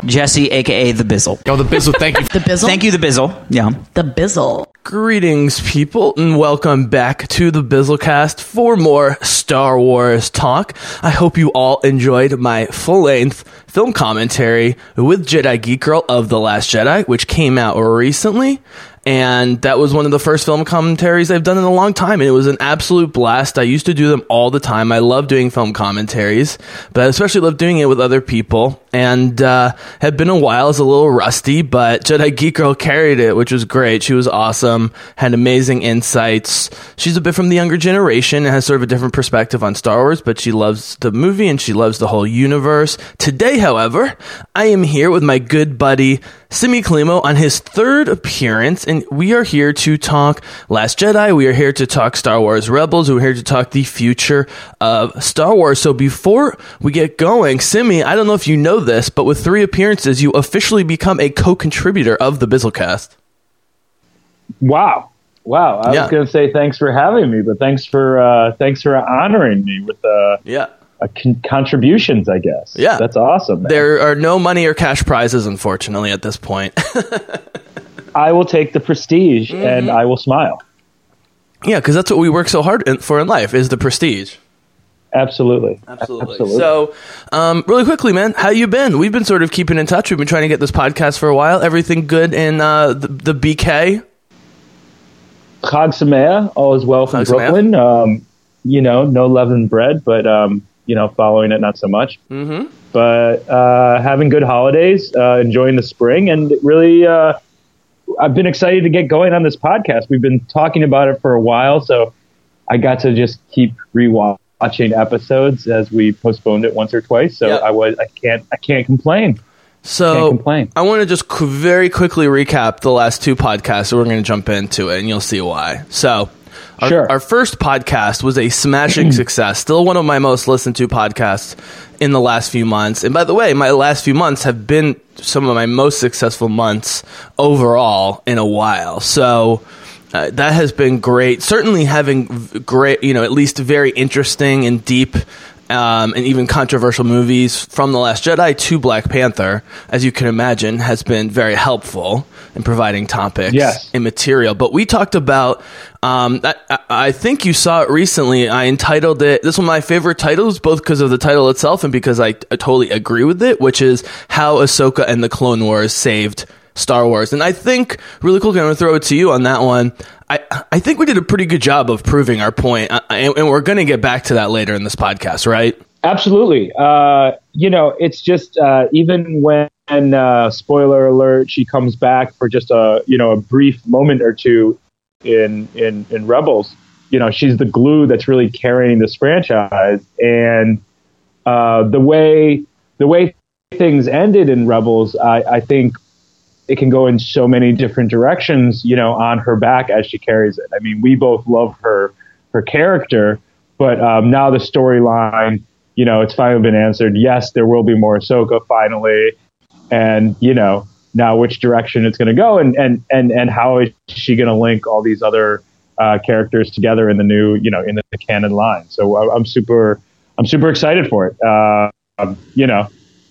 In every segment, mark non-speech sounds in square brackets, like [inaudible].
Bizzle. Jesse, aka the Bizzle. Oh, the Bizzle, thank you. [laughs] The Bizzle. Thank you, the Bizzle. Yeah. The Bizzle. Greetings, people, and welcome back to the Bizzlecast for more Star Wars talk. I hope you all enjoyed my full length film commentary with Jedi Geek Girl of The Last Jedi, which came out recently. And that was one of the first film commentaries I've done in a long time, and it was an absolute blast. I used to do them all the time. I love doing film commentaries, but I especially love doing it with other people. And uh, had been a while, it's a little rusty, but Jedi Geek Girl carried it, which was great. She was awesome, had amazing insights. She's a bit from the younger generation and has sort of a different perspective on Star Wars, but she loves the movie and she loves the whole universe. Today, however, I am here with my good buddy Simi Klimo on his third appearance, and we are here to talk Last Jedi. We are here to talk Star Wars Rebels. We're here to talk the future of Star Wars. So before we get going, Simi, I don't know if you know this, but with three appearances, you officially become a co-contributor of the Bizzlecast. Wow. Wow. I Yeah. was going to say thanks for having me, but thanks for uh, thanks for honoring me with uh, Yeah. con- contributions, I guess. Yeah. That's awesome. man. There are no money or cash prizes, unfortunately, at this point. [laughs] I will take the prestige Mm-hmm. and I will smile. yeah, because that's what we work so hard in, for in life is the prestige. Absolutely. Absolutely. So, um, really quickly, man, how you been? We've been sort of keeping in touch. We've been trying to get this podcast for a while. Everything good in uh, the, the BK? Chag Sameah, all is well from Chag Brooklyn. Um, you know, no leavened bread, but, um, you know, following it not so much. Mm-hmm. But uh, having good holidays, uh, enjoying the spring, and really, uh, I've been excited to get going on this podcast. We've been talking about it for a while, so I got to just keep rewatching episodes as we postponed it once or twice. So Yeah. I was, I can't, I can't complain. So, Can't complain. I want to just very quickly recap the last two podcasts. So, we're going to jump into it and you'll see why. So, our, Sure. our first podcast was a smashing [clears throat] success. Still one of my most listened to podcasts in the last few months. And by the way, my last few months have been some of my most successful months overall in a while. So uh, that has been great. Certainly having v- great, you know, at least very interesting and deep um, and even controversial movies from The Last Jedi to Black Panther, as you can imagine, has been very helpful in providing topics Yes. and material. But we talked about, um, I, I- think you saw it recently. I entitled it, this one of my favorite titles, both because of the title itself and because I, I totally agree with it, which is How Ahsoka and the Clone Wars Saved Star Wars. And I think, really cool, I'm going to throw it to you on that one. I, I think we did a pretty good job of proving our point, uh, and, and we're going to get back to that later in this podcast, right? Absolutely. Uh, you know, it's just uh, even when uh, spoiler alert, she comes back for just a you know a brief moment or two in in in Rebels. You know, she's the glue that's really carrying this franchise, and uh, the way the way things ended in Rebels, I, I think it can go in so many different directions. You know, on her back as she carries it. I mean, we both love her her character, but um, now the storyline, you know, it's finally been answered. Yes, there will be more Ahsoka finally, and you know now which direction it's going to go, and and and and how is she going to link all these other uh, characters together in the new, you know, in the, canon line. So I- I'm super, I'm super excited for it. Uh, um, you know,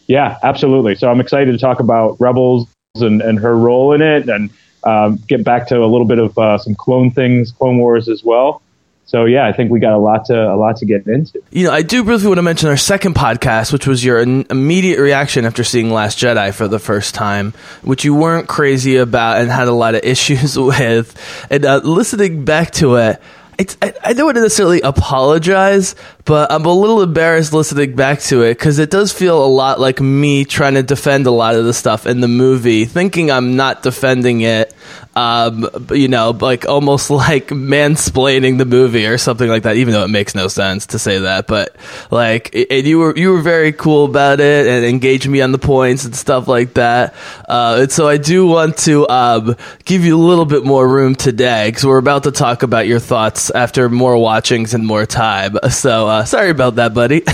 yeah, absolutely. So I'm excited to talk about Rebels and, and her role in it, and um, get back to a little bit of uh, some clone things, Clone Wars as well. So yeah, I think we got a lot to a lot to get into. You know, I do briefly want to mention our second podcast, which was your immediate reaction after seeing Last Jedi for the first time, which you weren't crazy about and had a lot of [laughs] issues with. And uh, listening back to it, I, I don't want to necessarily apologize, but I'm a little embarrassed listening back to it because it does feel a lot like me trying to defend a lot of the stuff in the movie, thinking I'm not defending it. Um, you know, like almost [laughs] like mansplaining the movie or something like that, even though it makes no sense to say that. But like, and you were you were very cool about it and engaged me on the points and stuff like that. Uh, and so I do want to um, give you a little bit more room today because we're about to talk about your thoughts after more watchings and more time. [laughs] So uh, sorry about that, buddy. [laughs]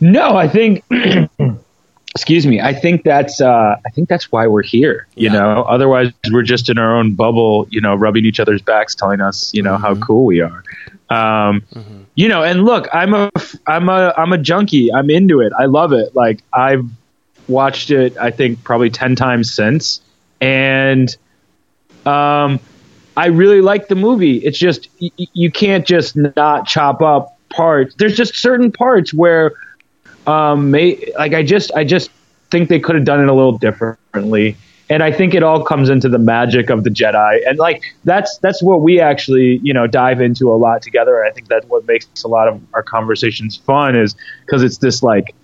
No, I think. [clears throat] excuse me. I think that's. Uh, I think that's why we're here. You Yeah. know, otherwise we're just in our own bubble. You know, rubbing each other's backs, telling us, you know, how cool we are. Um, You know, and look, I'm a, I'm a, I'm a junkie. I'm into it. I love it. Like I've, watched it, I think probably ten times since, and um, I really like the movie. It's just y- you can't just not chop up parts. There's just certain parts where, um, may, like I just I just think they could have done it a little differently. And I think it all comes into the magic of the Jedi, and like that's that's what we actually you know dive into a lot together. And I think that's what makes a lot of our conversations fun is because it's this like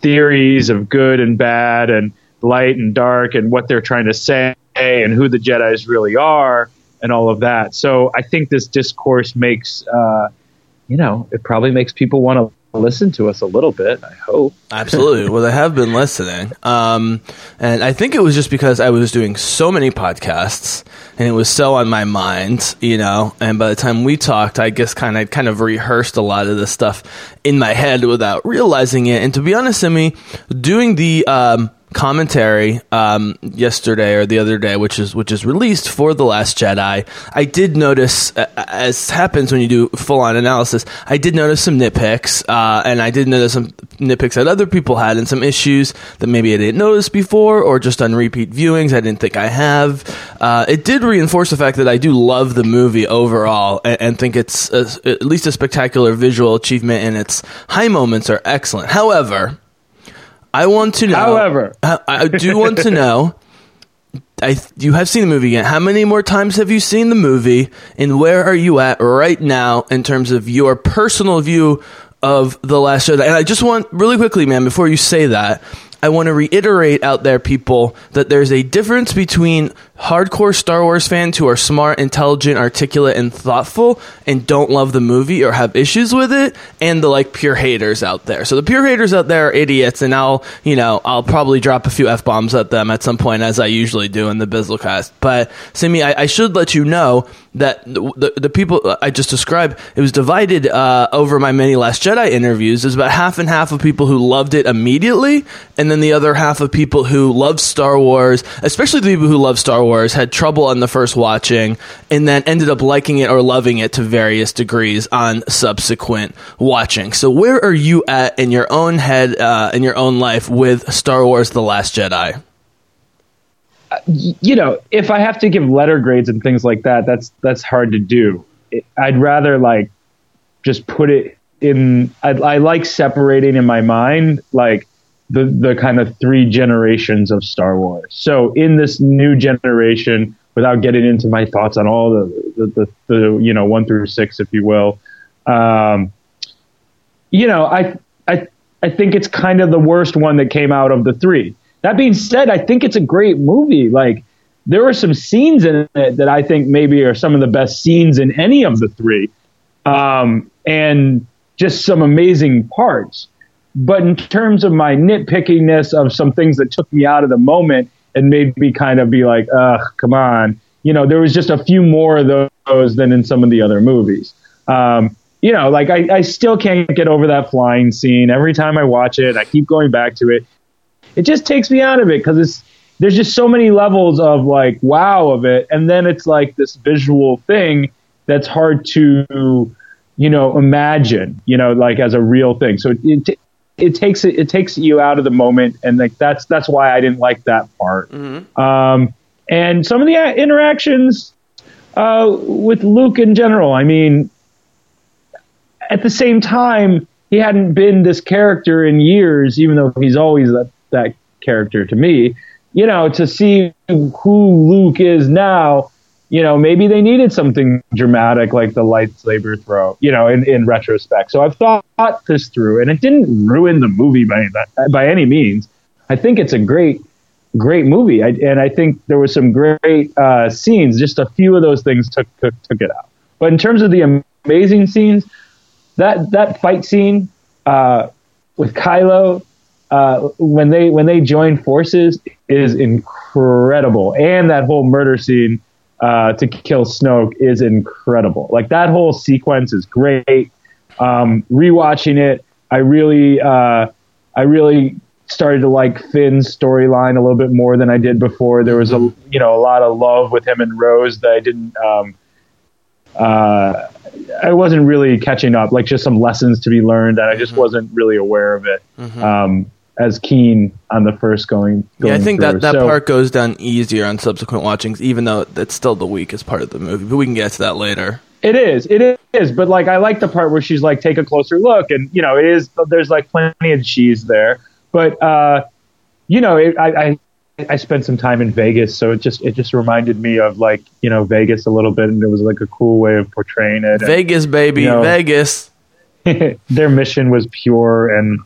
theories of good and bad and light and dark and what they're trying to say and who the Jedi's really are and all of that. So I think this discourse makes, uh, you know, it probably makes people want to listen to us a little bit. I hope. [laughs] Absolutely. well, they have been listening. Um, and I think it was just because I was doing so many podcasts and it was so on my mind, you know, and by the time we talked, I guess kind of, kind of rehearsed a lot of this stuff in my head without realizing it. And to be honest, with me, doing the, um, commentary um, yesterday or the other day, which is which is released for the Last Jedi, I did notice, uh, as happens when you do full on analysis, I did notice some nitpicks, uh, and I did notice some nitpicks that other people had, and some issues that maybe I didn't notice before, or just on repeat viewings I didn't think I have. Uh, it did reinforce the fact that I do love the movie overall, and, and think it's a, at least a spectacular visual achievement, and its high moments are excellent. However I want to know. However, I, I do want to [laughs] know. I you have seen the movie again. How many more times have you seen the movie, and where are you at right now in terms of your personal view of the Last Jedi? And I just want really quickly, man, before you say that, I want to reiterate out there, people, that there's a difference between hardcore Star Wars fans who are smart, intelligent, articulate, and thoughtful and don't love the movie or have issues with it, and the like pure haters out there. So the pure haters out there are idiots, and I'll, you know, I'll probably drop a few f bombs at them at some point, as I usually do in the Bizzlecast. But Simi, I, I should let you know that the, the people I just described, it was divided uh, over my many Last Jedi interviews. There's about half and half of people who loved it immediately, and then the other half of people who loved Star Wars, especially the people who love Star Wars, had trouble on the first watching, and then ended up liking it or loving it to various degrees on subsequent watching. So, where are you at in your own head, uh, in your own life, with Star Wars: The Last Jedi? you know, if I have to give letter grades and things like that, that's that's hard to do. I'd rather like just put it in. I, I like separating in my mind like the the kind of three generations of Star Wars. So in this new generation, without getting into my thoughts on all the the, the, the you know one through six, if you will, um, you know, I I I think it's kind of the worst one that came out of the three. That being said, I think it's a great movie. Like there are some scenes in it that I think maybe are some of the best scenes in any of the three, um, and just some amazing parts. But in terms of my nitpickiness of some things that took me out of the moment and made me kind of be like, ugh, come on. You know, there was just a few more of those than in some of the other movies. Um, you know, like I, I still can't get over that flying scene. Every time I watch it, I keep going back to it it just takes me out of it because it's there's just so many levels of like wow of it, and then it's like this visual thing that's hard to you know imagine you know like as a real thing. So it it, it takes it, it takes you out of the moment, and like that's that's why I didn't like that part. Mm-hmm. Um, and some of the interactions uh, with Luke in general, I mean, at the same time, he hadn't been this character in years, even though he's always that that character to me. You know, to see who Luke is now, you know, maybe they needed something dramatic like the lightsaber throw, you know, in, in retrospect. So I've thought this through and it didn't ruin the movie by by any means. I think it's a great, great movie. I, and I think there was some great uh, scenes. Just a few of those things took, took, took it out. But in terms of the amazing scenes, that, that fight scene uh, with Kylo uh, when they when they join forces is incredible, and that whole murder scene uh, to kill Snoke is incredible. Like that whole sequence is great. Um, rewatching it, I really uh, I really started to like Finn's storyline a little bit more than I did before. There was a you know a lot of love with him and Rose that I didn't. Um, uh, I wasn't really catching up, like just some lessons to be learned, and I just mm-hmm. wasn't really aware of it. Mm-hmm. Um, as keen on the first going. Yeah, I think through. that, that So- part goes down easier on subsequent watchings, even though that's still the weakest part of the movie. But we can get to that later. It is. It is. But like, I like the part where she's like, take a closer look, and you know, it is. There's like plenty of cheese there, but uh, you know, it, I, I I spent some time in Vegas, so it just it just reminded me of like you know Vegas a little bit, and it was like a cool way of portraying it. And Vegas, baby, you know, Vegas. [laughs] their mission was pure, and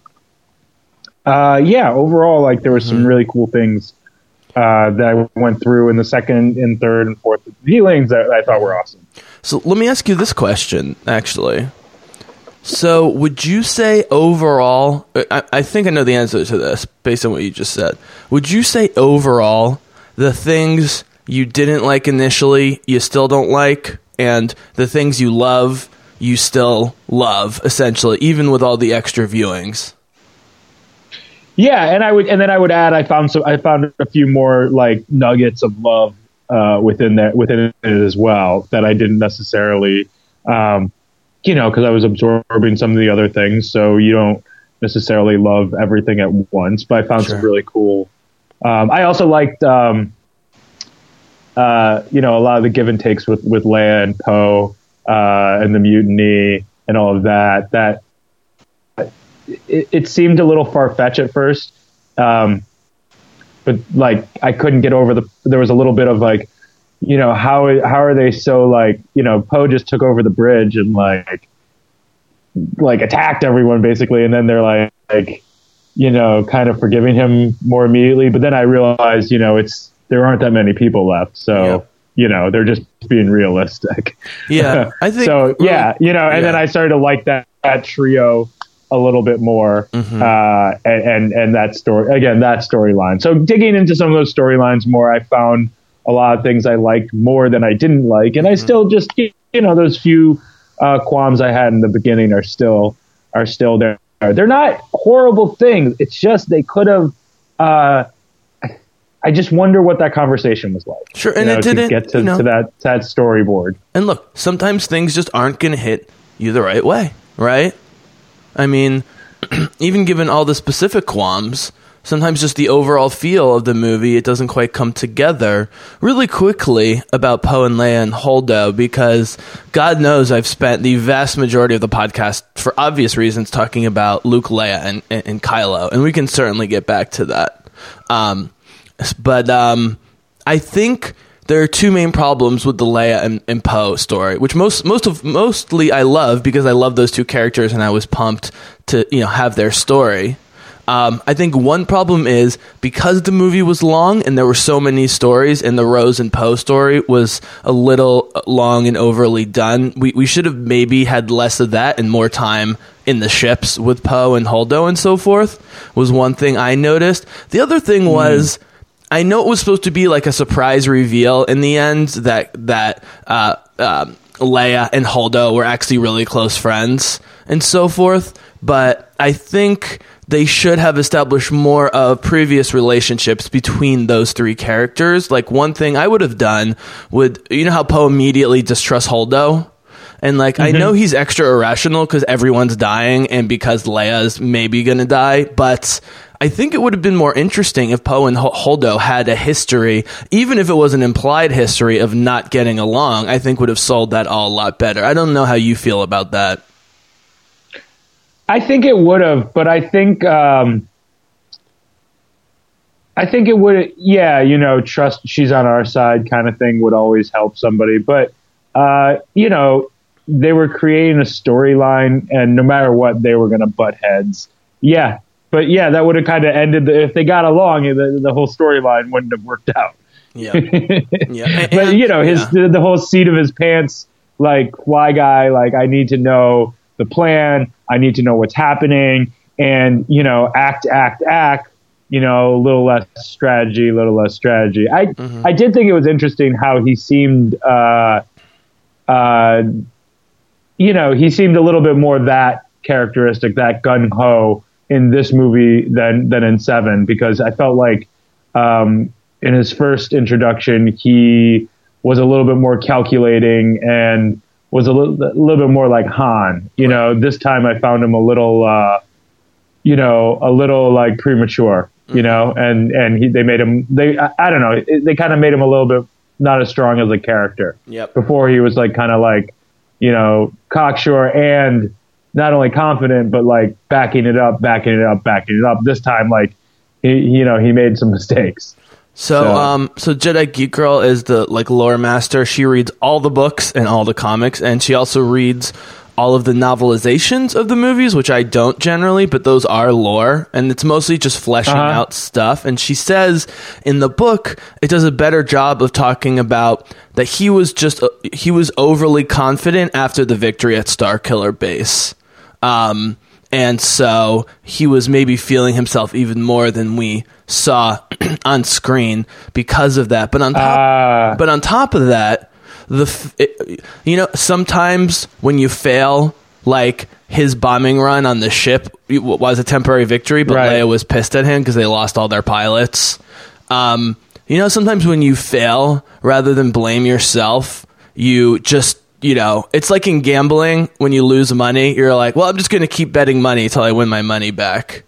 uh, yeah, overall, like there were some really cool things. Uh, that I went through in the second and third and fourth viewings that I thought were awesome. So let me ask you this question, actually. So, would you say overall? I, I think I know the answer to this based on what you just said. Would you say overall the things you didn't like initially, you still don't like, and the things you love, you still love, essentially, even with all the extra viewings? Yeah, and I would, and then I would add, I found some, I found a few more like nuggets of love uh, within that, within it as well that I didn't necessarily, um, you know, because I was absorbing some of the other things. So you don't necessarily love everything at once, but I found some really cool. Um, I also liked, um, uh, you know, a lot of the give and takes with with Leia and Poe uh, and the mutiny and all of that. That it, it seemed a little far fetched at first, um, but like I couldn't get over the. There was a little bit of like, you know, how how are they so like you know Poe just took over the bridge and like like attacked everyone basically, and then they're like like you know kind of forgiving him more immediately. But then I realized you know it's there aren't that many people left, so. Yeah. You know, they're just being realistic. Yeah, I [laughs] think so. Yeah, you know, and then. I started to like that, that trio a little bit more, Mm-hmm. uh, and, and and that story again, that storyline. So digging into some of those storylines more, I found a lot of things I liked more than I didn't like, and I Mm-hmm. still just you know those few uh, qualms I had in the beginning are still are still there. They're not horrible things. It's just they could have. Uh, I just wonder what that conversation was like. Sure, and you know, it to didn't, get to, you know- to that that storyboard. And look, sometimes things just aren't going to hit you the right way, right? I mean, [clears throat] even given all the specific qualms, sometimes just the overall feel of the movie, it doesn't quite come together. Really quickly about Poe and Leia and Holdo, because God knows I've spent the vast majority of the podcast, for obvious reasons, talking about Luke, Leia, and, and, and Kylo, and we can certainly get back to that. Um, but um, I think there are two main problems with the Leia and, and Poe story, which most most of mostly I love because I love those two characters and I was pumped to you know have their story. Um, I think one problem is because the movie was long and there were so many stories, and the Rose and Poe story was a little long and overly done. We we should have maybe had less of that and more time in the ships with Poe and Holdo and so forth. Was one thing I noticed. The other thing was. I know it was supposed to be like a surprise reveal in the end that that uh, um, Leia and Holdo were actually really close friends and so forth. But I think they should have established more of previous relationships between those three characters. Like one thing I would have done would you know how Poe immediately distrusts Holdo. And like I know he's extra irrational because everyone's dying and because Leia's maybe gonna die, but I think it would have been more interesting if Poe and Hol- Holdo had a history, even if it was an implied history of not getting along. I think would have sold that all a lot better. I don't know how you feel about that. I think it would have, but I think um, I think it would. Yeah, you know, trust she's on our side kind of thing would always help somebody. But uh, you know, they were creating a storyline, and no matter what, they were going to butt heads. Yeah, but yeah, that would have kind of ended. The, if they got along, the, the whole storyline wouldn't have worked out. Yeah, [laughs] yeah. But you know, his yeah. the, the whole seat of his pants, like fly guy, like I need to know the plan. I need to know what's happening, and you know, act, act, act. You know, a little less strategy, a little less strategy. I Mm-hmm. I did think it was interesting how he seemed. Uh, uh, you know, he seemed a little bit more that characteristic, that gun ho in this movie than than in Seven, because I felt like um, in his first introduction he was a little bit more calculating and was a little, a little bit more like Han. You know, this time I found him a little uh, you know, a little like premature, you know, and and he, they made him they I, I don't know they kind of made him a little bit not as strong as a character. Yep. Before he was like kind of like, you know, cocksure and not only confident but like backing it up, backing it up, backing it up. This time, like he, you know, he made some mistakes. So, So- um, so Jedi Geek Girl is the like lore master. She reads all the books and all the comics, and she also reads all of the novelizations of the movies, which I don't generally, but those are lore, and it's mostly just fleshing Uh-huh. out stuff. And she says in the book, it does a better job of talking about that he was just uh, he was overly confident after the victory at Starkiller Base. Um, and so he was maybe feeling himself even more than we saw [clears throat] on screen because of that. But on top, Ah. but on top of that, the f- it, you know sometimes when you fail, like his bombing run on the ship was a temporary victory, but Right. Leia was pissed at him because they lost all their pilots. Um, you know, sometimes when you fail, rather than blame yourself, you just you know, it's like in gambling when you lose money, you're like, well, I'm just going to keep betting money until I win my money back.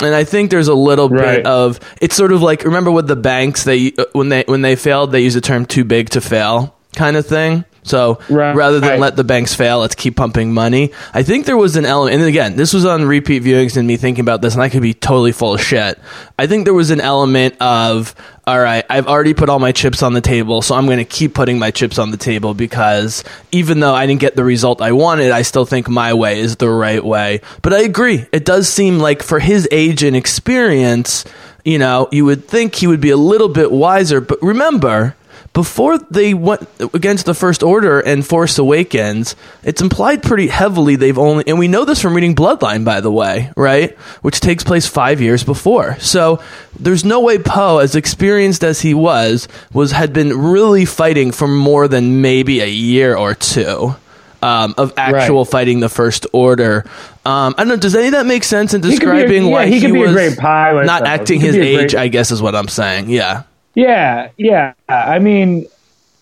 And I think there's a little Right. bit of it's sort of like remember with the banks they uh, when they when they failed they use the term too big to fail kind of thing. So Right. rather than Right. let the banks fail, let's keep pumping money. I think there was an element, and again, this was on repeat viewings and me thinking about this, and I could be totally full of shit. I think there was an element of, all right, I've already put all my chips on the table, so I'm going to keep putting my chips on the table because even though I didn't get the result I wanted, I still think my way is the right way. But I agree, it does seem like for his age and experience, you know, you would think he would be a little bit wiser. But remember, before they went against the First Order and Force Awakens, it's implied pretty heavily they've only, and we know this from reading Bloodline, by the way, right? Which takes place five years before. So there's no way Poe, as experienced as he was, was had been really fighting for more than maybe a year or two. Um, of actual Right. fighting the First Order, um, I don't know. Does any of that make sense in be a- describing yeah, why he could be a was great pilot, not though. acting He his age? great- I guess is what I'm saying. Yeah. Yeah, yeah. I mean,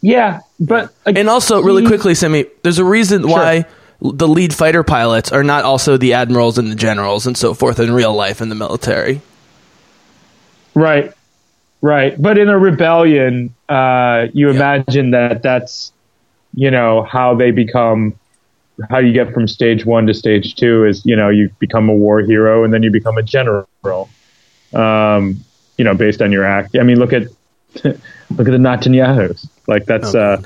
yeah, but And also, really quickly, Sammy, there's a reason why the lead fighter pilots are not also the admirals and the generals and so forth in real life in the military. Right, right. But in a rebellion, uh, you Yeah. imagine that that's, you know, how they become, how you get from stage one to stage two is, you know, you become a war hero and then you become a general. Um, you know, based on your act. I mean, look at [laughs] look at the Netanyahu's. Like that's Oh,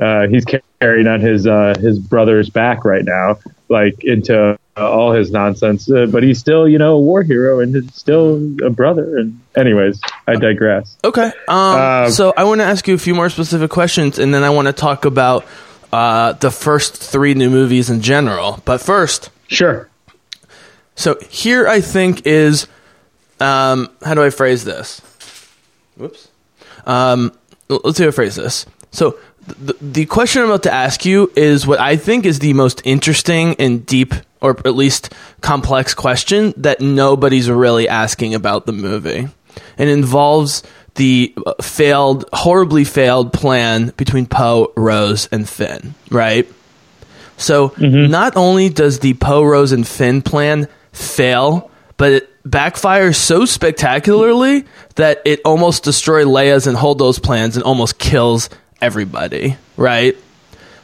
uh, uh, he's carrying on his uh, his brother's back right now, like into uh, all his nonsense. Uh, but he's still, you know, a war hero and he's still a brother. And anyways, I digress. Okay. Um, Uh, so I want to ask you a few more specific questions, and then I want to talk about uh, the first three new movies in general. But first, Sure. so here I think is um, how do I phrase this? Whoops. Um, let's see how phrase this. So the, the question I'm about to ask you is what I think is the most interesting and deep, or at least complex question that nobody's really asking about the movie. It involves the uh, failed, horribly failed plan between Poe, Rose, and Finn, right? So not only does the Poe, Rose, and Finn plan fail, but it backfires so spectacularly that it almost destroys Leia's and Holdo's plans and almost kills everybody, right?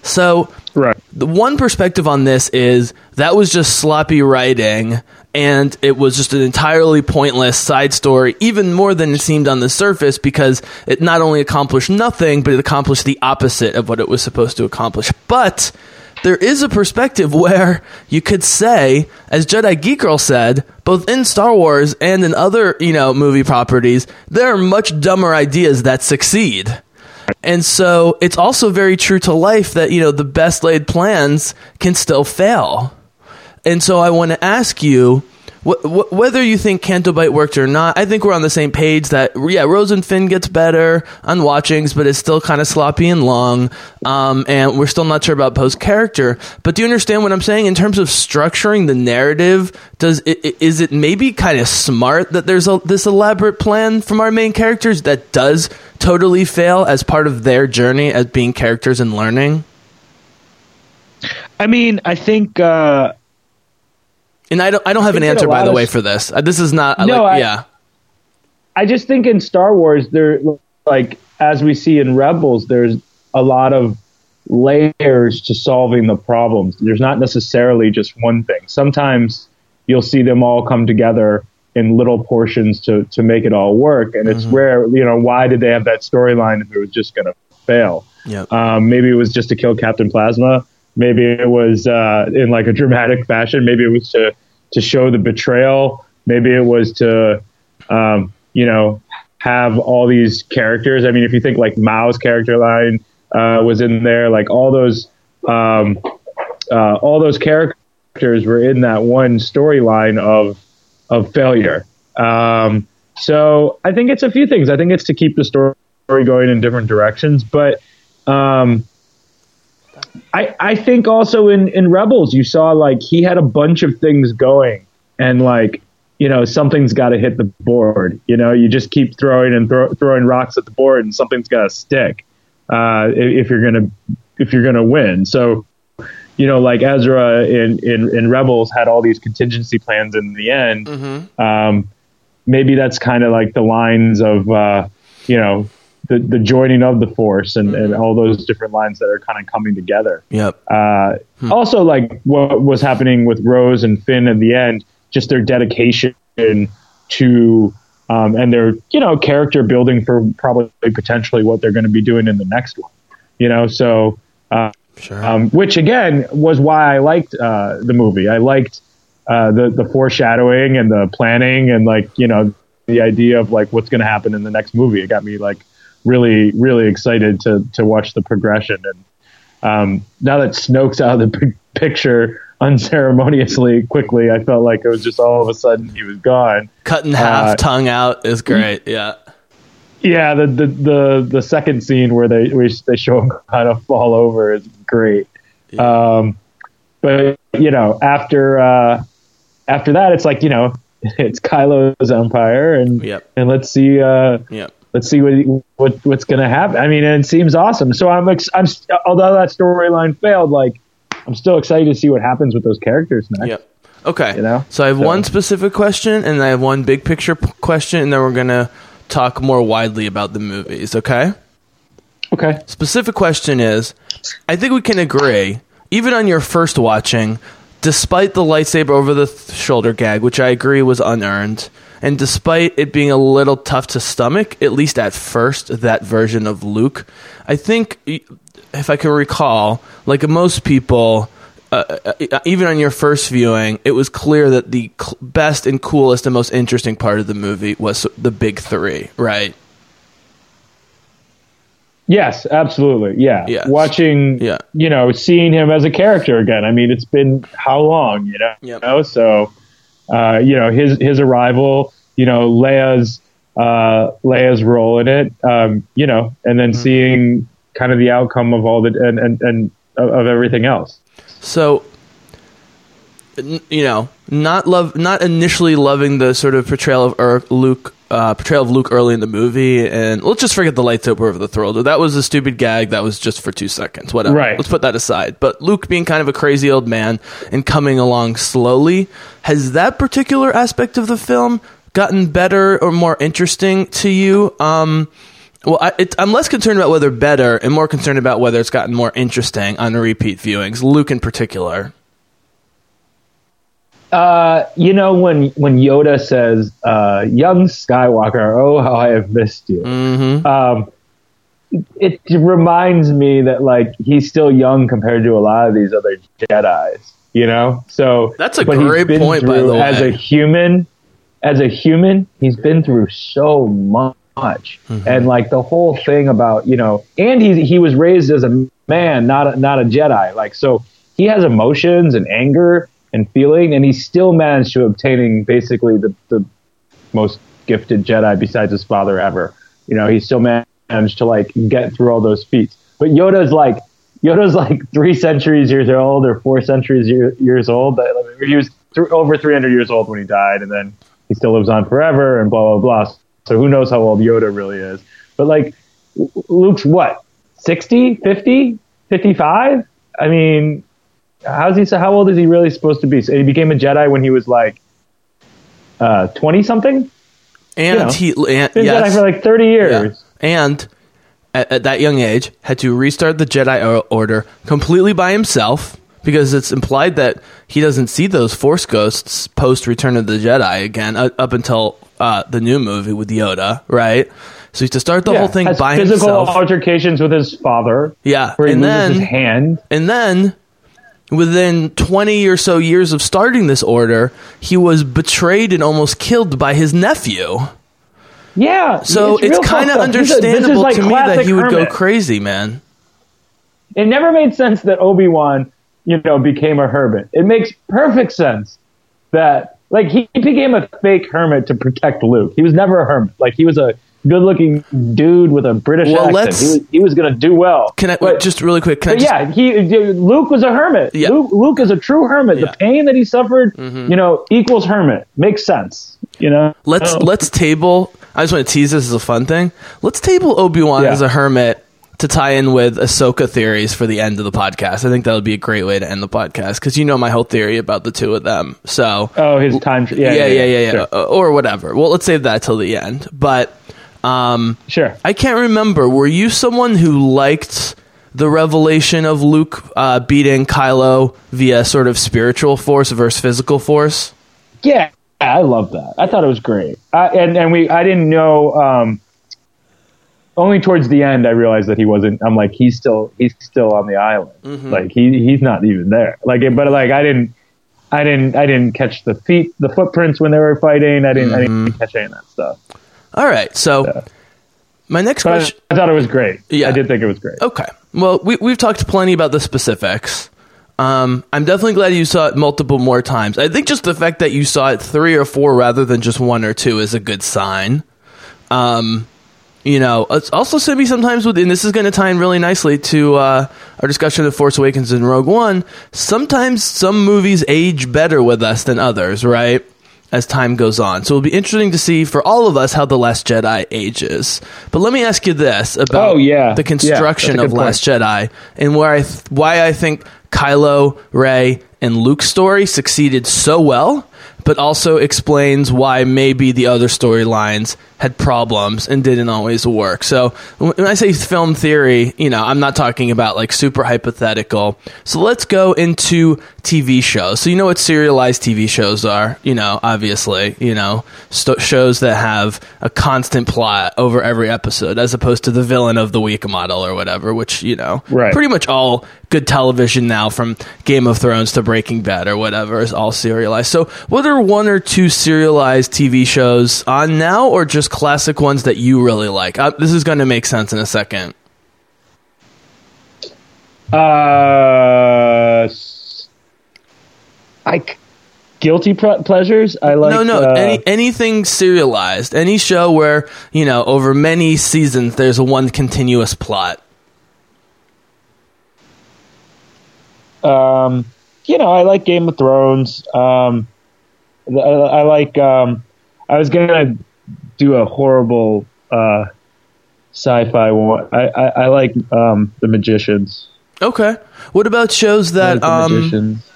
So Right. the one perspective on this is that was just sloppy writing and it was just an entirely pointless side story even more than it seemed on the surface because it not only accomplished nothing but it accomplished the opposite of what it was supposed to accomplish but there is a perspective where you could say as jedi geek girl said both in star wars and in other you know movie properties there are much dumber ideas that succeed and so it's also very true to life that, you know, the best laid plans can still fail. And so I want to ask you wh- wh- whether you think Canto Bight worked or not. I think we're on the same page that, yeah, Rose and Finn gets better on watchings, but it's still kind of sloppy and long. Um, and we're still not sure about Poe's character. But do you understand what I'm saying in terms of structuring the narrative? Does it, is it maybe kind of smart that there's a, this elaborate plan from our main characters that does totally fail as part of their journey as being characters and learning? I mean, I think uh, And I don't I don't have an They did a answer by the way for this. Uh, This is not No, like I- yeah. I just think in Star Wars, there, like as we see in Rebels, there's a lot of layers to solving the problems. There's not necessarily just one thing. Sometimes you'll see them all come together in little portions to to make it all work, and it's rare. You know, why did they have that storyline if it was just going to fail? Yep. Um, maybe it was just to kill Captain Phasma. Maybe it was uh, in like a dramatic fashion. Maybe it was to to show the betrayal. Maybe it was to um, you know have all these characters. I mean, if you think like Mao's character line uh, was in there, like all those um, uh, all those characters were in that one storyline of of failure. Um, so I think it's a few things. I think it's to keep the story going in different directions, but um, I I think also in in Rebels you saw like he had a bunch of things going, and like you know something's got to hit the board. You know, you just keep throwing and throw, throwing rocks at the board, and something's got to stick uh, if, if you're gonna if you're gonna win. So you know, like Ezra in, in, in Rebels had all these contingency plans in the end. Um, maybe that's kind of like the lines of, uh, you know, the, the joining of the force and, and all those different lines that are kind of coming together. Yep. Uh, Also, like what was happening with Rose and Finn at the end, just their dedication to, um, and their, you know, character building for probably potentially what they're going to be doing in the next one, you know? So, uh, Sure. um, which again was why I liked uh, the movie. I liked uh, the the foreshadowing and the planning and like you know the idea of like what's going to happen in the next movie. It got me like really really excited to to watch the progression. And um, now that Snoke's out of the p- picture unceremoniously quickly, I felt like it was just all of a sudden he was gone. Cut in half, uh, tongue out is great. Yeah. Yeah, the the the, the second scene where they where they show him [laughs] kind of fall over is great. Um, but you know, after uh, after that, it's like you know, [laughs] it's Kylo's empire, and Yep. and let's see uh, Yep. Let's see what, what what's gonna happen. I mean, it seems awesome. So I'm ex- I'm st- although that storyline failed, like I'm still excited to see what happens with those characters next. Yep. Okay. You know? So I have So- one specific question and I have one big picture p- question, and then we're gonna talk more widely about the movies. Okay. Okay. Specific question is, I think we can agree, even on your first watching, despite the lightsaber over the th- shoulder gag, which I agree was unearned, and despite it being a little tough to stomach, at least at first, that version of Luke, I think, if I can recall, like most people, uh, uh, even on your first viewing, it was clear that the cl- best and coolest and most interesting part of the movie was the big three, right? Yes, absolutely. Yeah. Yes. Watching, Yeah. you know, seeing him as a character again. I mean, it's been how long, you know? Yep. You know? So, uh, you know, his his arrival, you know, Leia's uh, Leia's role in it, um, you know, and then Mm-hmm. seeing kind of the outcome of all the and and, and of everything else. So, you know, not love, not initially loving the sort of portrayal of Ur- Luke, uh, portrayal of Luke early in the movie, and let's just forget the lightsaber over the throat. That was a stupid gag. That was just for two seconds. Whatever. Right. Let's put that aside. But Luke being kind of a crazy old man and coming along slowly, has that particular aspect of the film gotten better or more interesting to you? Um, well, I, it, I'm less concerned about whether better and more concerned about whether it's gotten more interesting on repeat viewings. Luke in particular. Uh, you know when when Yoda says, uh, "Young Skywalker, oh how I have missed you." Mm-hmm. Um, it, it reminds me that like he's still young compared to a lot of these other Jedi's. You know, so That's a great point, by through- the As a human, as a human, he's been through so much, Mm-hmm. and like the whole thing about you know, and he he was raised as a man, not a, not a Jedi. Like so, he has emotions and anger and feeling, and he still managed to obtaining basically the the most gifted Jedi besides his father ever. You know, he still managed to like get through all those feats. But Yoda's like Yoda's like three centuries years old or four centuries year, years old. He was th- over 300 years old when he died, and then he still lives on forever and blah blah blah. So who knows how old Yoda really is? But like Luke's what 60, 50, 55? I mean, how's he? How old is he really supposed to be? So he became a Jedi when he was like uh, twenty something. And know, he and, Been yes. Jedi for like thirty Yeah. years. And at, at that young age, had to restart the Jedi Order completely by himself because it's implied that he doesn't see those Force ghosts post Return of the Jedi again uh, up until uh, the new movie with Yoda, right? So he has to start the Yeah, whole thing by physical himself. Physical altercations with his father. Yeah, where he and loses then his hand. and then within 20 or so years of starting this order, he was betrayed and almost killed by his nephew. Yeah, So it's, real kind of fucked up. This is- this is understandable like to me that he would go crazy, man. It never made sense that Obi Wan, you know, became a hermit. It makes perfect sense that like he became a fake hermit to protect Luke. He was never a hermit. Like he was a good-looking dude with a British Well, accent. He was, he was going to do well. Can I But- just really quick? Can I just, yeah, he Luke was a hermit. Yeah. Luke, Luke is a true hermit. Yeah. Mm-hmm. The pain that he suffered, you know, equals hermit. Makes sense. You know. let's Oh. let's table. I just want to tease this as a fun thing. Let's table Obi Wan Yeah. as a hermit to tie in with Ahsoka theories for the end of the podcast. I think that would be a great way to end the podcast because you know my whole theory about the two of them. So Oh, his time. tr- yeah, Yeah, yeah, yeah, yeah, Sure. Uh, or whatever. Well, let's save that till the end. But um, Sure. I can't remember. Were you someone who liked the revelation of Luke uh, beating Kylo via sort of spiritual force versus physical force? Yeah, I love that. I thought it was great. I, and and we, I didn't know. Um, only towards the end, I realized that he wasn't. I'm like, he's still, he's still on the island. Mm-hmm. Like he, he's not even there. Like, but like, I didn't, I didn't, I didn't catch the feet, the footprints when they were fighting. I didn't, I Mm-hmm. didn't catch any of that stuff. All right. So my next But question. I, I thought it was great. Yeah. I did think it was great. Okay. Well, we, we've talked plenty about the specifics. Um, I'm definitely glad you saw it multiple more times. I think just the fact that you saw it three or four rather than just one or two is a good sign. Um, you know, it's also to me sometimes with, and this is going to tie in really nicely to uh, our discussion of Force Awakens and Rogue One. Sometimes some movies age better with us than others, right? As time goes on, so it'll be interesting to see for all of us how the Last Jedi ages. But let me ask you this about Oh, yeah. the construction a of point. Last Jedi and where I th- why I think Kylo, Rey, and Luke's story succeeded so well, but also explains why maybe the other storylines had problems and didn't always work. So when I say film theory, you know, I'm not talking about like super hypothetical. So let's go into TV shows. So you know what serialized TV shows are, you know, obviously, you know, st- shows that have a constant plot over every episode as opposed to the villain of the week model or whatever, which, you know, Right. pretty much all good television now from Game of Thrones to Breaking Bad or whatever is all serialized. So, what are one or two serialized TV shows on now or just classic ones that you really like? Uh, this is going to make sense in a second. Uh, I guilty pleasures. I like. no, no, uh, any anything serialized. Any show where, you know, over many seasons there's a one continuous plot. um, you know, I like Game of Thrones. Um, I, I like. Um, I was gonna do a horrible uh, sci-fi one. I, I, I like um, the Magicians. Okay. What about shows that like um Magicians.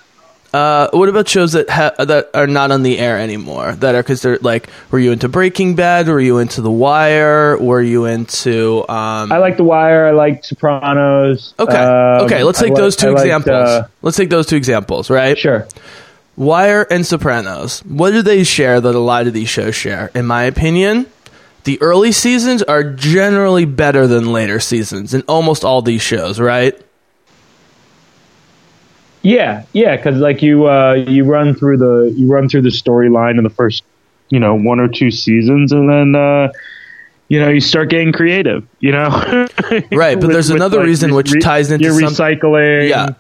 Uh, what about shows that ha- that are not on the air anymore? That are considered like, were you into Breaking Bad? Were you into The Wire? Were you into? Um, I like The Wire. I like Sopranos. okay, Um, okay. Let's I take like- those two I liked, examples. uh, let's take those two examples, right? sure. Wire and Sopranos. What do they share that a lot of these shows share? In my opinion, the early seasons are generally better than later seasons in almost all these shows, right? Yeah, yeah, because like you uh, you run through the you run through the storyline in the first you know one or two seasons, and then uh, you know you start getting creative. You know, [laughs] Right, but there's another reason which ties into you're some- recycling. Yeah.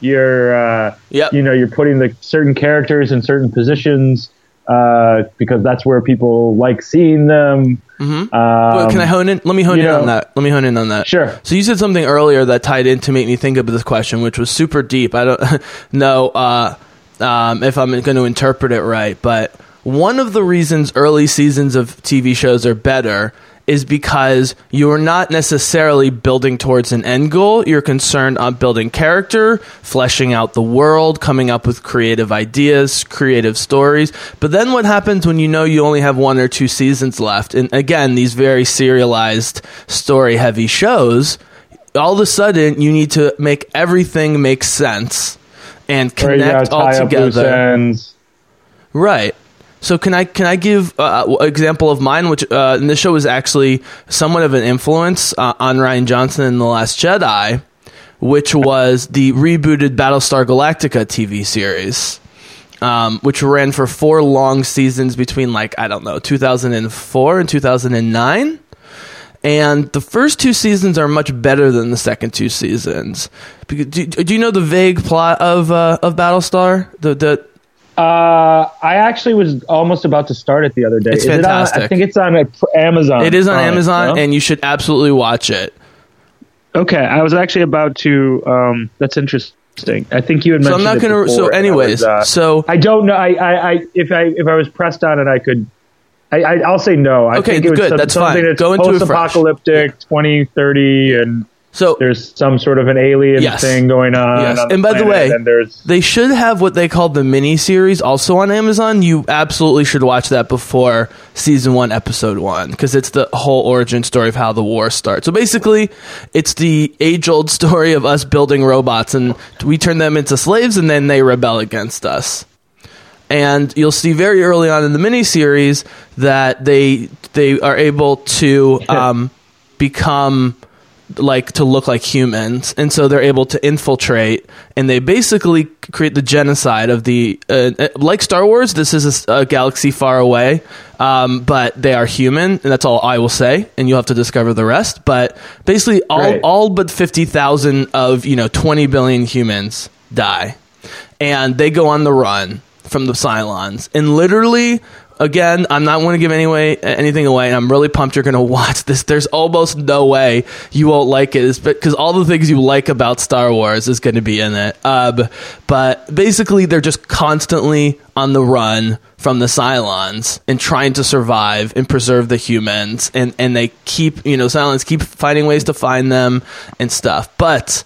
You're uh, Yep. you know you're putting the certain characters in certain positions uh, because that's where people like seeing them. Mhm. Um, can I hone in? Let me hone in on that. Let me hone in on that. Sure. So you said something earlier that tied in to make me think of this question, which was super deep. I don't [laughs] know uh, um, if I'm going to interpret it right, but one of the reasons early seasons of TV shows are better is because you're not necessarily building towards an end goal. You're concerned on building character, fleshing out the world, coming up with creative ideas, creative stories. But then what happens when you know you only have one or two seasons left? And again, these very serialized, story heavy shows, all of a sudden you need to make everything make sense and connect all tie up loose together. Right. So can I can I give uh, an example of mine? Which uh, this show was actually somewhat of an influence uh, on Rian Johnson in the Last Jedi, which was the rebooted Battlestar Galactica TV series, um, which ran for four long seasons between like I don't know 2004 and 2009. And the first two seasons are much better than the second two seasons. Do, do you know the vague plot of uh, of Battlestar? The the Uh, I actually was almost about to start it the other day. It's Is it on- fantastic. I think it's on uh, Amazon. It is on Prime, Amazon, no? and you should absolutely watch it. Okay, I was actually about to. Um, that's interesting. I think you had So mentioned. I'm not going to. So, and I anyways, was, uh, so I don't know. I, I, I, if I, if I was pressed on it, I could. I, I, I'll say no. I Okay, think it was good, some- that's fine. that's Go into post-apocalyptic, 2030, and so there's some sort of an alien Yes. thing going on. Yes. on And by the way, they should have what they call the mini series also on Amazon. You absolutely should watch that before season one, episode one, because it's the whole origin story of how the war starts. So basically, it's the age old [laughs] story of us building robots, and we turn them into slaves, and then they rebel against us. and you'll see very early on in the miniseries that they they are able to [laughs] um, become like to look like humans and so they're able to infiltrate and they basically create the genocide of the uh, uh, like star wars this is a galaxy far away um, but they are human and that's all i will say and you'll have to discover the rest but basically all, Right. all but 50000 of you know 20 billion humans die and they go on the run from the Cylons. And literally, again, I'm not going to give anyway anything away. And I'm really pumped you're going [laughs] to watch this. There's almost no way you won't like it, because all the things you like about Star Wars is going to be in it. Uh, but basically, they're just constantly on the run from the Cylons and trying to survive and preserve the humans. And and they keep you know Cylons keep finding ways to find them and stuff. But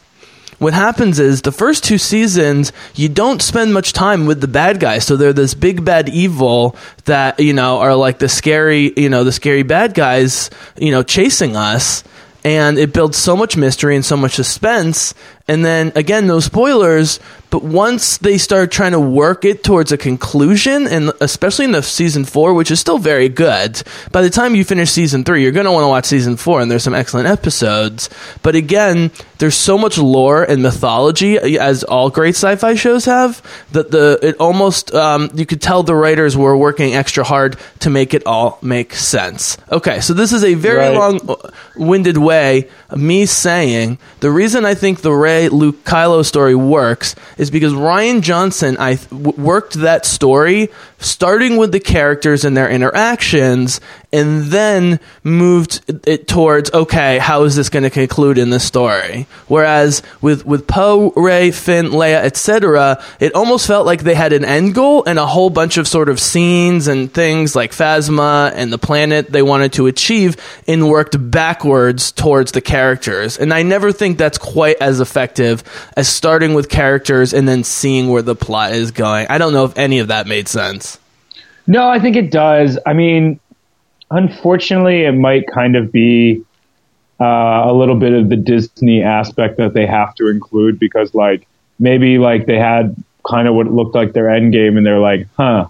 what happens is the first two seasons you don't spend much time with the bad guys. So they're this big bad evil that you know are like the scary you know the scary bad guys you know chasing us. And it builds so much mystery and so much suspense. And then again no spoilers but once they start trying to work it towards a conclusion and especially in the season four which is still very good by the time you finish season three you're going to want to watch season four and there's some excellent episodes but again there's so much lore and mythology as all great sci-fi shows have that the it almost um, you could tell the writers were working extra hard to make it all make sense okay so this is a very Right. long-winded way of me saying the reason i think the rey luke kylo story works is because rian johnson i th- worked that story starting with the characters and their interactions and then moved it towards okay how is this going to conclude in the story? Whereas with with poe rey finn leia etc it almost felt like they had an end goal and a whole bunch of sort of scenes and things like phasma and the planet they wanted to achieve and worked backwards towards the characters. And i never think that's quite as effective as starting with characters and then seeing where the plot is going. I don't know if any of that made sense No, I think it does. I mean, unfortunately, it might kind of be uh, a little bit of the Disney aspect that they have to include because, like, maybe like they had kind of what looked like their end game, and they're like, "Huh,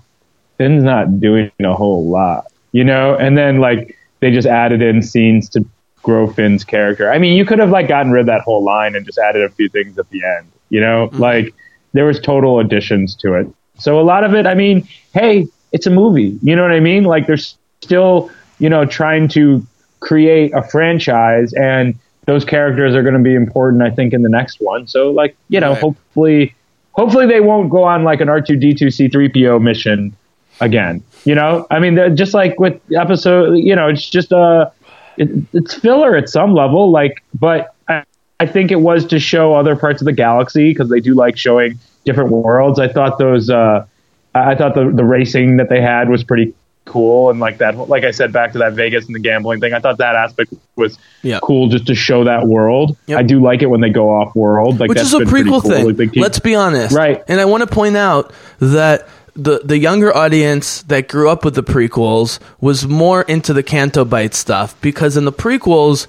Finn's not doing a whole lot," you know. And then like they just added in scenes to grow Finn's character. I mean, you could have like gotten rid of that whole line and just added a few things at the end, you know, like there was total additions to it. So a lot of it, I mean, hey, it's a movie. You know what I mean? Like they're still, you know, trying to create a franchise and those characters are going to be important, I think, in the next one. So like, you know, Right. hopefully, hopefully they won't go on like an R2D2 C3PO mission again. You know, I mean, just like with episode, you know, it's just a, it, it's filler at some level, like, but I, I think it was to show other parts of the galaxy because they do like showing different worlds. I thought those, uh, I I thought the, the racing that they had was pretty cool and like that like i said back to that vegas and the gambling thing i thought that aspect was Yeah. cool just to show that world Yep. i do like it when they go off world like which that's is a prequel cool. thing. Like, keep- Let's be honest, Right. And I want to point out that the the younger audience that grew up with the prequels was more into the Canto Bight stuff because in the prequels.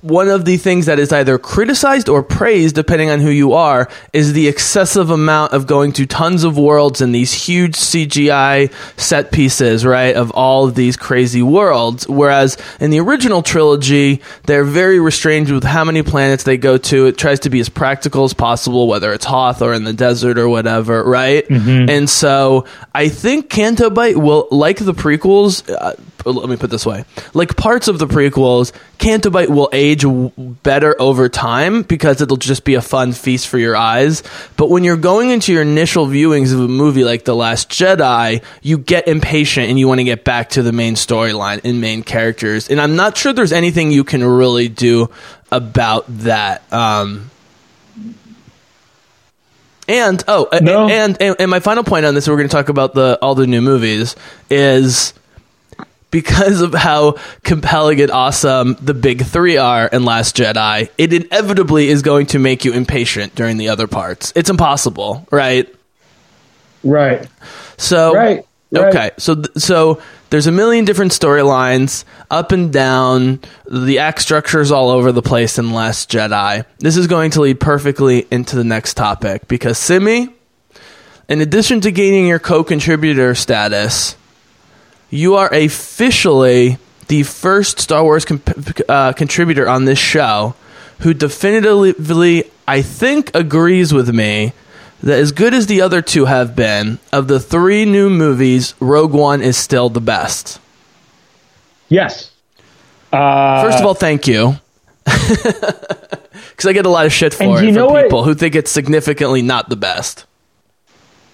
One of the things that is either criticized or praised, depending on who you are, is the excessive amount of going to tons of worlds and these huge CGI set pieces, right, of all of these crazy worlds. Whereas in the original trilogy, they're very restrained with how many planets they go to. It tries to be as practical as possible, whether it's Hoth or in the desert or whatever, right? And so I think Canto Bight will, like the prequels, uh, let me put it this way like parts of the prequels, Canto Bight will age better over time because it'll just be a fun feast for your eyes. But when you're going into your initial viewings of a movie like The Last Jedi, you get impatient and you want to get back to the main storyline and main characters. And I'm not sure there's anything you can really do about that. Um, and oh, No. and, and and my final point on this, we're going to talk about the all the new movies is because of how compelling and awesome the big three are in Last Jedi, it inevitably is going to make you impatient during the other parts. It's impossible, right? right So Right, right. okay, so th- so there's a million different storylines up and down. The act structure is all over the place in Last Jedi. This is going to lead perfectly into the next topic because Simi, in addition to gaining your co-contributor status, you are officially the first Star Wars comp- uh, contributor on this show who definitively, I think, agrees with me that as good as the other two have been, of the three new movies, Rogue One is still the best. yes uh, First of all, thank you. [laughs] Because I get a lot of shit for it from what? people who think it's significantly not the best.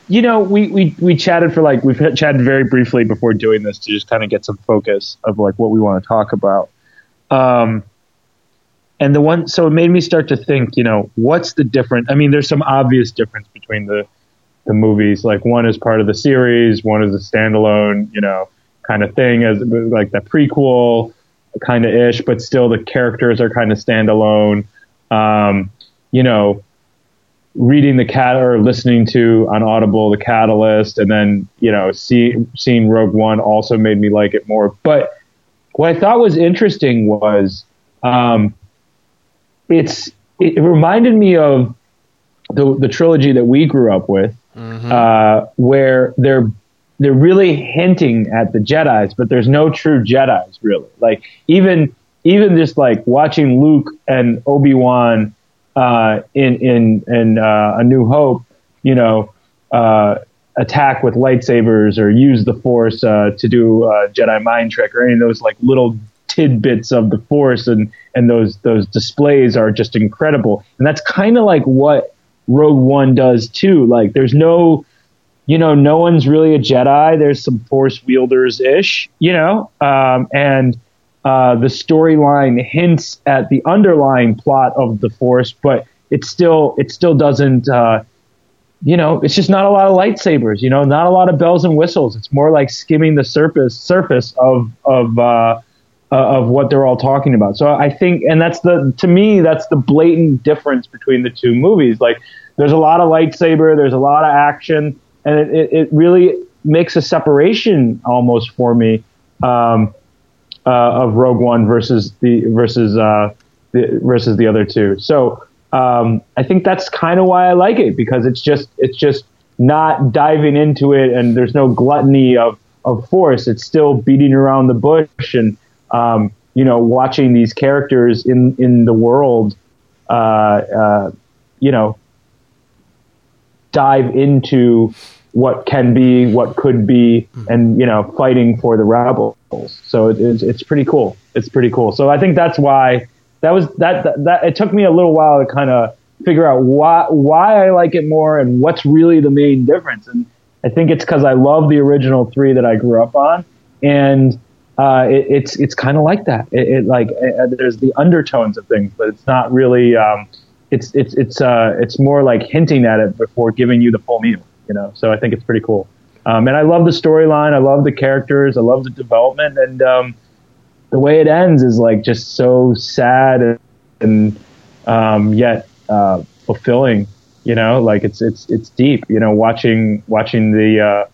You know, we, we, we chatted for like, we've chatted very briefly before doing this to just kind of get some focus of like what we want to talk about. Um, and the one, so it made me start to think, you know, what's the difference? I mean, there's some obvious difference between the, the movies. Like one is part of the series, one is a standalone, you know, kind of thing as like the prequel kind of ish, but still the characters are kind of standalone. Um, you know, reading the cat or listening to on Audible the Catalyst, and then you know see, seeing Rogue One also made me like it more. But what I thought was interesting was um, it's it reminded me of the the trilogy that we grew up with, uh, where they're they're really hinting at the Jedi's, but there's no true Jedi's really. Like even even just like watching Luke and Obi Wan uh, in in in uh, A New Hope, you know, uh, attack with lightsabers or use the Force uh, to do a Jedi mind trick or any of those like little tidbits of the Force and and those those displays are just incredible. And that's kind of like what Rogue One does too. Like there's no you know, no one's really a Jedi. There's some Force wielders ish, you know, um, and uh, the storyline hints at the underlying plot of the Force, but it still it still doesn't. Uh, you know, it's just not a lot of lightsabers. You know, not a lot of bells and whistles. It's more like skimming the surface surface of of uh, uh, of what they're all talking about. So I think, and that's the to me that's the blatant difference between the two movies. Like, there's a lot of lightsaber, there's a lot of action, and it, it, really makes a separation almost for me um, uh, of Rogue One versus the versus uh, the versus the other two. So um, I think that's kind of why I like it because it's just it's just not diving into it, and there's no gluttony of of force. It's still beating around the bush and um, you know watching these characters in in the world, uh, uh, you know, dive into what can be, what could be, and you know, fighting for the rebels. So it, it's it's pretty cool. It's pretty cool. So I think that's why that was that that, that it took me a little while to kind of figure out why why I like it more and what's really the main difference. And I think it's because I love the original three that I grew up on, and uh, it, it's it's kind of like that. It, it like uh, there's the undertones of things, but it's not really. Um, it's it's it's uh it's more like hinting at it before giving you the full meal. You know, so I think it's pretty cool. Um, and I love the storyline. I love the characters. I love the development. And um, the way it ends is like just so sad and, um, yet uh, fulfilling. You know, like it's it's it's deep. You know, watching watching the uh,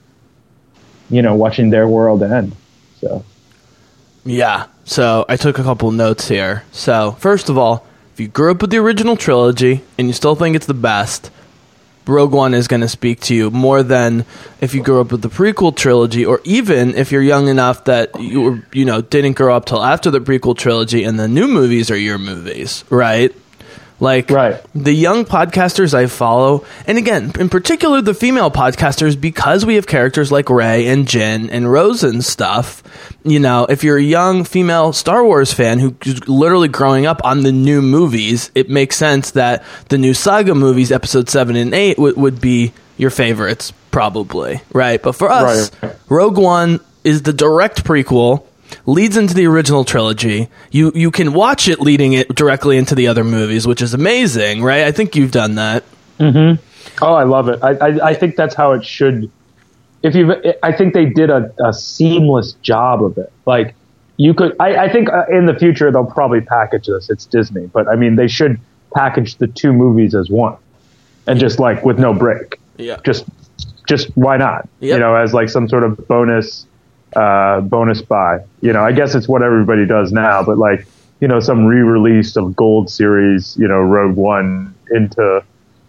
you know watching their world end. So Yeah. So I took a couple notes here. So first of all, if you grew up with the original trilogy and you still think it's the best, Rogue One is going to speak to you more than if you grew up with the prequel trilogy, or even if you're young enough that you were, you know didn't grow up till after the prequel trilogy and the new movies are your movies, right? Like Right. the young podcasters I follow, and again, in particular the female podcasters, because we have characters like Rey and Jyn and Rose and stuff. You know, if you're a young female Star Wars fan who's literally growing up on the new movies, it makes sense that the new saga movies, episode seven and eight, would would be your favorites, probably, right? But for us, Right. Rogue One is the direct prequel leads into the original trilogy. You you can watch it leading it directly into the other movies, which is amazing, right? I think you've done that. Oh, I love it. I, I, I think that's how it should. If you, I think they did a, a seamless job of it. Like you could, I, I think uh, in the future they'll probably package this. It's Disney, but I mean they should package the two movies as one, and just like with no break. Yeah. Just, just why not? Yep. You know, as like some sort of bonus, uh, bonus buy. You know, I guess it's what everybody does now, but like you know, some re-release of Gold Series, you know, Rogue One into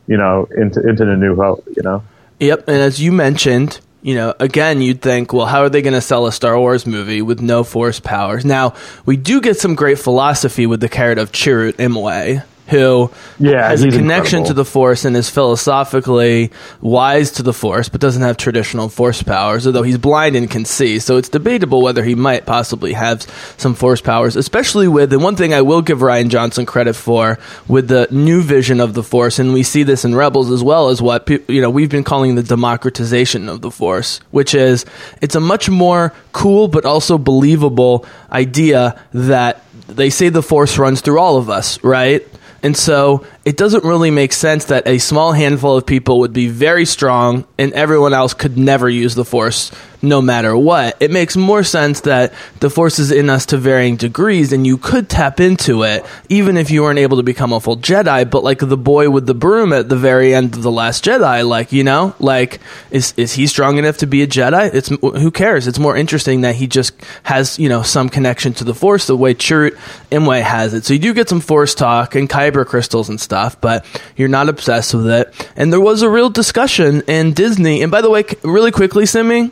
you know, into into the New Hope. You know, Yep, and as you mentioned, you know, again, you'd think, well, how are they going to sell a Star Wars movie with no force powers? Now, we do get some great philosophy with the character of Chirrut Imwe, who Yeah, has a connection incredible. to the Force and is philosophically wise to the Force, but doesn't have traditional Force powers, although he's blind and can see. So it's debatable whether he might possibly have some Force powers, especially with, and one thing I will give Rian Johnson credit for, with the new vision of the Force, and we see this in Rebels as well as what, you know, we've been calling the democratization of the Force, which is, it's a much more cool but also believable idea that they say the Force runs through all of us, right? And so it doesn't really make sense that a small handful of people would be very strong and everyone else could never use the Force no matter what. It makes more sense that the Force is in us to varying degrees and you could tap into it even if you weren't able to become a full Jedi. But like the boy with the broom at the very end of The Last Jedi, like, you know, like, is, is he strong enough to be a Jedi? It's, who cares? It's more interesting that he just has, you know, some connection to the Force the way Chirrut Imwe has it. So you do get some Force talk and kyber crystals and stuff, but you're not obsessed with it. And there was a real discussion in Disney. And by the way, really quickly, Simi,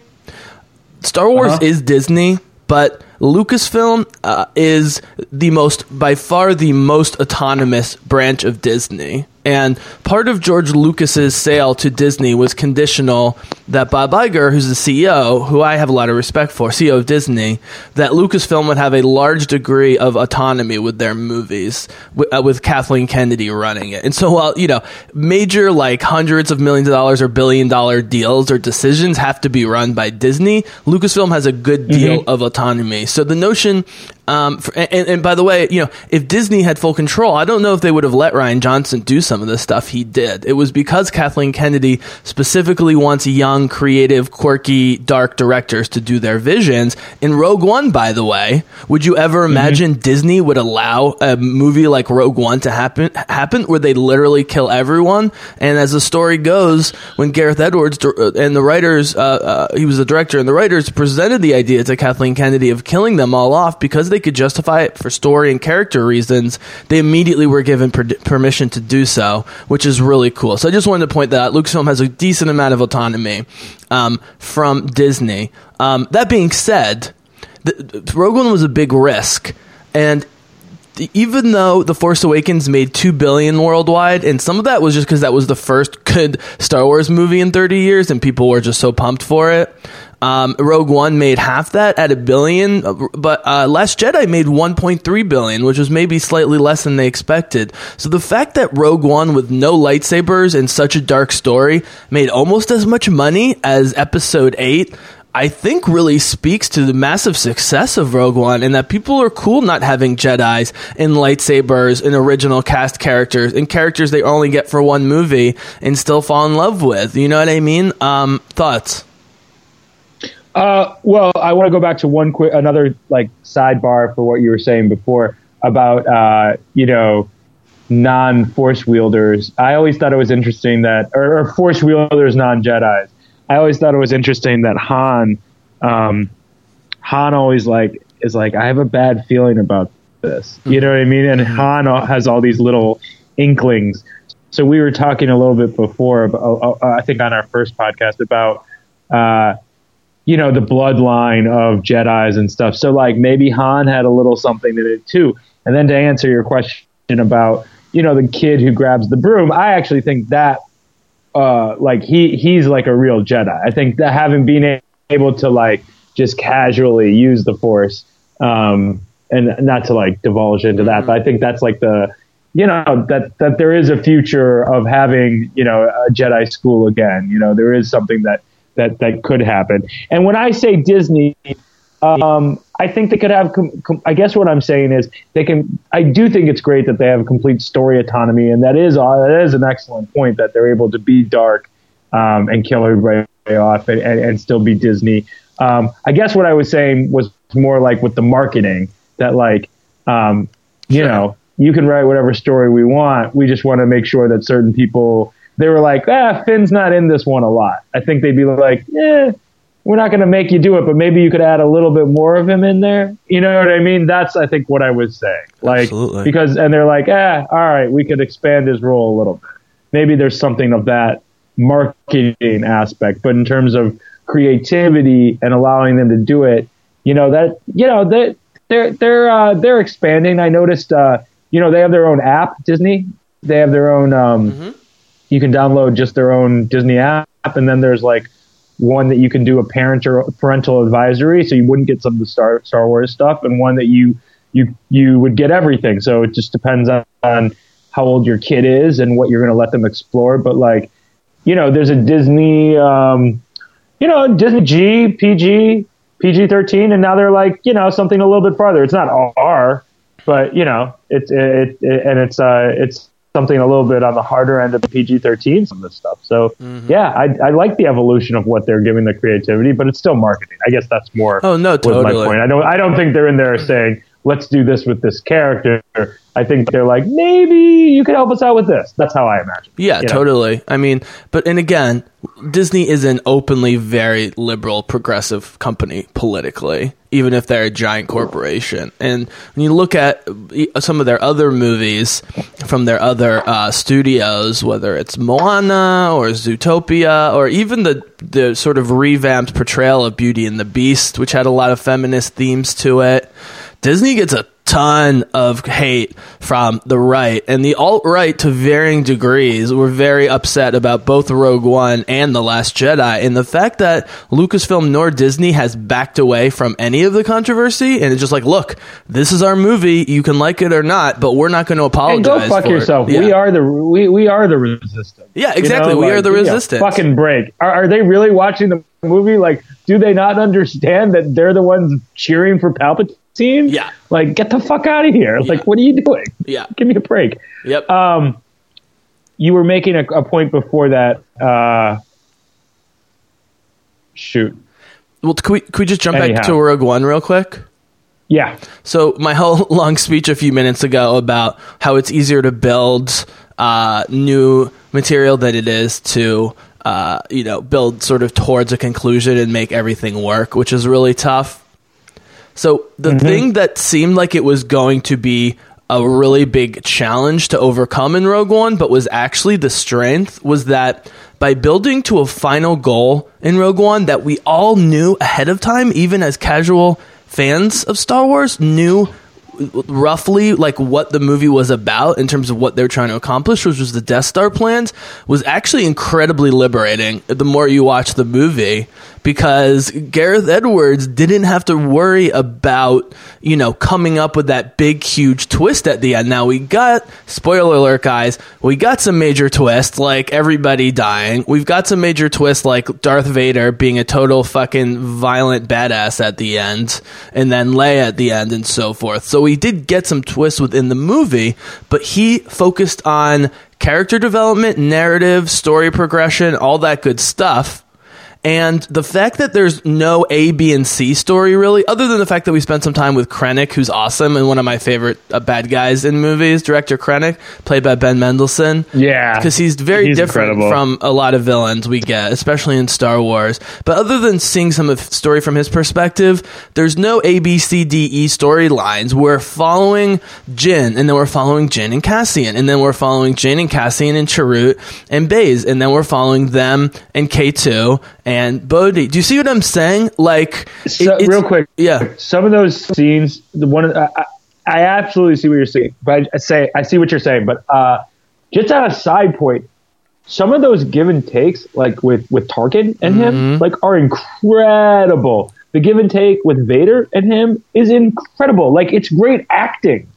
Star Wars Uh-huh. is Disney, but Lucasfilm uh, is the most, by far, the most autonomous branch of Disney. And part of George Lucas's sale to Disney was conditional that Bob Iger, who's the CEO, who I have a lot of respect for, CEO of Disney, that Lucasfilm would have a large degree of autonomy with their movies, with, uh, with Kathleen Kennedy running it. And so, while you know, major like hundreds of millions of dollars or billion dollar deals or decisions have to be run by Disney, Lucasfilm has a good deal of autonomy. So the notion, um, for, and, and by the way, you know, if Disney had full control, I don't know if they would have let Rian Johnson do some of the stuff he did. It was because Kathleen Kennedy specifically wants young, creative, quirky, dark directors to do their visions. In Rogue One, by the way, would you ever imagine Disney would allow a movie like Rogue One to happen, happen where they literally kill everyone? And as the story goes, when Gareth Edwards uh, and the writers, uh, uh, he was the director and the writers presented the idea to Kathleen Kennedy of killing them all off because they could justify it for story and character reasons, they immediately were given per- permission to do so, which is really cool. So I just wanted to point that out. Lucasfilm has a decent amount of autonomy um, from Disney. Um, that being said, the, Rogue One was a big risk, and even though The Force Awakens made two billion worldwide, and some of that was just because that was the first good Star Wars movie in 30 years, and people were just so pumped for it. Um, Rogue One made half that at a billion, uh, but uh, Last Jedi made 1.3 billion, which was maybe slightly less than they expected. So the fact that Rogue One, with no lightsabers and such a dark story, made almost as much money as Episode Eight. I think really speaks to the massive success of Rogue One and that people are cool not having Jedi's and lightsabers and original cast characters and characters they only get for one movie and still fall in love with. You know what I mean? Um, thoughts? Uh, well, I want to go back to one quick, another like sidebar for what you were saying before about uh, you know non force wielders. I always thought it was interesting that, or, or force wielders, non Jedi's. I always thought it was interesting that Han, um, Han always like is like I have a bad feeling about this. You know what I mean? And Han has all these little inklings. So we were talking a little bit before, about, uh, I think on our first podcast about, uh, you know, the bloodline of Jedi's and stuff. So like maybe Han had a little something in it too. And then to answer your question about, you know, the kid who grabs the broom, I actually think that, uh, like he he's like a real Jedi. I think that having been able to like just casually use the Force, um, and not to like divulge into that, but I think that's like the you know that that there is a future of having you know a Jedi school again. You know there is something that that that could happen. And when I say Disney, um, I think they could have. Com- com- I guess what I'm saying is they can. I do think it's great that they have complete story autonomy, and that is uh, that is an excellent point that they're able to be dark um, and kill everybody off and, and, and still be Disney. Um, I guess what I was saying was more like with the marketing that like um, you Sure. know you can write whatever story we want. We just want to make sure that certain people they were like, ah, Finn's not in this one a lot. I think they'd be like, eh, we're not going to make you do it, but maybe you could add a little bit more of him in there. You know what I mean? That's I think what I was saying. Like Absolutely. because and they're like, ah, all right, we could expand his role a little bit. Maybe there's something of that marketing aspect, but in terms of creativity and allowing them to do it, you know that you know that they're they're uh, they're expanding. I noticed, uh, you know, they have their own app, Disney. They have their own. Um, You can download just their own Disney app, and then there's like one that you can do a parent or parental advisory, so you wouldn't get some of the Star Star Wars stuff, and one that you you you would get everything. So it just depends on, on how old your kid is and what you're going to let them explore. But like, you know, there's a Disney, um, you know, Disney G, PG, PG 13, and now they're like, you know, something a little bit farther. It's not R, but you know, it's it, it and it's uh it's something a little bit on the harder end of the PG 13 some of this stuff. So mm-hmm. yeah, I, I like the evolution of what they're giving the creativity, but it's still marketing. I guess that's more. Oh, no, was my point. I don't I don't think they're in there saying let's do this with this character. I think they're like maybe you could help us out with this. That's how I imagine. Yeah, You know? totally. I mean, but and again, Disney is an openly very liberal, progressive company politically, even if they're a giant corporation. And when you look at some of their other movies from their other uh, studios, whether it's Moana or Zootopia, or even the the sort of revamped portrayal of Beauty and the Beast, which had a lot of feminist themes to it. Disney gets a ton of hate from the right and the alt right to varying degrees were very upset about both Rogue One and The Last Jedi and the fact that Lucasfilm nor Disney has backed away from any of the controversy and it's just like look this is our movie you can like it or not but we're not going to Hey, apologize go fuck for it." yourself. Yeah. We are the we, we are the resistance. Yeah, exactly. We are the resistance. Fucking break. Are, are they really watching the movie? Like, do they not understand that they're the ones cheering for Palpatine? Yeah. Like, get the fuck out of here. Like, what are you doing? Yeah. Give me a break. yep Um, you were making a, a point before that. Uh, shoot. well can we, can we just jump Anyhow. back to Rogue One real quick Yeah. So my whole [laughs] long speech a few minutes ago about how it's easier to build uh, new material than it is to uh, you know build sort of towards a conclusion and make everything work, which is really tough. So the mm-hmm. thing that seemed like it was going to be a really big challenge to overcome in Rogue One, but was actually the strength, was that by building to a final goal in Rogue One that we all knew ahead of time, even as casual fans of Star Wars, knew roughly like what the movie was about in terms of what they're trying to accomplish, which was the Death Star plans, was actually incredibly liberating the more you watch the movie because Gareth Edwards didn't have to worry about, you know, coming up with that big, huge twist at the end. Now we got, spoiler alert, guys, we got some major twists like everybody dying. We've got some major twists like Darth Vader being a total fucking violent badass at the end and then Leia at the end and so forth. So we did get some twists within the movie, but he focused on character development, narrative, story progression, all that good stuff And the fact that there's no A, B, and C story really, other than the fact that we spent some time with Krennic, who's awesome and one of my favorite uh, bad guys in movies, director Krennic, played by Ben Mendelsohn. Yeah. Because he's very He's different incredible. from a lot of villains we get, especially in Star Wars. But other than seeing some of the story from his perspective, there's no A, B, C, D, E storylines. We're following Jyn, and then we're following Jyn and Cassian, and then we're following Jyn and Cassian and Chirrut and Baze, and then we're following them and K2 and Bodhi. Do you see what I'm saying? Like, So, it's- real quick, Yeah. some of those scenes, the one I, I, I absolutely see what you're saying, but I say I see what you're saying, but uh, just on a side point, some of those give and takes, like with with Tarkin and him, Mm-hmm. like are incredible. The give and take with Vader and him is incredible. Like it's great acting,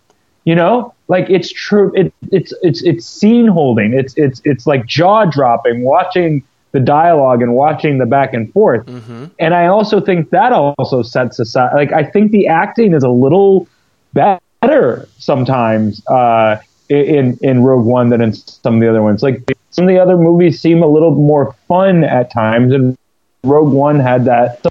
you know. Like it's true. It, it's it's it's scene holding. It's it's it's like jaw dropping. Watching the dialogue and watching the back and forth. And I also think that also sets aside. Like I think the acting is a little better sometimes uh, in in Rogue One than in some of the other ones. Like some of the other movies seem a little more fun at times, and Rogue One had that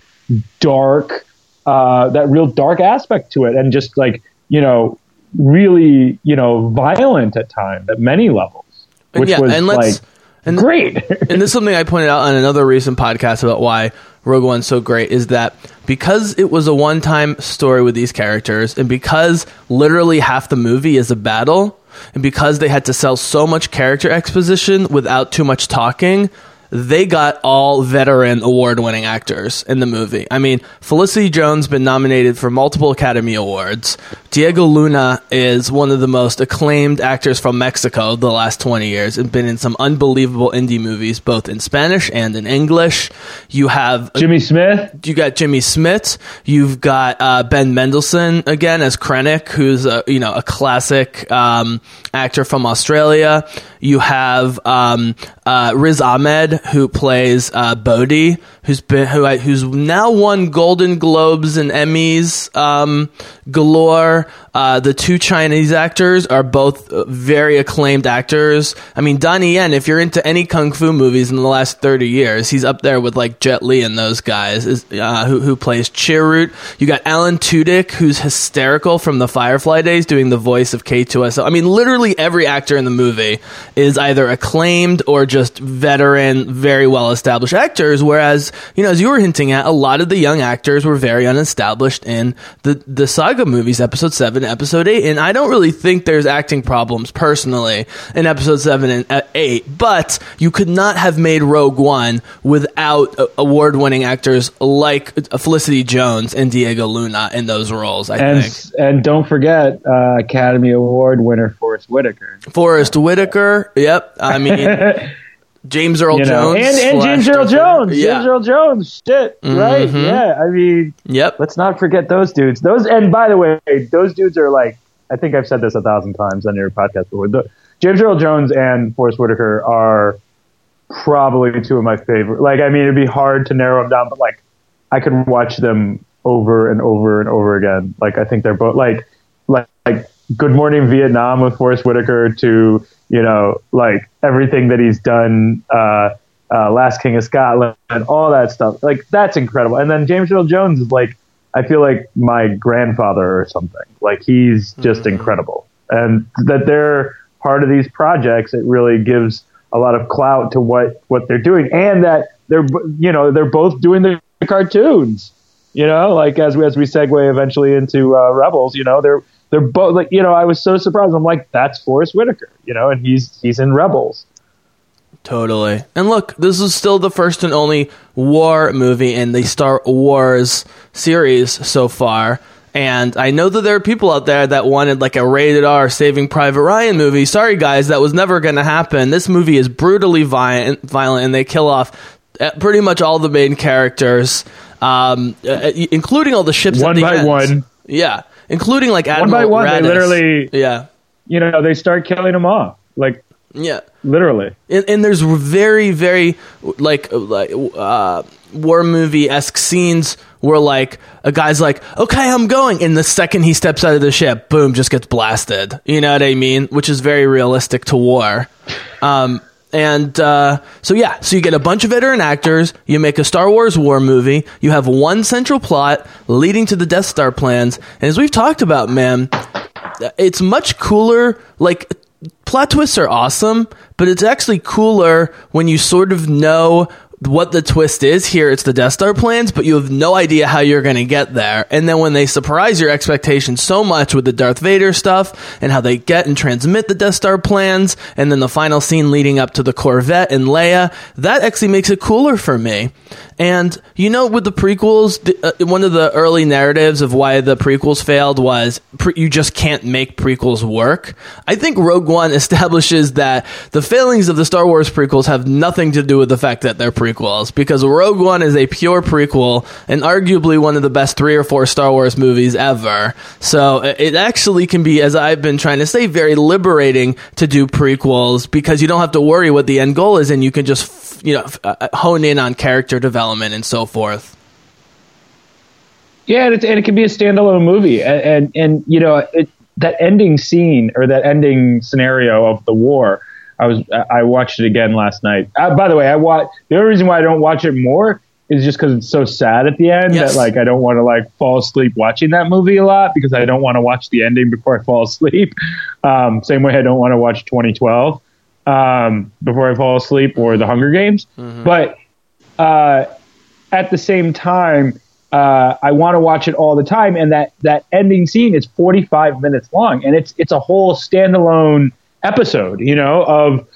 dark, uh, that real dark aspect to it, and just like you know, really you know, violent at times at many levels, And which yeah, was and let's- like and great. [laughs] and this is something I pointed out on another recent podcast about why Rogue One's so great is that because it was a one time story with these characters, and because literally half the movie is a battle, and because they had to sell so much character exposition without too much talking, they got all veteran award winning actors in the movie. I mean, Felicity Jones been nominated for multiple Academy Awards. Diego Luna is one of the most acclaimed actors from Mexico the last 20 years and been in some unbelievable indie movies both in Spanish and in English. You have Jimmy Smits. you got Jimmy Smits. You've got uh, Ben Mendelsohn again as Krennic, who's a you know a classic um, actor from Australia. You have um, uh, Riz Ahmed, who plays uh, Bodhi, who's been who I, who's now won Golden Globes and Emmys um, galore. Uh, the two Chinese actors are both uh, very acclaimed actors. I mean, Donnie Yen, if you're into any kung fu movies in the last 30 years, he's up there with like Jet Li and those guys is, uh, who, who plays Chirrut. You got Alan Tudyk, who's hysterical from the Firefly days, doing the voice of K2SO. I mean, literally every actor in the movie is either acclaimed or just veteran, very well established actors. Whereas, you know, as you were hinting at, a lot of the young actors were very unestablished in the, the saga movies, episode 7 episode 8. And I don't really think there's acting problems personally in episode 7 and uh, 8. But you could not have made Rogue One without uh, award winning actors like uh, Felicity Jones and Diego Luna in those roles, I And think. and don't forget uh, Academy Award winner Forest Whitaker. Forest Whitaker. Yep. I mean, [laughs] James Earl You know, Jones. and, and James Earl Jones. Yeah. James Earl Jones. Shit. Right. Mhm. Yeah. I mean, Yep. let's not forget those dudes. Those and by the way, those dudes are like I think I've said this a thousand times on your podcast before. The, James Earl Jones and Forest Whitaker are probably two of my favorite. Like, I mean, it'd be hard to narrow them down, but like, I could watch them over and over and over again. Like, I think they're both like, like, like Good Morning Vietnam with Forest Whitaker to you know, like everything that he's done. Uh, uh, Last King of Scotland and all that stuff. Like that's incredible. And then James Earl Jones is like, I feel like my grandfather or something. Like he's just incredible. And that they're part of these projects, it really gives a lot of clout to what what they're doing, and that they're you know they're both doing the cartoons. You know, like as we as we segue eventually into uh, Rebels, you know they're they're both like you know I was so surprised. I'm like that's Forest Whitaker, you know, and he's he's in Rebels. Totally. And look, this is still the first and only war movie in the Star Wars series so far. And I know that there are people out there that wanted like a rated R Saving Private Ryan movie. Sorry, guys, that was never going to happen. This movie is brutally violent, violent, and they kill off uh, pretty much all the main characters, um, uh, including all the ships. One the by end. one. Yeah, including like Admiral one by one, they literally- Yeah, You know, they start killing them off, like yeah. literally. and, and there's very very like like uh, war movie esque scenes where like a guy's like, okay, I'm going, and the second he steps out of the ship, boom, just gets blasted. You know what I mean? Which is very realistic to war. Um, and uh, so yeah, so you get a bunch of veteran actors. You make a Star Wars war movie. You have one central plot leading to the Death Star plans. And as we've talked about, man, it's much cooler. Like plot twists are awesome, but it's actually cooler when you sort of know what the twist is here it's the death star plans but you have no idea how you're going to get there. And then when they surprise your expectations so much with the darth vader stuff and how they get and transmit the death star plans and then the final scene leading up to the corvette and leia that actually makes it cooler for me and you know with the prequels the, uh, one of the early narratives of why the prequels failed was pre- you just can't make prequels work i think rogue one [laughs] establishes that the failings of the star wars prequels have nothing to do with the fact that they're prequels because Rogue One is a pure prequel and arguably one of the best three or four Star Wars movies ever. So it actually can be, as I've been trying to say, very liberating to do prequels because you don't have to worry what the end goal is and you can just, you know, uh, uh, hone in on character development and so forth. Yeah, and it, and it can be a standalone movie, and and, and you know it, that ending scene or that ending scenario of the war I was I watched it again last night. Uh, by the way, I watch the only reason why I don't watch it more is just because it's so sad at the end yes. that like I don't want to like fall asleep watching that movie a lot because I don't want to watch the ending before I fall asleep. [laughs] Um, same way I don't want to watch 2012 um, before I fall asleep or The Hunger Games. Mm-hmm. But uh, at the same time, uh, I want to watch it all the time, and that that ending scene is 45 minutes long, and it's it's a whole standalone episode, you know, of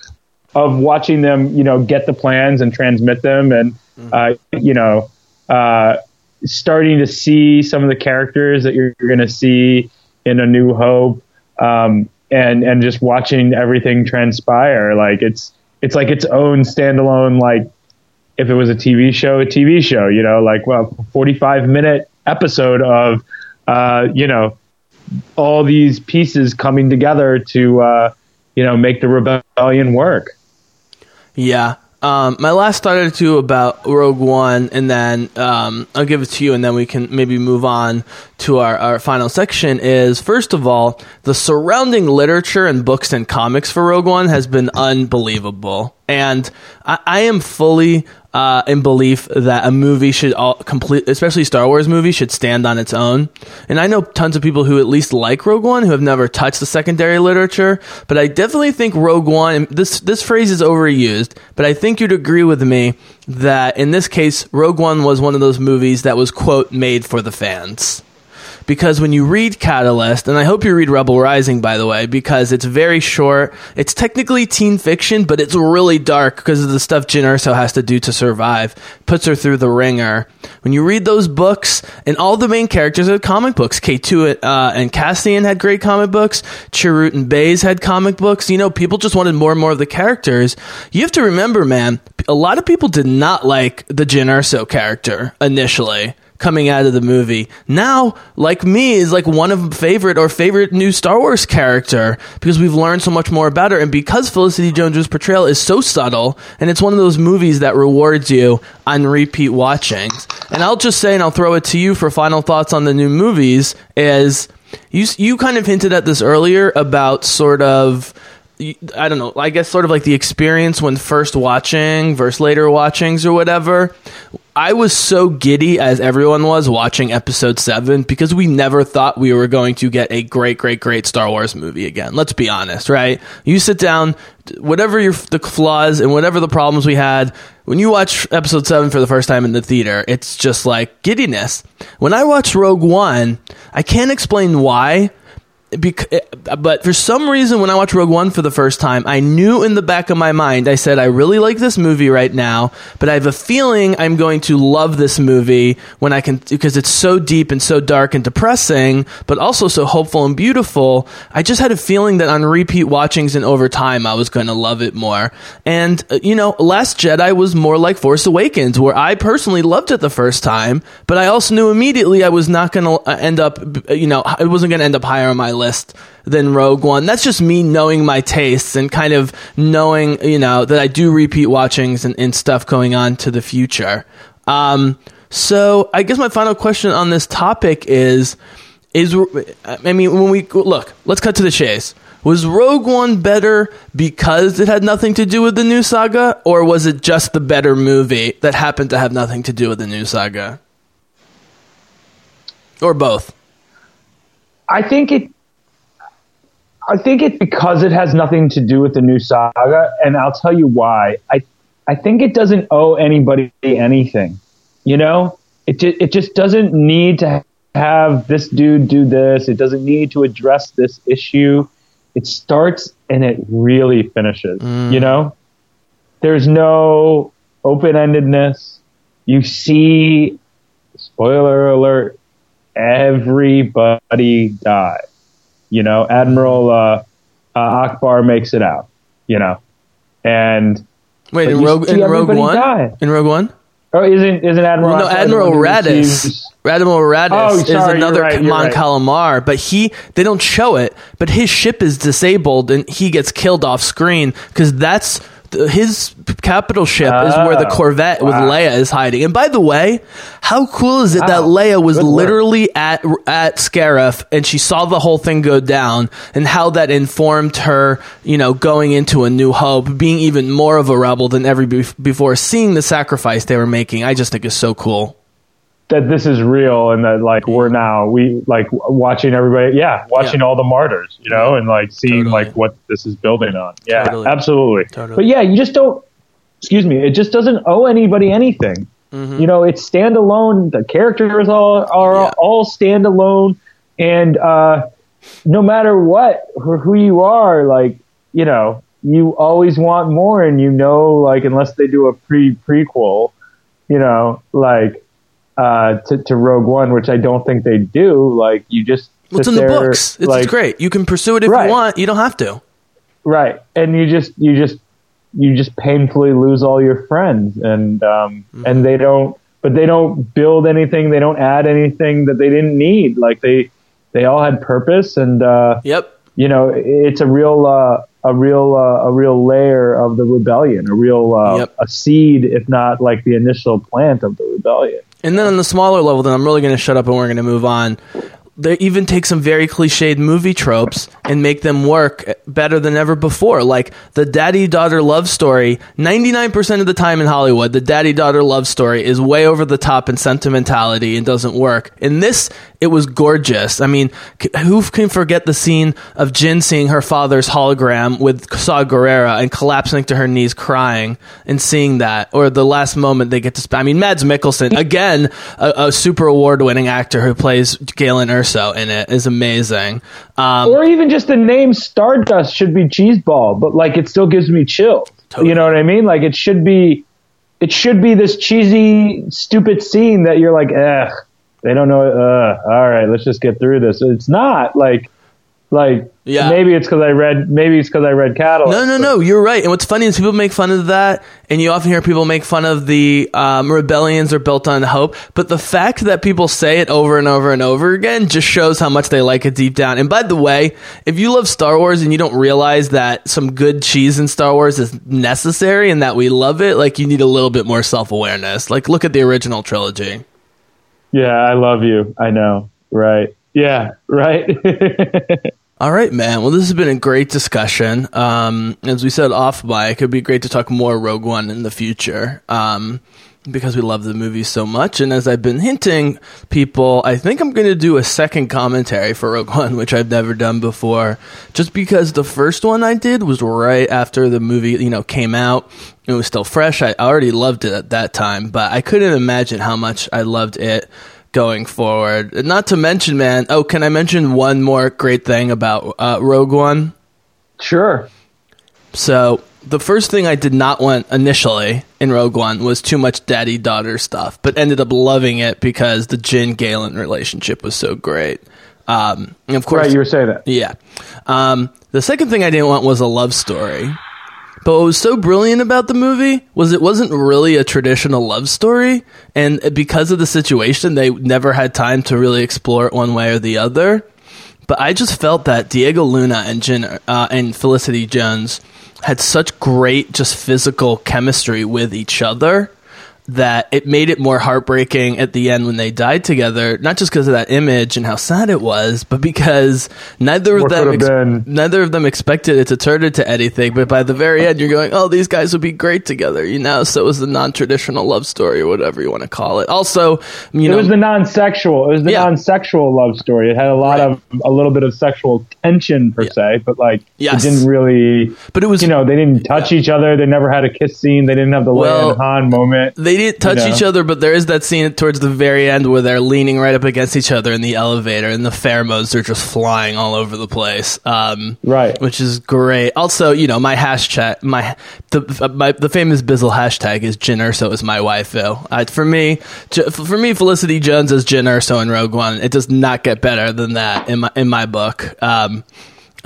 of watching them, you know, get the plans and transmit them, and mm-hmm. uh, you know, uh, starting to see some of the characters that you're, you're going to see in A New Hope, um, and and just watching everything transpire. Like it's it's like its own standalone. Like if it was a TV show, a TV show, you know, like well, 45 minute episode of, uh, you know, all these pieces coming together to uh, you know, make the rebellion work. Yeah. Um, my last thought or two about Rogue One, and then um, I'll give it to you, and then we can maybe move on to our, our final section. Is first of all, the surrounding literature and books and comics for Rogue One has been unbelievable, and I, I am fully uh, in belief that a movie should all complete, especially Star Wars movie, should stand on its own. And I know tons of people who at least like Rogue One who have never touched the secondary literature, but I definitely think Rogue One. This this phrase is overused, but I think you'd agree with me that in this case, Rogue One was one of those movies that was quote made for the fans because when you read Catalyst, and I hope you read Rebel Rising, by the way, because it's very short. It's technically teen fiction, but it's really dark because of the stuff Jyn Erso has to do to survive. Puts her through the ringer. When you read those books, and all the main characters had comic books. K2 uh, and Cassian had great comic books. Chirrut and Baze had comic books. You know, people just wanted more and more of the characters. You have to remember, man, a lot of people did not like the Jyn Erso character initially coming out of the movie. Now, like me, is like one of favorite or favorite new Star Wars character because we've learned so much more about her, and because Felicity Jones's portrayal is so subtle, and it's one of those movies that rewards you on repeat watchings. And I'll just say, and I'll throw it to you for final thoughts on the new movies. Is you you kind of hinted at this earlier about sort of I don't know, I guess sort of like the experience when first watching versus later watchings or whatever. I was so giddy as everyone was watching episode 7 because we never thought we were going to get a great great great Star Wars movie again. Let's be honest, right? You sit down, whatever your the flaws and whatever the problems we had, when you watch episode 7 for the first time in the theater, it's just like giddiness. When I watched Rogue One, I can't explain why, because, but for some reason, when I watched Rogue One for the first time, I knew in the back of my mind, I said, I really like this movie right now, but I have a feeling I'm going to love this movie when I can, because it's so deep and so dark and depressing, but also so hopeful and beautiful. I just had a feeling that on repeat watchings and over time, I was going to love it more. And, uh, you know, Last Jedi was more like Force Awakens, where I personally loved it the first time, but I also knew immediately I was not going to uh, end up, you know, it wasn't going to end up higher on my list than Rogue One. That's just me knowing my tastes and kind of knowing, you know, that I do repeat watchings and, and stuff going on to the future. Um, so I guess my final question on this topic is, is I mean, when we look, let's cut to the chase. Was Rogue One better because it had nothing to do with the new saga, or was it just the better movie that happened to have nothing to do with the new saga? Or both? I think it. I think it's because it has nothing to do with the new saga, and I'll tell you why. I I think it doesn't owe anybody anything. You know, it ju- it just doesn't need to have this dude do this. It doesn't need to address this issue. It starts and it really finishes. Mm. You know, there's no open endedness. You see, spoiler alert, everybody dies. You know, Admiral uh, uh, Ackbar makes it out. You know, and Wait, in Rogue, in Rogue One? die. In Rogue One? oh, isn't isn't Admiral? Well, no, Admiral Raddus. receives- Admiral Raddus Oh, is another right, Mon right. Calamar, but he they don't show it. But his ship is disabled and he gets killed off screen because that's th- his capital ship is where the Oh, Corvette with wow. Leia is hiding. And by the way, how cool is it that Leia was Good work. literally at at Scarif and she saw the whole thing go down and how that informed her, you know, going into a New Hope, being even more of a rebel than ever before, seeing the sacrifice they were making. I just think is so cool. That this is real and that like we're now we like watching everybody yeah watching Yeah. all the martyrs you know and like seeing Totally. like what this is building on yeah Totally. absolutely Totally. but yeah you just don't excuse me it just doesn't owe anybody anything you know it's standalone the characters all are Mm-hmm. Yeah. all standalone and uh no matter what who you are like you know you always want more and you know like unless they do a pre prequel you know like uh to, to rogue one which i don't think they do like you just Well, it's in the books. It's like, great. You can pursue it if Right. you want. You don't have to. right and you just you just you just painfully lose all your friends and um Mm-hmm. and they don't but they don't build anything they don't add anything that they didn't need like they they all had purpose and uh Yep. you know it's a real uh a real uh, a real layer of the rebellion a real uh, Yep. a seed if not like the initial plant of the rebellion And then on the smaller level, then I'm really going to shut up and we're going to move on. They even take some very cliched movie tropes and make them work better than ever before. Like the daddy daughter love story, 99% of the time in Hollywood, the daddy daughter love story is way over the top in sentimentality and doesn't work. In this, it was gorgeous. I mean, who can forget the scene of Jyn seeing her father's hologram with Saw Gerrera and collapsing to her knees crying and seeing that? Or the last moment they get to spend. I mean, Mads Mikkelsen, again, a, a super award winning actor who plays Galen Erso in it, is amazing. Um, or even just the name Stardust should be cheeseball, but like it still gives me chill. Totally. You know what I mean? Like it should be, it should be this cheesy, stupid scene that you're like, ugh, they don't know. Uh, all right, let's just get through this. It's not like, like Yeah. maybe it's because I read, maybe it's because I read Catalyst. No, no, but- no. You're right. And what's funny is people make fun of that, and you often hear people make fun of the um, rebellions are built on hope. But the fact that people say it over and over and over again just shows how much they like it deep down. And by the way, if you love Star Wars and you don't realize that some good cheese in Star Wars is necessary and that we love it, like you need a little bit more self awareness. Like look at the original trilogy. Yeah, I love you. I know. Right. Yeah. Right. [laughs] All right, man. Well, this has been a great discussion. Um, as we said off by, it could be great to talk more Rogue One in the future. Um, because we love the movie so much. And as I've been hinting people, I think I'm going to do a second commentary for Rogue One, which I've never done before. Just because the first one I did was right after the movie, you know, came out. It was still fresh. I already loved it at that time, but I couldn't imagine how much I loved it going forward. Not to mention, man. Oh, can I mention one more great thing about uh, Rogue One? sure. So the first thing I did not want initially in Rogue One was too much daddy daughter stuff, but ended up loving it because the Jyn Galen relationship was so great. Um, and of course, Right. You were saying that. yeah. Um, the second thing I didn't want was a love story. But what was so brilliant about the movie was it wasn't really a traditional love story, and because of the situation, they never had time to really explore it one way or the other. But I just felt that Diego Luna and uh, and Felicity Jones had such great, just physical chemistry with each other that it made it more heartbreaking at the end when they died together, not just because of that image and how sad it was, but because neither of them could've neither of them expected it to turn into anything. But by the very end, you're going, "Oh, these guys would be great together," you know. So it was the non-traditional love story or whatever you want to call it. Also, you It know, was the non-sexual. It was the Yeah. non-sexual love story. It had a lot Right. of a little bit of sexual tension per se, but like Yes. it didn't really. but it was You know, they didn't touch each other. They never had a kiss scene. They didn't have the Well, Leia and Han moment. They didn't touch know? each other, but there is that scene towards the very end where they're leaning right up against each other in the elevator, and the pheromones are just flying all over the place. Um, Right. which is great. Also, you know, my hashtag, my the my the famous Bizzle hashtag is Jyn Erso is my waifu. Uh, for me, for me, Felicity Jones as Jyn Erso in Rogue One. It does not get better than that in my in my book. Um,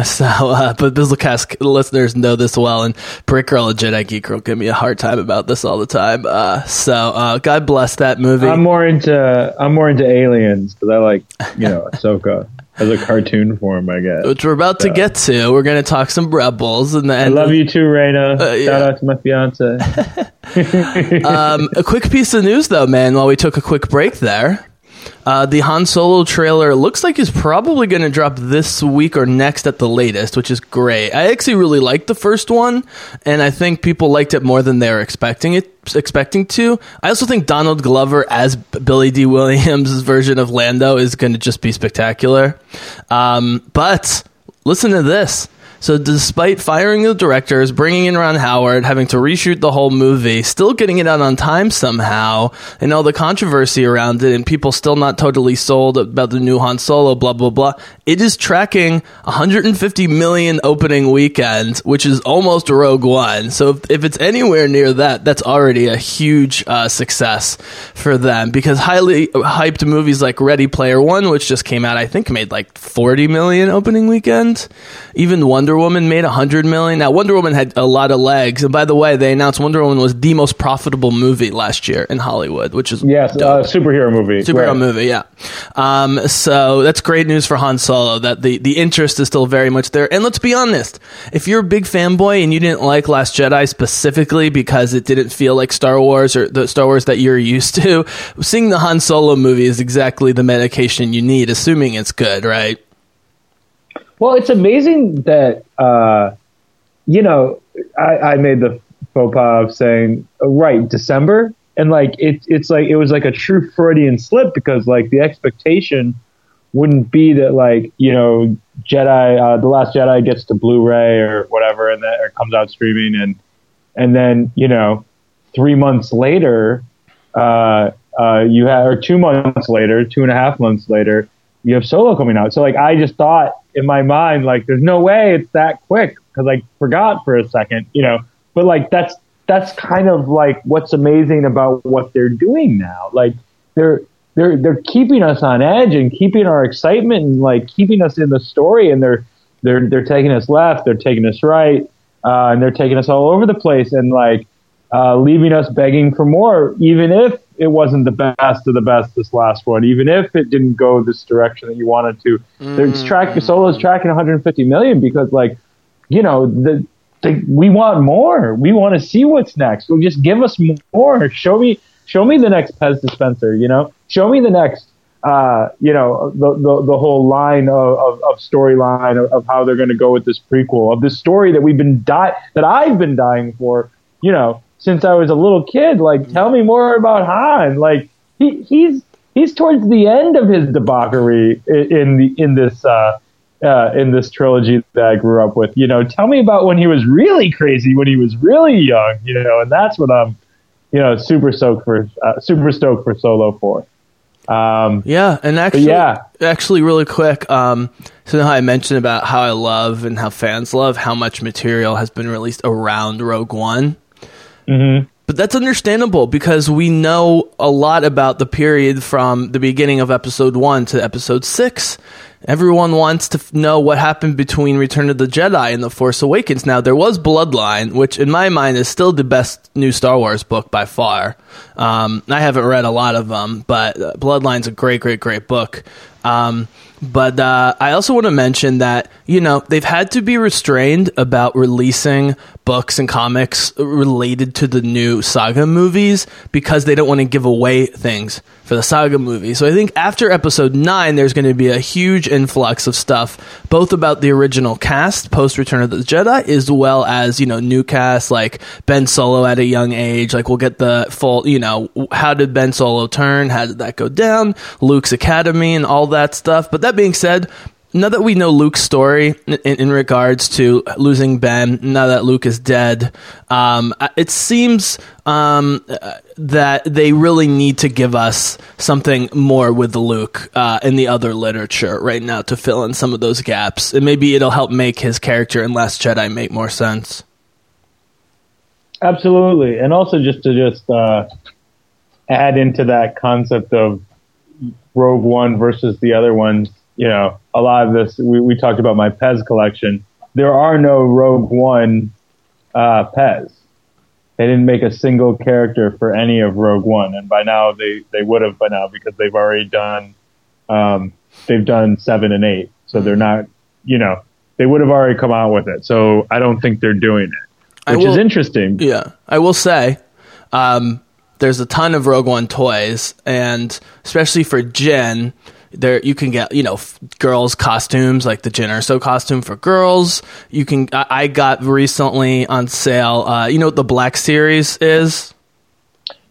[laughs] so, uh, but Bizzlecast listeners know this well, and Brick Girl and Jedi Geek Girl give me a hard time about this all the time. Uh, so, uh, God bless that movie. I'm more into I'm more into aliens because I like you know [laughs] Ahsoka as a cartoon form. I guess. which we're about to get to. We're going to talk some Rebels, and then I love you too, Raina. Uh, yeah. Shout out to my fiance. [laughs] um, a quick piece of news, though, man. While we took a quick break there, uh, the Han Solo trailer looks like is probably going to drop this week or next at the latest, which is great. I actually really liked the first one, and I think people liked it more than they were expecting it expecting to. I also think Donald Glover as Billy Dee Williams' [laughs] version of Lando is going to just be spectacular. Um, but listen to this. So, despite firing the directors, bringing in Ron Howard, having to reshoot the whole movie, still getting it out on time somehow, and all the controversy around it, and people still not totally sold about the new Han Solo, blah, blah, blah, it is tracking 150 million opening weekend, which is almost Rogue One. So, if, if it's anywhere near that, that's already a huge uh, success for them because highly hyped movies like Ready Player One, which just came out, I think made like 40 million opening weekend. Even Wonder Woman made a 100 million. Now, Wonder Woman had a lot of legs. And by the way, they announced Wonder Woman was the most profitable movie last year in Hollywood, which is yes, uh, superhero movie. Superhero Right. movie, yeah. Um, so that's great news for Han Solo that the, the interest is still very much there. And let's be honest, if you're a big fanboy and you didn't like Last Jedi specifically because it didn't feel like Star Wars or the Star Wars that you're used to, [laughs] seeing the Han Solo movie is exactly the medication you need, assuming it's good, right? Well, it's amazing that uh, you know I, I made the faux pas of saying uh, right December, and like it, it's like it was like a true Freudian slip because like the expectation wouldn't be that like you know Jedi uh, the Last Jedi gets to Blu-ray or whatever, and that or comes out streaming, and and then you know three months later, uh, uh, you have or two months later, two and a half months later, you have Solo coming out. So like I just thought in my mind like there's no way it's that quick because I forgot for a second, you know. But like that's that's kind of like what's amazing about what they're doing now. Like they're they're they're keeping us on edge and keeping our excitement and like keeping us in the story and they're they're they're taking us left, they're taking us right, uh, and they're taking us all over the place and like uh, leaving us begging for more, even if it wasn't the best of the best this last one, even if it didn't go this direction that you wanted to. It's track Solo's tracking 150 million because like you know the. the we want more. We want to see what's next. Well, just give us more. Show me, show me the next Pez dispenser. You know, show me the next uh, you know, the, the, the whole line of, of, of storyline of, of how they're going to go with this prequel of this story that we've been die that I've been dying for, you know, since I was a little kid. Like, tell me more about Han. Like, he, he's he's towards the end of his debauchery in, the in this uh, uh, in this trilogy that I grew up with. You know, tell me about when he was really crazy, when he was really young. You know, and that's what I'm, you know, super stoked for, uh, super stoked for Solo Four. Um, Yeah, and actually, yeah. actually, really quick. Um, so now I mentioned about how I love and how fans love how much material has been released around Rogue One. Mhm. But that's understandable because we know a lot about the period from the beginning of episode one to episode six. Everyone wants to f- know what happened between Return of the Jedi and The Force Awakens. Now, there was Bloodline, which in my mind is still the best new Star Wars book by far. Um, I haven't read a lot of them, but uh, Bloodline's a great, great, great book. Um, but uh, I also want to mention that you know they've had to be restrained about releasing books and comics related to the new saga movies because they don't want to give away things for the saga movie. So I think after episode nine, there's going to be a huge influx of stuff, both about the original cast post Return of the Jedi, as well as you know new cast like Ben Solo at a young age. Like we'll get the full, you know, how did Ben Solo turn? How did that go down? Luke's Academy and all that stuff. But that being said, now that we know Luke's story in, in regards to losing Ben, now that Luke is dead, um, it seems um, that they really need to give us something more with Luke uh, in the other literature right now to fill in some of those gaps. And maybe it'll help make his character in Last Jedi make more sense. Absolutely, and also just to just uh, add into that concept of Rogue One versus the other ones. You know, a lot of this we, we talked about my Pez collection. There are no Rogue One uh, Pez. They didn't make a single character for any of Rogue One, and by now they they would have by now because they've already done um, they've done seven and eight, so they're not you know they would have already come out with it. So I don't think they're doing it, which will, is interesting. Yeah, I will say. Um, there's a ton of Rogue One toys, and especially for Jyn, there you can get you know f- girls costumes like the Jyn Erso costume for girls. You can I, I got recently on sale. Uh, you know what the Black Series is?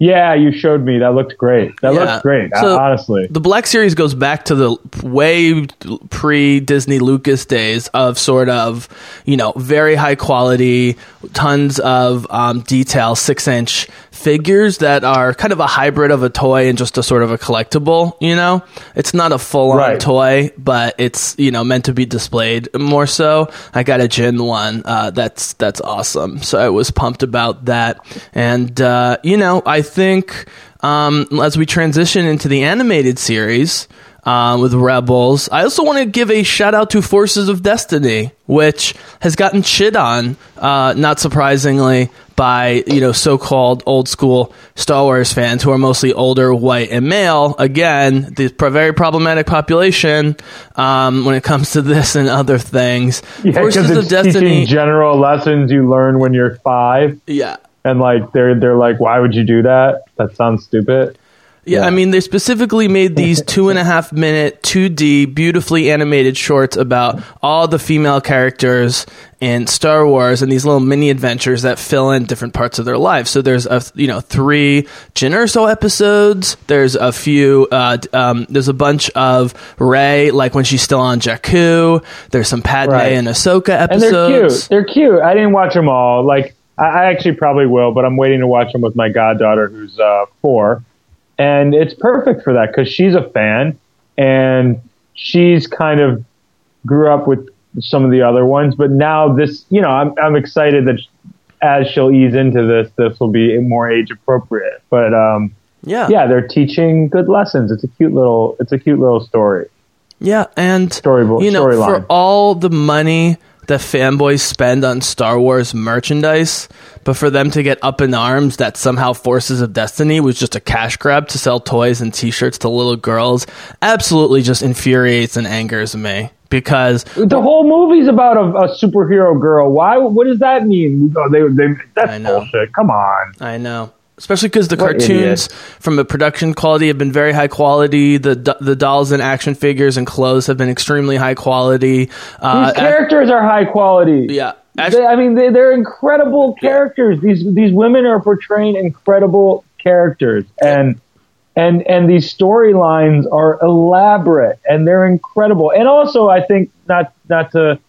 Yeah, you showed me. That looked great. That Yeah. looks great. So, honestly, The Black Series goes back to the way pre Disney Lucas days of sort of, you know, very high quality, tons of um, detail, six inch figures that are kind of a hybrid of a toy and just a sort of a collectible, you know? It's not a full on Right. toy, but it's, you know, meant to be displayed more so. I got a Jyn one. Uh, that's, that's awesome. So I was pumped about that. And, uh, you know, I think, um, as we transition into the animated series, uh, with Rebels. I also want to give a shout out to Forces of Destiny, which has gotten shit on, uh, not surprisingly, by you know so-called old school Star Wars fans who are mostly older, white, and male. Again, the very problematic population um, when it comes to [laughs] this and other things. yeah, Forces of Destiny. general lessons you learn when you're five, Yeah. And like they're they're like, why would you do that? That sounds stupid. Yeah, Yeah. I mean, they specifically made these two and a half minute, 2D, beautifully animated shorts about all the female characters in Star Wars and these little mini adventures that fill in different parts of their lives. So there's a you know three Jyn Erso episodes. There's a few. Uh, um, there's a bunch of Rey, like when she's still on Jakku. There's some Padme Right. and Ahsoka And episodes. they're cute. They're cute. I didn't watch them all. Like I, I actually probably will, but I'm waiting to watch them with my goddaughter who's uh, four, and it's perfect for that because she's a fan and she's kind of grew up with some of the other ones, but now this, you know, I'm I'm excited that as she'll ease into this, this will be more age appropriate. But um, Yeah, yeah, they're teaching good lessons. It's a cute little, it's a cute little story. Yeah, and Storyboard- you know, storyline. for all the money that fanboys spend on Star Wars merchandise, but for them to get up in arms that somehow Forces of Destiny was just a cash grab to sell toys and T-shirts to little girls, absolutely just infuriates and angers me because The whole movie's about a, a superhero girl. Why? What does that mean? Oh, they, they, that's bullshit. Come on. I know. Especially because the What cartoons, from a production quality, have been very high quality. The the dolls and action figures and clothes have been extremely high quality. Uh, These characters are high quality. yeah, They, I mean, they, they're incredible characters. These these women are portraying incredible characters, and and and these storylines are elaborate and they're incredible. And also, I think not not to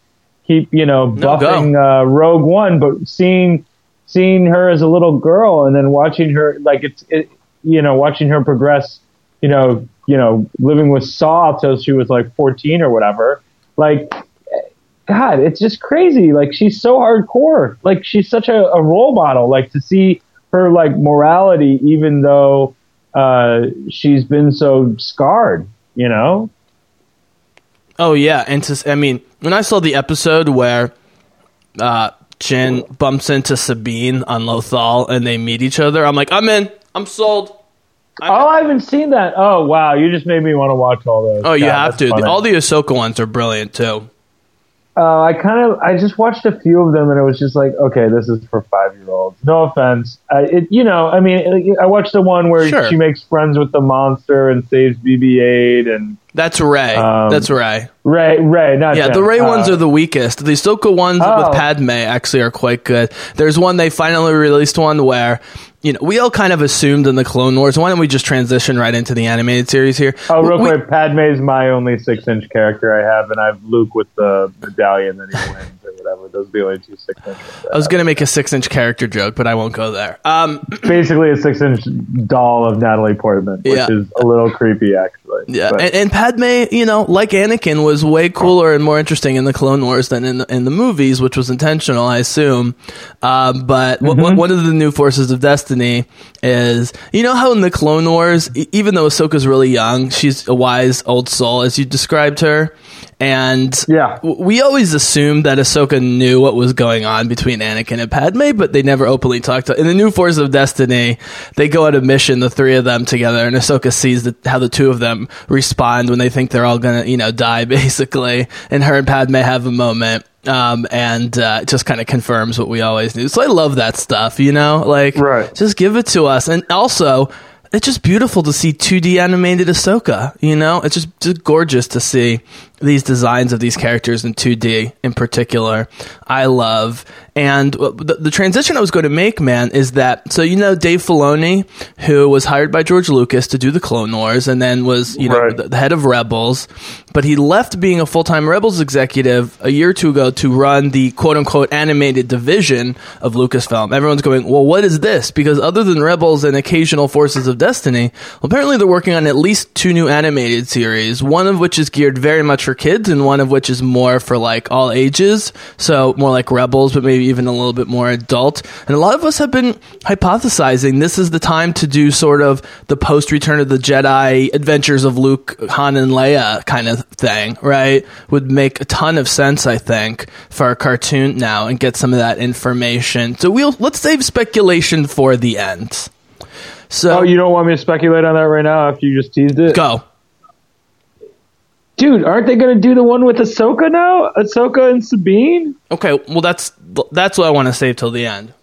keep you know No, buffing uh, Rogue One, but seeing seeing her as a little girl and then watching her like it's it, you know watching her progress, you know you know living with Saw till she was like fourteen or whatever, like. God, it's just crazy. Like she's so hardcore. Like she's such a, a role model. Like to see her like morality, even though uh, she's been so scarred. You know? Oh yeah, and to, I mean, when I saw the episode where uh, Jyn bumps into Sabine on Lothal and they meet each other, I'm like, I'm in. I'm sold. oh, I haven't seen that. Oh, wow. You just made me want to watch all those. Oh, you God, have to. funny. All the Ahsoka ones are brilliant too. Uh, I kind of I just watched a few of them and it was just like okay this is for five year olds no offense I, it you know I mean I watched the one where Sure. she makes friends with the monster and saves BB-8 and That's Rey. Um, That's Rey. Rey Rey not Yeah, Jyn. the Rey Uh, ones are the weakest. The Ahsoka ones Oh. with Padme actually are quite good. There's one they finally released one where you know we all kind of assumed in the Clone Wars. Why don't we just transition right into the animated series here? oh real We- quick Padme's my only six inch character I have and I have Luke with the medallion that he wins whatever those are the only two six inch I was gonna make a six inch character joke, but I won't go there. Um, [clears throat] basically a six inch doll of Natalie Portman which Yeah. is a little creepy actually yeah, and, and Padme, you know, like Anakin, was way cooler and more interesting in the Clone Wars than in the, in the movies, which was intentional, I assume. Um, but Mm-hmm. w- one of the new forces of destiny is, you know, how in the Clone Wars, e- even though Ahsoka's really young, she's a wise old soul, as you described her, and Yeah. we always assumed that Ahsoka knew what was going on between Anakin and Padme, but they never openly talked. To, in the New Force of Destiny, they go on a mission, the three of them together, and Ahsoka sees the, how the two of them respond when they think they're all gonna, you know, [laughs] die, basically. And her and Padme have a moment. Um, and uh, it just kind of confirms what we always knew. So I love that stuff, you know, like Right. just give it to us. And also, it's just beautiful to see 2D animated Ahsoka. You know, it's just, just gorgeous to see these designs of these characters in 2D in particular. I love. And the, the transition I was going to make, man, is that so you know Dave Filoni, who was hired by George Lucas to do the Clone Wars, and then was you know Right. the, the head of Rebels, but he left being a full time Rebels executive a year or two ago to run the quote unquote animated division of Lucasfilm. Everyone's going, well, what is this? Because other than Rebels and occasional Forces of Destiny, well, apparently they're working on at least two new animated series, one of which is geared very much for kids, and one of which is more for like all ages. So more like Rebels, but maybe even a little bit more adult. And a lot of us have been hypothesizing this is the time to do sort of the post Return of the Jedi adventures of Luke, Han, and Leia kind of thing, right? Would make a ton of sense, I think, for a cartoon now and get some of that information. So we'll let's save speculation for the end. So oh you don't want me to speculate on that right now after you just teased it go. Dude, aren't they going to do the one with Ahsoka now? Ahsoka and Sabine Okay, well that's that's what I want to save till the end.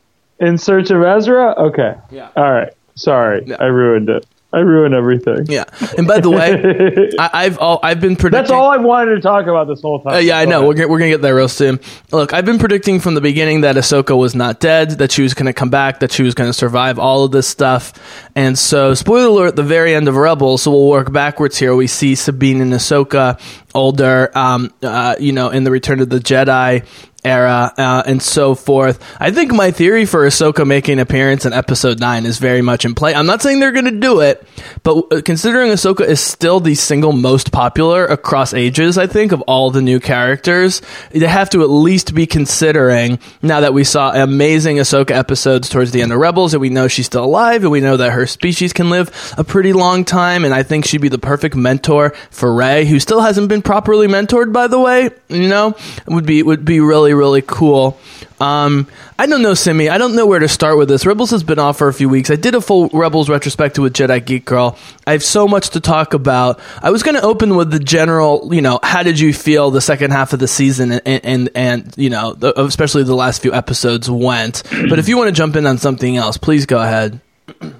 in search of Ezra? Okay. Yeah. All right. Sorry. Yeah. I ruined it. I ruin everything. Yeah, and by the way, [laughs] I, I've all, I've been predicting. That's all I wanted to talk about this whole time. Uh, yeah, I know. We're gonna, we're gonna get there real soon. Look, I've been predicting from the beginning that Ahsoka was not dead, that she was gonna come back, that she was gonna survive all of this stuff. And so, spoiler alert: the very end of Rebels, so we'll work backwards here. We see Sabine and Ahsoka older, um, uh, you know, in the Return of the Jedi era uh, and so forth. I think my theory for Ahsoka making an appearance in Episode Nine is very much in play. I'm not saying they're going to do it, but uh, considering Ahsoka is still the single most popular across ages, I think of all the new characters, they have to at least be considering now that we saw amazing Ahsoka episodes towards the end of Rebels, and we know she's still alive, and we know that her species can live a pretty long time, and I think she'd be the perfect mentor for Rey, who still hasn't been properly mentored, by the way. You know, would be would be really really cool. Um, I don't know, Simi. I don't know where to start with this. Rebels has been off for a few weeks. I did a full Rebels retrospective with Jedi Geek Girl. I have so much to talk about. I was going to open with the general, you know, how did you feel the second half of the season and, and, and you know, the, especially the last few episodes went. But if you want to jump in on something else, please go ahead.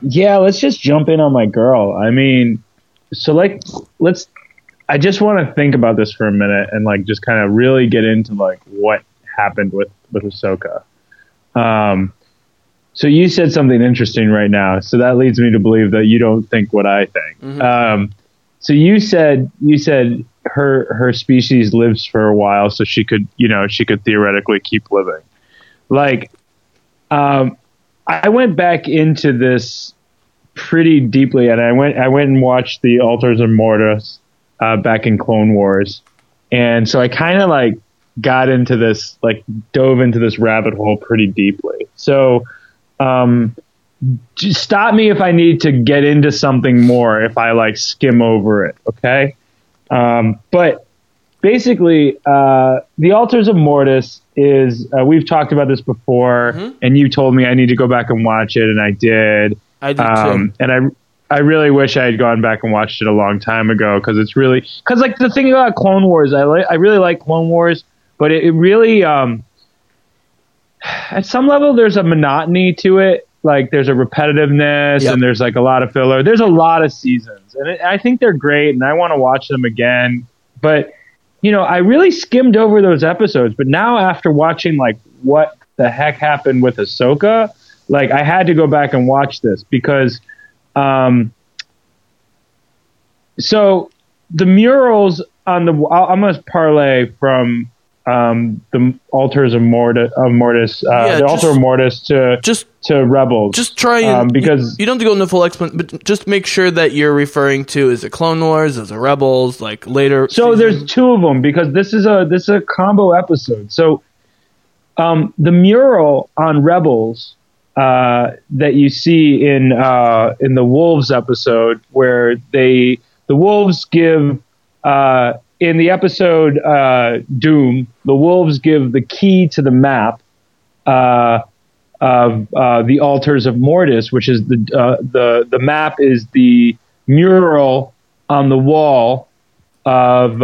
Yeah, let's just jump in on my girl. I mean, so like, let's. I just want to think about this for a minute and like just kind of really get into like what happened with with Ahsoka. Um, so you said something interesting right now, so that leads me to believe that you don't think what I think. Um, so you said you said her her species lives for a while, so she could you know she could theoretically keep living. Like, um, I went back into this pretty deeply, and I went I went and watched the Altars of Mortis uh, back in Clone Wars, and so I kind of like got into this like dove into this rabbit hole pretty deeply. So, um, stop me if I need to get into something more if I like skim over it, okay? Um, but basically, uh, the Altars of Mortis is. Uh, we've talked about this before, and you told me I need to go back and watch it, and I did. I did Um, too. and I. I really wish I had gone back and watched it a long time ago because it's really because like the thing about Clone Wars, I like I really like Clone Wars, but it, it really um, at some level there's a monotony to it. Like there's a repetitiveness Yep. and there's like a lot of filler. There's a lot of seasons, and it, I think they're great, and I want to watch them again. But you know, I really skimmed over those episodes, but now after watching like what the heck happened with Ahsoka, like I had to go back and watch this because, um, so the murals on the I'm gonna parlay from um, the altars of Mortis, of Mortis, uh, Yeah, the just- altar of Mortis to Just to rebels. just try and um, because you, you don't have to go into full explanation, but just make sure that you're referring to is it Clone Wars, is it Rebels, like later. So season? there's two of them because this is a this is a combo episode. So um, the mural on Rebels uh, that you see in uh, in the Wolves episode, where they the Wolves give uh, in the episode uh, Doom, the Wolves give the key to the map uh, of uh, the altars of Mortis, which is the the the map is the mural on the wall of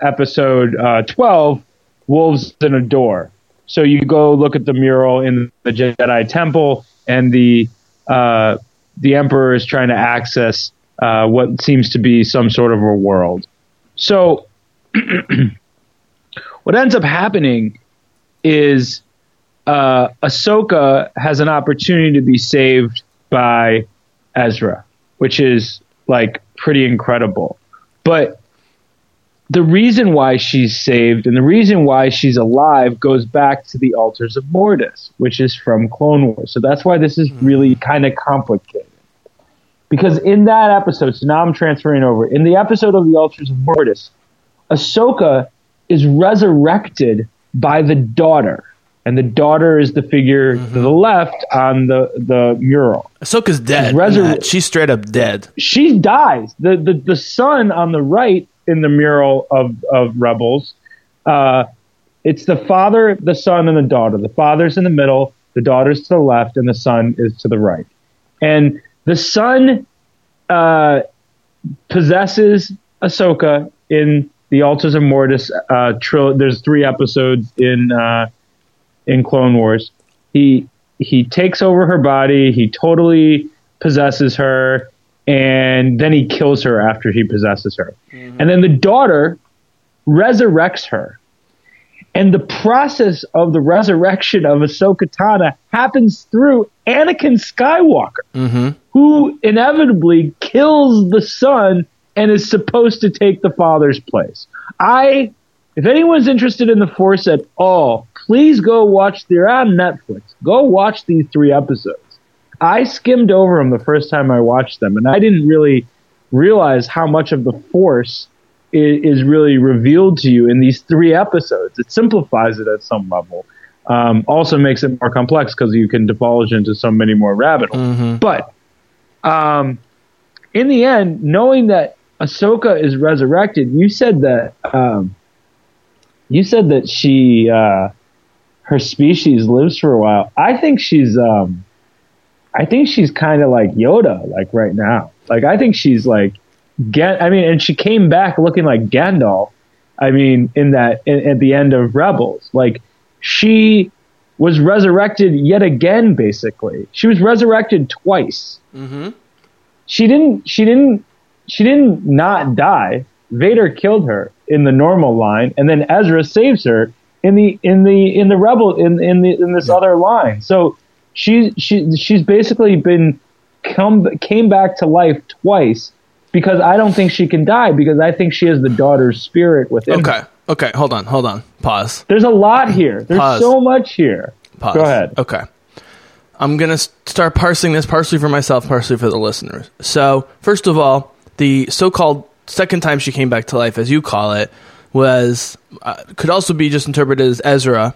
episode 12, Wolves and a Door. So you go look at the mural in the Jedi Temple, and the uh, the Emperor is trying to access uh, what seems to be some sort of a world. So [clears throat] what ends up happening is uh, Ahsoka has an opportunity to be saved by Ezra, which is like pretty incredible. But the reason why she's saved and the reason why she's alive goes back to the altars of Mortis, which is from Clone Wars. So that's why this is hmm. really kind of complicated. Because in that episode, so now I'm transferring over, in the episode of the altars of Mortis, Ahsoka is resurrected by the daughter. And the daughter is the figure to mm-hmm. the left on the, the mural Ahsoka's dead. in Resur- She's straight up dead. she dies. The, the the son on the right in the mural of of Rebels, uh, it's the father, the son, and the daughter. The father's in the middle, the daughter's to the left, and the son is to the right. And the son uh, possesses Ahsoka in the Altars of Mortis uh, tril- There's three episodes in uh, in Clone Wars. He he takes over her body. He totally possesses her, and then he kills her after he possesses her. Mm-hmm. And then the daughter resurrects her. And the process of the resurrection of Ahsoka Tano happens through Anakin Skywalker, mm-hmm. who inevitably kills the son and is supposed to take the father's place. I, if anyone's interested in the Force at all, please go watch. They're on Netflix. Go watch these three episodes. I skimmed over them the first time I watched them, and I didn't really realize how much of the Force is, is really revealed to you in these three episodes. It simplifies it at some level. Um, also makes it more complex because you can divulge into so many more rabbit holes. But um, in the end, knowing that Ahsoka is resurrected, you said that um, you said that she uh, her species lives for a while. I think she's um, I think she's kind of like Yoda, like right now. Like I think she's like get. I mean, and she came back looking like Gandalf. I mean, in that in, at the end of Rebels, like she was resurrected yet again. Basically, she was resurrected twice. Mm-hmm. She didn't. She didn't. She didn't not die. Vader killed her in the normal line, and then Ezra saves her in the in the in the rebel in in the in this other line. So she she she's basically been come came back to life twice because I don't think she can die because I think she has the daughter's spirit within. her. Okay. Okay. Hold on. Hold on. Pause. There's a lot here. There's Pause. so much here. Pause. Go ahead. Okay. I'm to start parsing this partially for myself, partially for the listeners. So, first of all, the so called second time she came back to life, as you call it, was uh, could also be just interpreted as Ezra.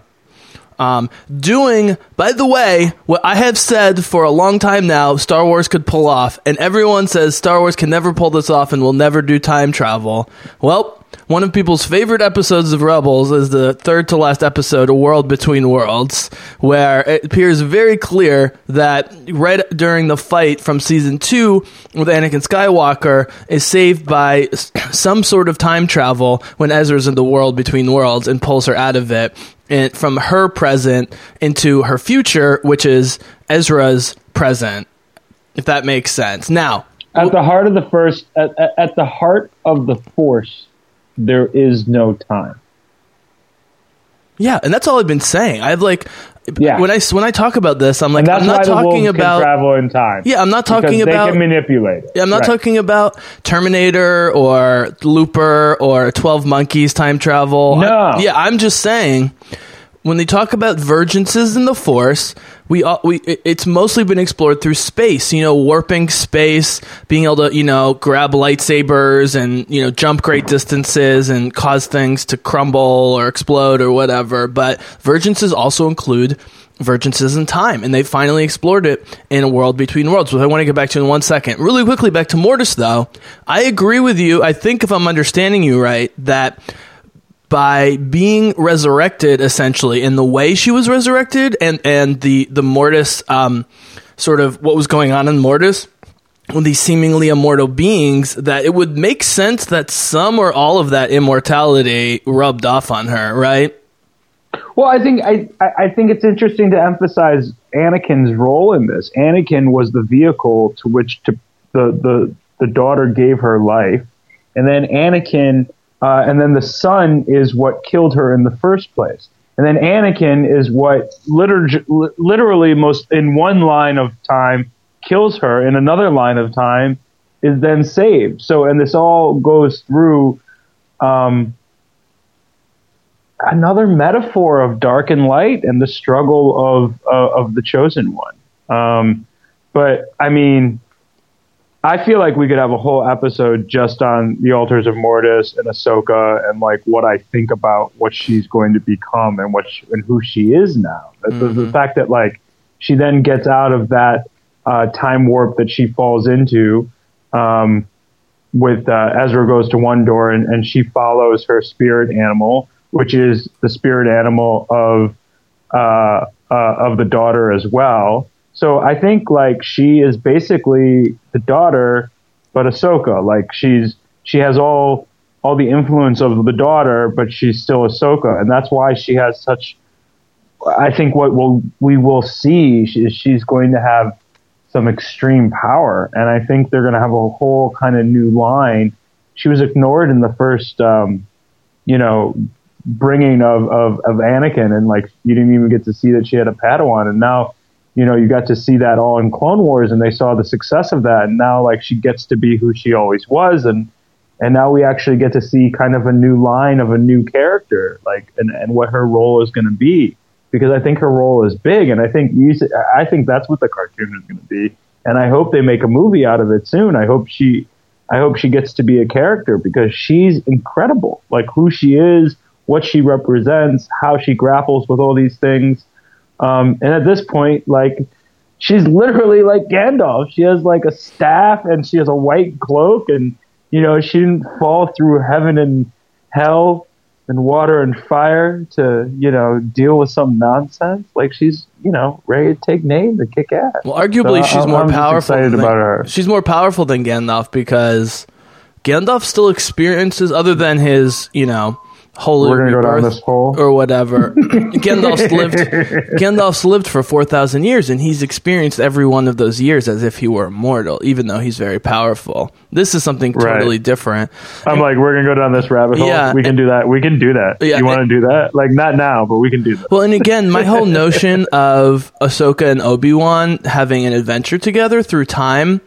Um, doing, by the way, what I have said for a long time now, Star Wars could pull off, and everyone says Star Wars can never pull this off and will never do time travel. Well, one of people's favorite episodes of Rebels is the third to last episode, A World Between Worlds, where it appears very clear that right during the fight from season two with Anakin Skywalker is saved by [clears throat] some sort of time travel when Ezra's in the world between worlds and pulls her out of it and from her present into her future, which is Ezra's present, if that makes sense. Now, At the heart of the first, at, at, at the heart of the Force, there is no time. Yeah, and that's all I've been saying. I've like Yeah. when I when I talk about this, I'm like I'm not talking about travel in time. Yeah, I'm not talking they about can manipulate it. Yeah, I'm not Right. talking about Terminator or Looper or 12 Monkeys time travel. No. I- yeah, I'm just saying when they talk about vergences in the Force, we we it's mostly been explored through space. You know, warping space, being able to you know grab lightsabers and you know jump great distances and cause things to crumble or explode or whatever. But vergences also include vergences in time, and they finally explored it in a world between worlds, which I want to get back to in one second. Really quickly, back to Mortis, though. I agree with you. I think if I'm understanding you right, that by being resurrected essentially in the way she was resurrected and and the the mortis um sort of what was going on in mortis with these seemingly immortal beings that it would make sense that some or all of that immortality rubbed off on her right Well, I think I, I think it's interesting to emphasize Anakin's role in this. Anakin was the vehicle to which to the the the daughter gave her life, and then Anakin, uh, and then the son is what killed her in the first place, and then Anakin is what liter- literally most in one line of time kills her, in another line of time is then saved. So, and this all goes through. Um, another metaphor of dark and light and the struggle of uh, of the chosen one. Um, but I mean, I feel like we could have a whole episode just on the altars of Mortis and Ahsoka and like what I think about what she's going to become and what she, and who she is now. The, the, the fact that like she then gets out of that uh, time warp that she falls into. Um, with uh, Ezra goes to one door and, and she follows her spirit animal, which is the spirit animal of uh, uh, of the daughter as well. So I think like she is basically the daughter, but Ahsoka. Like she's she has all all the influence of the daughter, but she's still Ahsoka, and that's why she has such. I think what we'll, we will see is she's going to have some extreme power, and I think they're going to have a whole kind of new line. She was ignored in the first, um, you know, bringing of, of of Anakin, and like you didn't even get to see that she had a Padawan, and now, you know, you got to see that all in Clone Wars, and they saw the success of that, and now like she gets to be who she always was, and and now we actually get to see kind of a new line of a new character, like and and what her role is going to be because I think her role is big, and I think you, I think that's what the cartoon is going to be, and I hope they make a movie out of it soon. I hope she, I hope she gets to be a character because she's incredible, like who she is, what she represents, how she grapples with all these things, um, and at this point, like she's literally like Gandalf. She has like a staff and she has a white cloak, and you know she didn't fall through heaven and hell and water and fire to you know deal with some nonsense. Like she's you know ready to take names and kick ass. well arguably So she's I'm- more I'm powerful excited than, about her. she's more powerful than Gandalf because Gandalf still experiences other than his you know holy We're gonna go down this hole. or whatever. [laughs] Gandalf's lived Gandalf's lived for four thousand years, and he's experienced every one of those years as if he were immortal, even though he's very powerful. This is something Right. totally different. I'm like, we're gonna go down this rabbit hole. Yeah. we can do that. We can do that. Yeah, you want to do that? Like not now, but we can do that. Well, and again, my whole notion of Ahsoka and Obi Wan having an adventure together through time,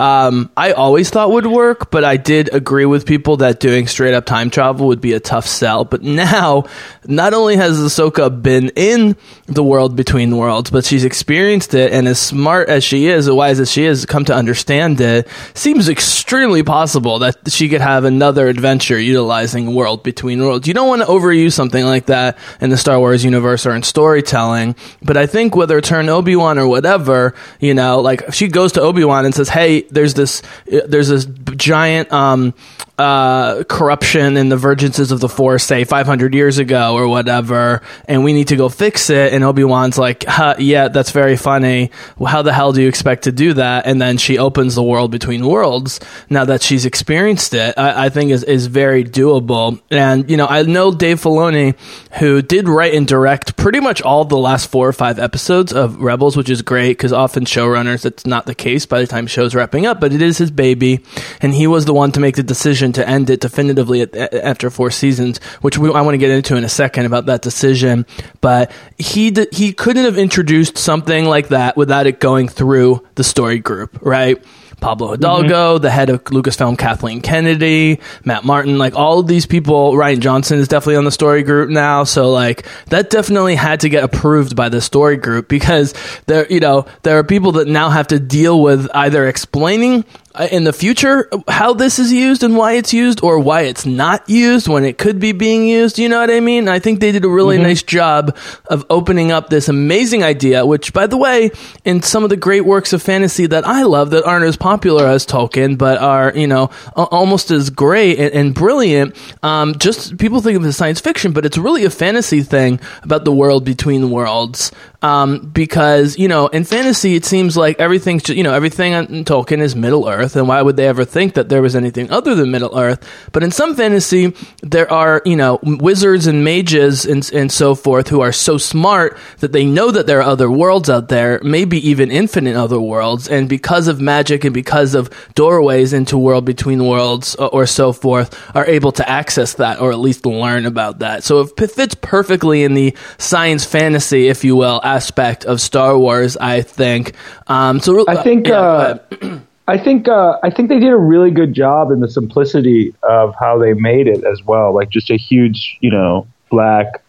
um, I always thought would work, but I did agree with people that doing straight up time travel would be a tough sell. But now, not only has Ahsoka been in the world between worlds, but she's experienced it, and as smart as she is, as wise as she is, come to understand it, seems extremely possible that she could have another adventure utilizing world between worlds. You don't want to overuse something like that in the Star Wars universe or in storytelling, but I think whether it's her and Obi Wan or whatever, you know, like if she goes to Obi Wan and says, "Hey, there's this, there's this giant um, uh, corruption and the vergences of the Force, say 500 years ago or whatever, and we need to go fix it. And Obi Wan's like, huh, yeah, that's very funny. Well, how the hell do you expect to do that? And then she opens the world between worlds. Now that she's experienced it, I, I think is is very doable. And you know, I know Dave Filoni, who did write and direct pretty much all the last four or five episodes of Rebels, which is great because often showrunners it's not the case by the time show's wrapping up, but it is his baby, and he was the one to make the decision to end it definitively at, after four seasons, which we, I want to get into in a second about that decision. But he d- he couldn't have introduced something like that without it going through the story group, right? Pablo Hidalgo, mm-hmm. the head of Lucasfilm, Kathleen Kennedy, Matt Martin, like all of these people. Rian Johnson is definitely on the story group now, so like that definitely had to get approved by the story group because there, you know, there are people that now have to deal with either explaining in the future how this is used and why it's used or why it's not used when it could be being used. You know what I mean? I think they did a really Mm-hmm. nice job of opening up this amazing idea, which, by the way, in some of the great works of fantasy that I love that aren't as popular as Tolkien, but are, you know, almost as great and, and brilliant, um, just people think of it as science fiction, but it's really a fantasy thing about the world between worlds. Um, because, you know, in fantasy, it seems like everything's, ju- you know, everything in Tolkien is Middle Earth, and why would they ever think that there was anything other than Middle Earth? But in some fantasy, there are, you know, wizards and mages and, and so forth who are so smart that they know that there are other worlds out there, maybe even infinite other worlds, and because of magic and because of doorways into world between worlds or, or so forth, are able to access that or at least learn about that. So it fits perfectly in the science fantasy, if you will, aspect of Star Wars, I think. Um, so I think yeah, uh. [clears throat] I think uh, I think they did a really good job in the simplicity of how they made it as well. Like just a huge, you know, black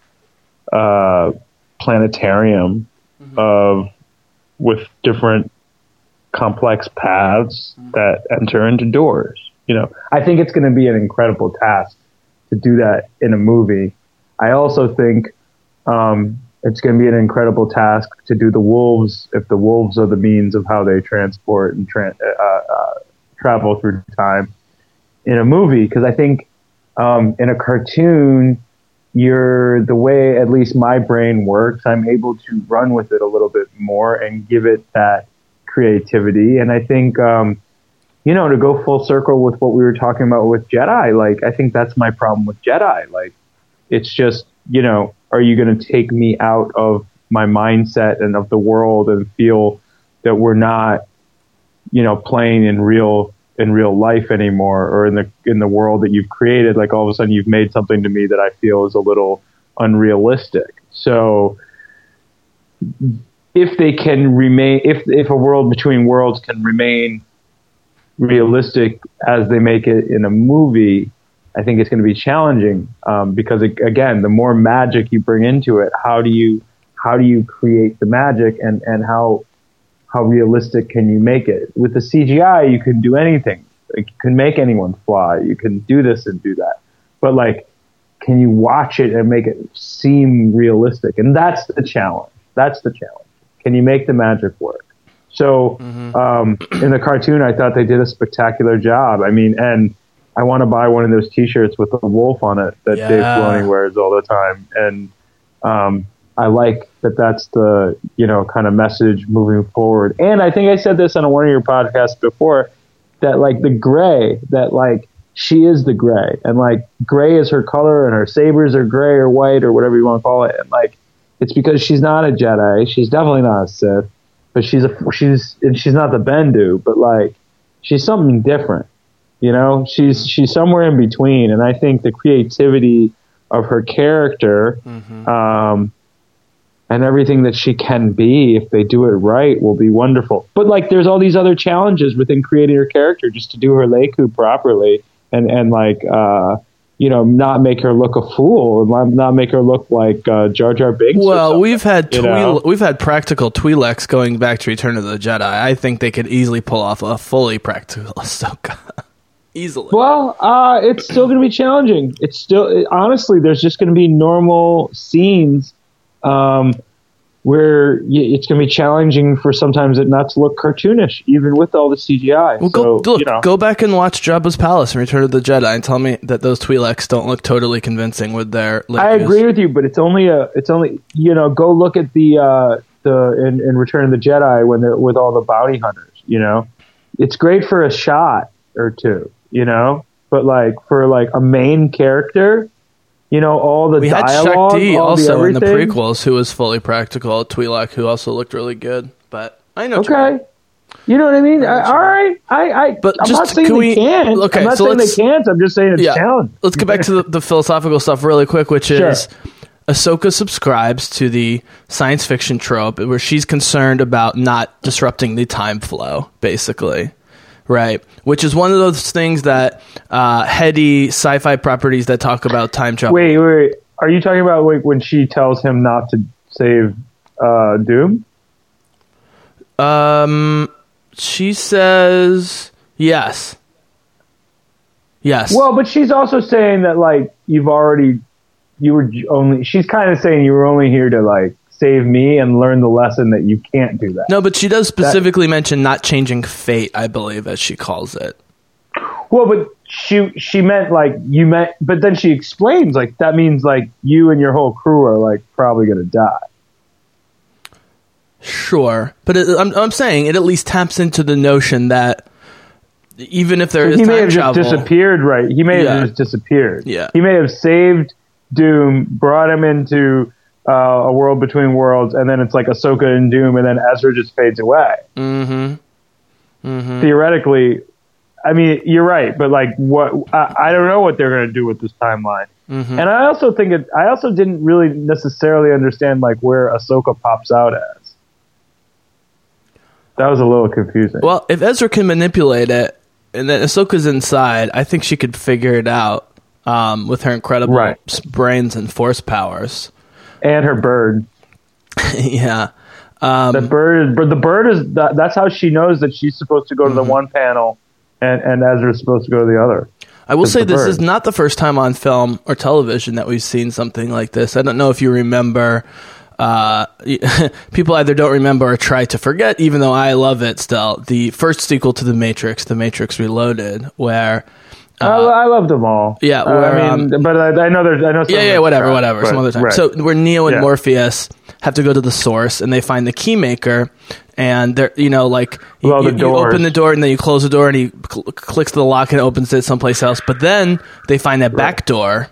uh, planetarium of with different complex paths that enter into doors. You know, I think it's going to be an incredible task to do that in a movie. I also think um, it's going to be an incredible task to do the wolves if the wolves are the means of how they transport and tra- uh, uh, travel through time in a movie. Because I think um, in a cartoon you're the way at least my brain works I'm able to run with it a little bit more and give it that creativity. And I think um, you know to go full circle with what we were talking about with Jedi like I think that's my problem with Jedi. Like it's just you know are you going to take me out of my mindset and of the world and feel that we're not you know playing in real in real life anymore or in the in the world that you've created? Like all of a sudden you've made something to me that I feel is a little unrealistic. So if they can remain if if a world between worlds can remain realistic as they make it in a movie I think it's going to be challenging um, because it, again, the more magic you bring into it, how do you how do you create the magic and and how how realistic can you make it? With the CGI, you can do anything. Like, you can make anyone fly. You can do this and do that. But like, can you watch it and make it seem realistic? And that's the challenge. That's the challenge. Can you make the magic work? So um, in the cartoon, I thought they did a spectacular job. I mean, and I want to buy one of those T-shirts with the wolf on it that Dave Yeah. Filoni wears all the time, and um, I like that. That's the you know kind of message moving forward. And I think I said this on one of your podcasts before that like the gray that like she is the gray, and like gray is her color, and her sabers are gray or white or whatever you want to call it, and like it's because she's not a Jedi. She's definitely not a Sith, but she's a she's and she's not the Bendu, but like she's something different. You know, she's she's somewhere in between, and I think the creativity of her character um, and everything that she can be, if they do it right, will be wonderful. But like, there's all these other challenges within creating her character, just to do her lekku properly, and and like, uh, you know, not make her look a fool, and not- make her look like uh, Jar Jar Binks. Well, we've had you know? we've had practical Twi'leks going back to Return of the Jedi. I think they could easily pull off a fully practical [laughs] Ahsoka. Easily. Well, uh, it's still going to be challenging. It's still honestly, there's just going to be normal scenes, um, where y- it's going to be challenging for sometimes it not to look cartoonish, even with all the CGI. Well, so, go look, you know, go back and watch Jabba's palace and Return of the Jedi, and tell me that those Twi'leks don't look totally convincing with their. I agree with you, but it's only a, it's only you know, go look at the uh, the in, in Return of the Jedi when they're with all the bounty hunters. You know, it's great for a shot or two. You know, but like for like a main character, you know, all the We had dialogue, Shaak Ti all also in the prequels, who was fully practical. Twi'lek, who also looked really good, but I know. Okay. You know what I mean? I, all right. I, I, But I'm just- not saying can they we- can't. okay, I'm not so saying they can't. I'm just saying it's Yeah. challenge. Let's get back to the, the philosophical stuff really quick, which Sure. is Ahsoka subscribes to the science fiction trope where she's concerned about not disrupting the time flow, basically. Right, which is one of those things that uh, heady sci-fi properties that talk about time travel. Wait, wait. Are you talking about like, when she tells him not to save uh, Doom? Um, she says yes, yes. Well, but she's also saying that like you've already, you were only. She's kind of saying you were only here to like save me and learn the lesson that you can't do that. no, but she does specifically mention not changing fate. I believe, as she calls it. Well, but she she meant like you meant, but then she explains like that means like you and your whole crew are like probably gonna die. Sure, but it, I'm I'm saying it at least taps into the notion that even if there is he may time have travel, just disappeared, right? He may Yeah. have just disappeared. Yeah. He may have saved Doom, brought him into uh, a world between worlds, and then it's like Ahsoka and Doom, and then Ezra just fades away. Mm-hmm. Theoretically, I mean, you're right, but like, what? I, I don't know what they're going to do with this timeline. Mm-hmm. And I also think it. I also didn't really necessarily understand like where Ahsoka pops out as. That was a little confusing. Well, if Ezra can manipulate it, and then Ahsoka's inside, I think she could figure it out um, with her incredible Right. brains and force powers. And her bird. [laughs] yeah. The bird is, but the bird is that, that's how she knows that she's supposed to go to Mm-hmm. the one panel, and and Ezra's supposed to go to the other. I will say this bird. is not the first time on film or television that we've seen something like this. I don't know if you remember. Uh, [laughs] people either don't remember or try to forget, even though I love it still. The first sequel to The Matrix, The Matrix Reloaded, where I, I love them all. Uh, yeah, Uh, I mean, um, but I, I know there's I know. some yeah, yeah, whatever, whatever, but- some other time. right. So where Neo and Yeah. Morpheus have to go to the source and they find the key maker and they're you know like you, Well, you- you open the door and then you close the door and he cl- clicks the lock and opens it someplace else. But then they find that back door.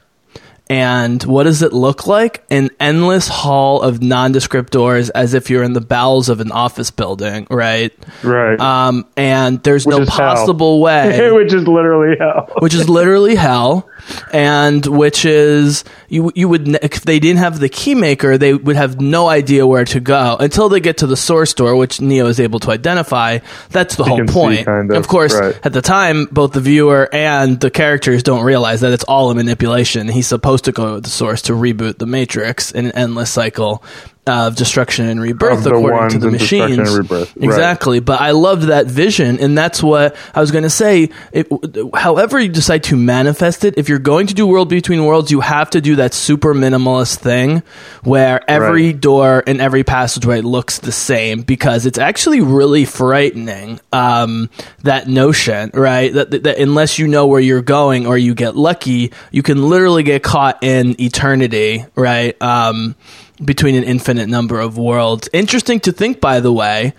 And what does it look like? An endless hall of nondescript doors, as if you're in the bowels of an office building, right? right, Um, and there's Which no is hell. possible way [laughs] which is literally hell. which is literally hell, and which is you you would if they didn't have the key maker, they would have no idea where to go until they get to the source door, which Neo is able to identify. That's the whole can see, point. kind of, course, right. at the time, both the viewer and the characters don't realize that it's all a manipulation. He's supposed to go to the source to reboot the Matrix in an endless cycle of destruction and rebirth, Of according to the machines. and rebirth, right. Exactly. But I loved that vision, and that's what I was going to say. It, however, you decide to manifest it, if you're going to do World Between Worlds, you have to do that super minimalist thing where every Right. door and every passageway looks the same because it's actually really frightening. Um, that notion, right? That, that, that unless you know where you're going or you get lucky, you can literally get caught in eternity, right? Um, between an infinite number of worlds. Interesting to think, by the way,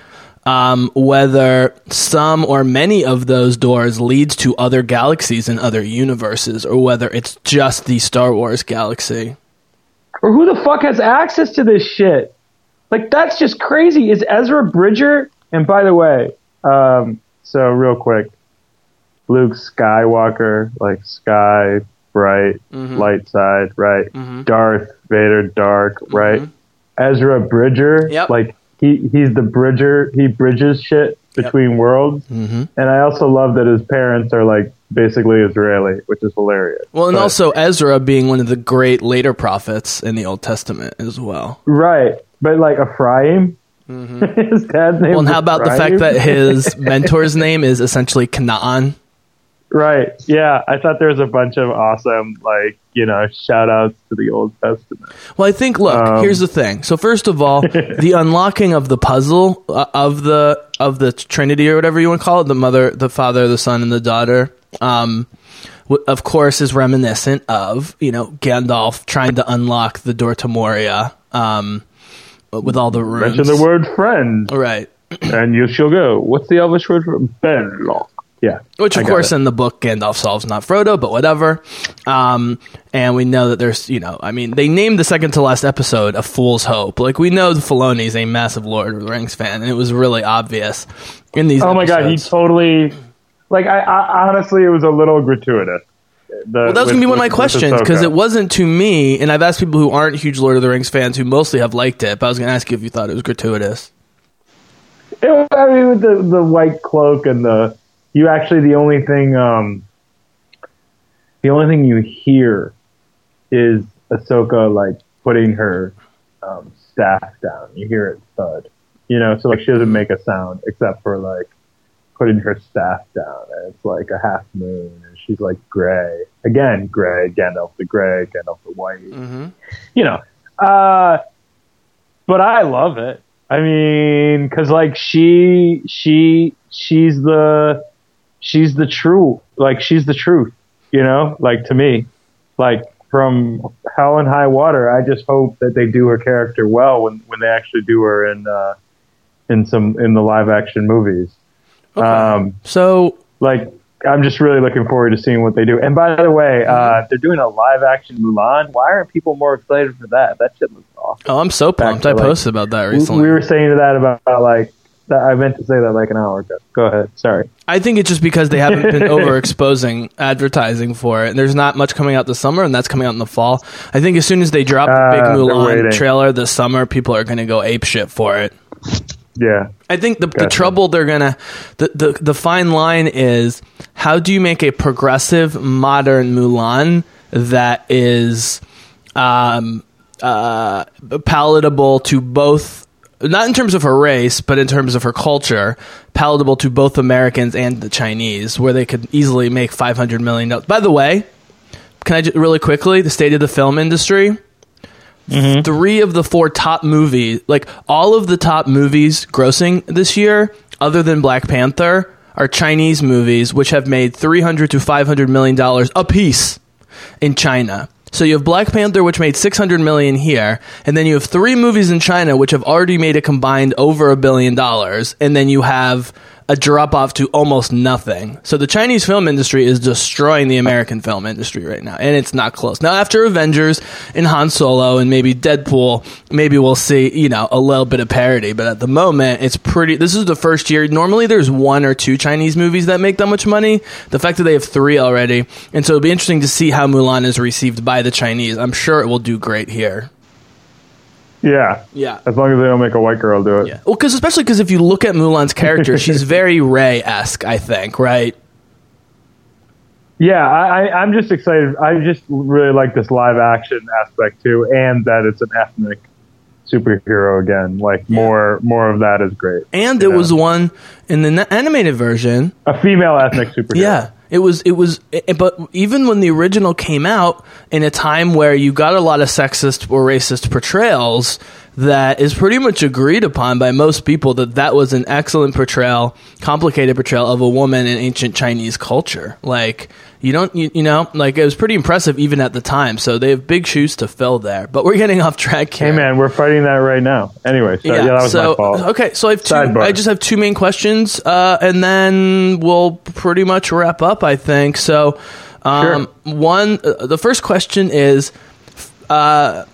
um, whether some or many of those doors leads to other galaxies and other universes, or whether it's just the Star Wars galaxy. Or who the fuck has access to this shit? Like that's just crazy. Is Ezra Bridger? And by the way, um, so real quick, Luke Skywalker, like sky, bright, Mm-hmm. light side, right? Darth Vader, dark, right? Ezra Bridger, Mm-hmm. Yep. like he he's the bridger. He bridges shit between worlds. Mm-hmm. And I also love that his parents are like basically Israeli, which is hilarious. Well, and But- also Ezra being one of the great later prophets in the Old Testament as well. Right. But like Ephraim, [laughs] his dad's name. Mm-hmm. Well, and how about the fact that his [laughs] mentor's name is essentially Canaan? Right. Yeah. I thought there was a bunch of awesome, like, you know, shout outs to the Old Testament. Well, I think. Look, Um, here's the thing. So first of all, [laughs] the unlocking of the puzzle uh, of the of the Trinity or whatever you want to call it, the mother, the father, the son, and the daughter. Um, w- of course, is reminiscent of you know Gandalf trying to unlock the door to Moria. Um, with all the runes. Mention the word friend, Right. [clears throat] and you shall go. What's the Elvish word for Benlock? Yeah. Which, of course, it. in the book, Gandalf solves not Frodo, but whatever. Um, and we know that there's, you know, I mean, they named the second to last episode A Fool's Hope. Like, we know the Filoni's a massive Lord of the Rings fan, and it was really obvious in these Oh my god, he totally. Like, I, I honestly, it was a little gratuitous. The, well, that was going to be one of my questions because it wasn't to me, and I've asked people who aren't huge Lord of the Rings fans who mostly have liked it, but I was going to ask you if you thought it was gratuitous. It was, I mean, with the the white cloak and the you actually the only thing um the only thing you hear is Ahsoka like putting her um, staff down. You hear it thud. You know, so like she doesn't make a sound except for like putting her staff down. And it's like a half moon, and she's like gray again, gray. Gandalf the gray, Gandalf the white. Mm-hmm. you know. Uh, but I love it. I mean, because like she, she, she's the, she's the true, like she's the truth. You know, like to me, like from Hell and High Water. I just hope that they do her character well when when they actually do her in uh, in some in the live action movies. Um, So, like I'm just really looking forward to seeing what they do. And by the way, uh, they're doing a live action Mulan. Why aren't people more excited for that? That shit looks awesome. oh, I'm so pumped. to, I like, posted about that recently. we were saying to that about, about like that. I meant to say that like an hour ago. Go ahead. Sorry. I think it's just because they haven't been [laughs] overexposing advertising for it. And there's not much coming out this summer, and that's coming out in the fall. I think as soon as they drop the big Uh, Mulan trailer this summer, people are going to go ape shit for it. Yeah. I think the, the trouble they're gonna the, the the fine line is how do you make a progressive modern Mulan that is um, uh, palatable to both not in terms of her race but in terms of her culture palatable to both Americans and the Chinese where they could easily make 500 million dollars. By the way, can I just really quickly the state of the film industry? Mm-hmm. three of the four top movies, like all of the top movies grossing this year, other than Black Panther, are Chinese movies, which have made 300 to 500 million dollars a piece in China. So you have Black Panther, which made 600 million here, and then you have three movies in China, which have already made a combined over a billion dollars, and then you have a drop off to almost nothing. So the Chinese film industry is destroying the American film industry right now, and it's not close. Now, after Avengers and Han Solo and maybe Deadpool, maybe we'll see, you know, a little bit of parody, but at the moment, it's pretty. This is the first year. Normally, there's one or two Chinese movies that make that much money. The fact that they have three already, and so it'll be interesting to see how Mulan is received by the Chinese. I'm sure it will do great here. Yeah. Yeah. As long as they don't make a white girl do it. Yeah. Well, because especially because if you look at Mulan's character, she's [laughs] very Rey esque. I think, right? Yeah, I, I, I'm just excited. I just really like this live action aspect too, and that it's an ethnic superhero again. Like more, more of that is great. And it know? was one in the animated version. a female ethnic superhero. Yeah. It was, it was, it, but even when the original came out in a time where you got a lot of sexist or racist portrayals, that is pretty much agreed upon by most people that that was an excellent portrayal, complicated portrayal of a woman in ancient Chinese culture. Like, you don't, you, you know, like it was pretty impressive even at the time. So they have big shoes to fill there. But we're getting [laughs] off track here. Hey man, we're fighting that right now. Anyway, so, yeah, that was so, my fault. Okay, so I have two. Sidebar. I just have two main questions, uh, and then we'll pretty much wrap up. I think so. Um, One, uh, the first question is, uh,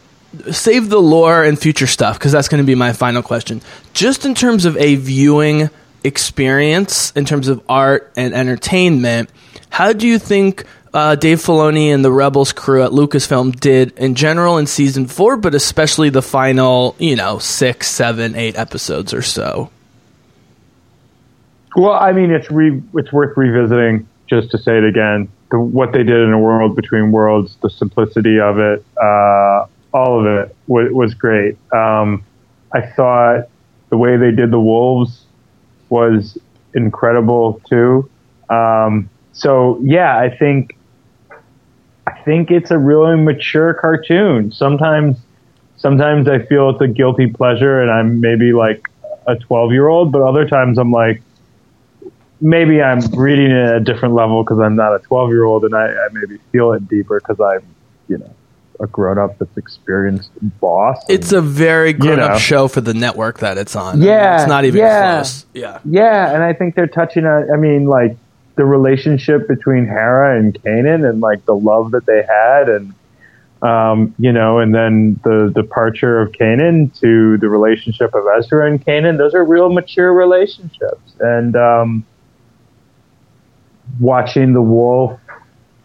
save the lore and future stuff because that's going to be my final question. Just in terms of a viewing experience, in terms of art and entertainment, how do you think? Uh, Dave Filoni and the Rebels crew at Lucasfilm did in general in season four, but especially the final, you know, six, seven, eight episodes or so. Well, I mean, it's re- it's worth revisiting just to say it again. The, what they did in a world between worlds, the simplicity of it, uh, all of it w- was great. Um, I thought the way they did the wolves was incredible too. Um, so yeah, I think I think it's a really mature cartoon. Sometimes sometimes I feel it's a guilty pleasure, and I'm maybe like a 12 year old, but other times I'm like maybe I'm reading it at a different level because I'm not a 12 year old, and I, I maybe feel it deeper because I'm you know a grown up that's experienced boss. and- It's a very grown up know. show for the network that it's on. I mean, Yeah, it's not even yeah. close. Yeah. Yeah, and I think they're touching on. I mean, like the relationship between Hera and Kanan, and like the love that they had, and um, you know, and then the departure of Kanan to the relationship of Ezra and Kanan, Those are real mature relationships, and um, watching the wolf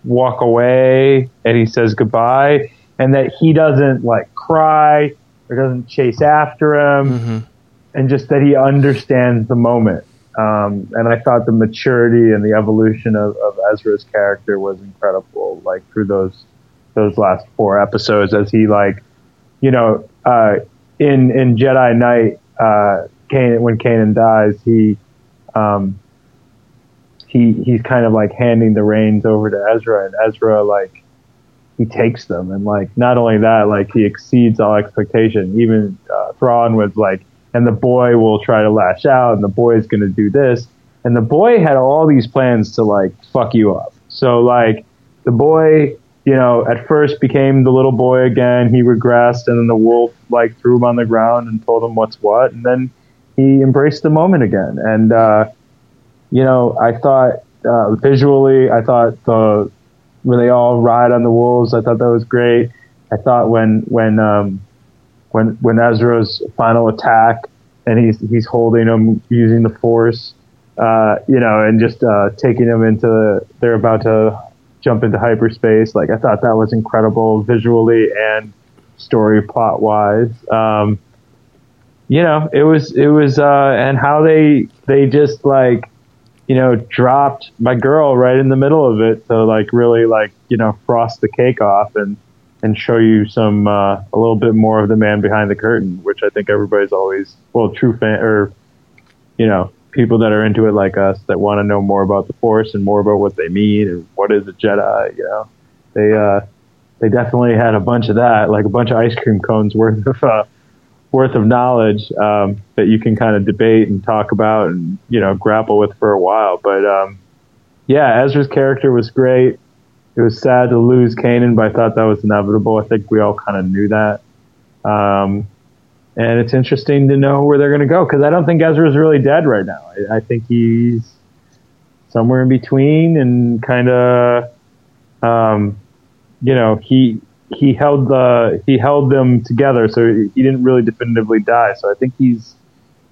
walk away, and he says goodbye, and that he doesn't like cry or doesn't chase after him and just that he understands the moment. Um, and I thought the maturity and the evolution of, of Ezra's character was incredible. Like through those those last four episodes, as he like, you know, uh, in in Jedi Night, uh, Kanan, when Kanan dies, he um, he he's kind of like handing the reins over to Ezra, and Ezra like he takes them, and like not only that, like he exceeds all expectation. Even uh, Thrawn was like, and the boy will try to lash out, and the boy is going to do this, and the boy had all these plans to like fuck you up. So like the boy, you know, at first became the little boy again. He regressed, and then the wolf like threw him on the ground and told him what's what, and then he embraced the moment again. And uh, you know, I thought uh, visually, I thought the when they all ride on the wolves, I thought that was great. I thought when when um, when when Ezra's final attack and he's he's holding him using the force, uh, you know, and just uh, taking him into they're about to jump into hyperspace. Like I thought that was incredible visually and story plot wise. Um, you know, it was it was uh, and how they they just like you know dropped my girl right in the middle of it to like really like you know frost the cake off and and show you some uh, a little bit more of the man behind the curtain, which I think everybody's always well true fan or you know people that are into it like us that want to know more about the Force and more about what they mean and what is a Jedi. You know, they uh, they definitely had a bunch of that, like a bunch of ice cream cones worth of uh, worth of knowledge um, that you can kind of debate and talk about and you know grapple with for a while. But um, yeah, Ezra's character was great. It was sad to lose Kanan, but I thought that was inevitable. I think we all kind of knew that. Um, and it's interesting to know where they're going to go because I don't think Ezra's really dead right now. I, I think he's somewhere in between and kind of, um, you know, he he held the he held them together, so he he didn't really definitively die. So I think he's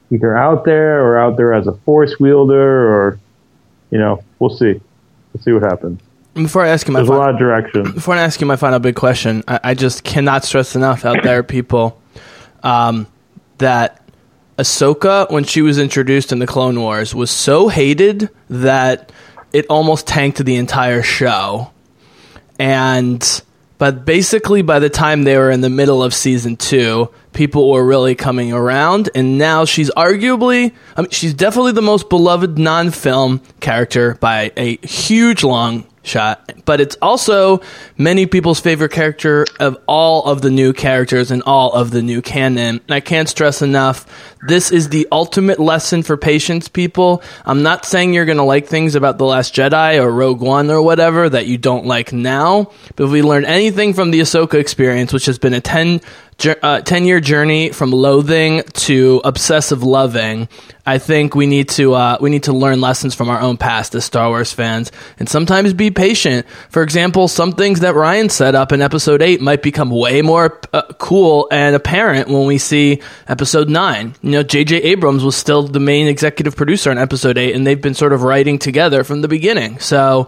either out there or out there as a force wielder, or you know, we'll see. We'll see what happens. Before I ask you my There's a lot of direction. before I ask you my final big question, I, I just cannot stress enough out there, people, um, that Ahsoka, when she was introduced in the Clone Wars, was so hated that it almost tanked the entire show. And but basically, by the time they were in the middle of season two, people were really coming around, and now she's arguably, I mean, she's definitely the most beloved non-film character by a huge long shot. But it's also many people's favorite character of all of the new characters and all of the new canon. And I can't stress enough, this is the ultimate lesson for patience, people. I'm not saying you're going to like things about The Last Jedi or Rogue One or whatever that you don't like now, but if we learn anything from the Ahsoka experience, which has been a 10 jour- uh, 10 year journey from loathing to obsessive loving, I think we need to uh, we need to learn lessons from our own past as Star Wars fans, and sometimes be patient. For example, some things that Rian set up in Episode Eight might become way more uh, cool and apparent when we see Episode Nine. You know, J.J. Abrams was still the main executive producer on Episode Eight, and they've been sort of writing together from the beginning. So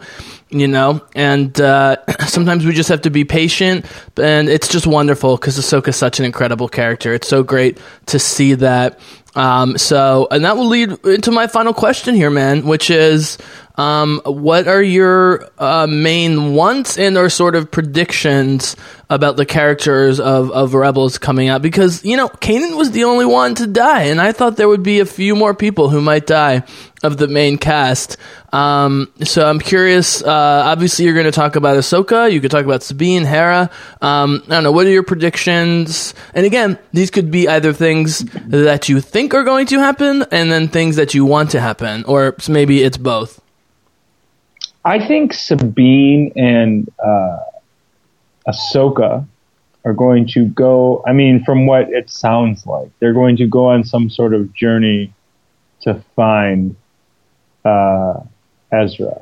you know and uh, [clears throat] sometimes we just have to be patient and it's just wonderful because Ahsoka's such an incredible character it's so great to see that um, so and that will lead into my final question here man which is um, what are your uh, main wants and or sort of predictions about the characters of, of Rebels coming out? Because, you know, Kanan was the only one to die, and I thought there would be a few more people who might die of the main cast. Um, so I'm curious. Uh, obviously, you're going to talk about Ahsoka. You could talk about Sabine, Hera. Um, I don't know. What are your predictions? And again, these could be either things that you think are going to happen, and then things that you want to happen, or maybe it's both. I think Sabine and uh, Ahsoka are going to go. I mean, from what it sounds like, they're going to go on some sort of journey to find uh, Ezra.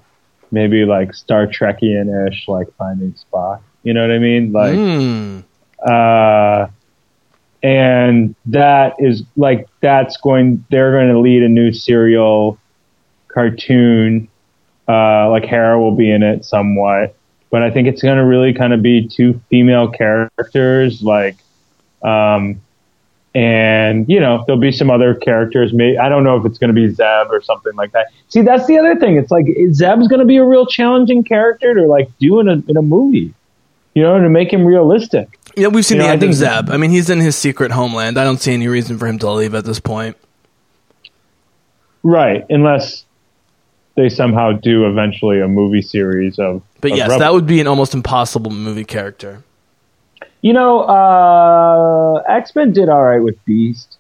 Maybe like Star Trekian ish, like finding Spock. You know what I mean? Like, Mm. uh, and that is like that's going. They're going to lead a new serial cartoon. Uh, like Hera will be in it somewhat, but I think it's going to really kind of be two female characters, like, um, and you know there'll be some other characters. Maybe I don't know if it's going to be Zeb or something like that. See, that's the other thing. It's like Zeb's going to be a real challenging character to like do in a in a movie, you know, to make him realistic. Yeah, we've seen You the know, I end of Zeb. I mean, he's in his secret homeland. I don't see any reason for him to leave at this point. Right, unless they somehow do eventually a movie series of. But of yes, Rebels. that would be an almost impossible movie character. You know, uh, X Men did all right with Beast.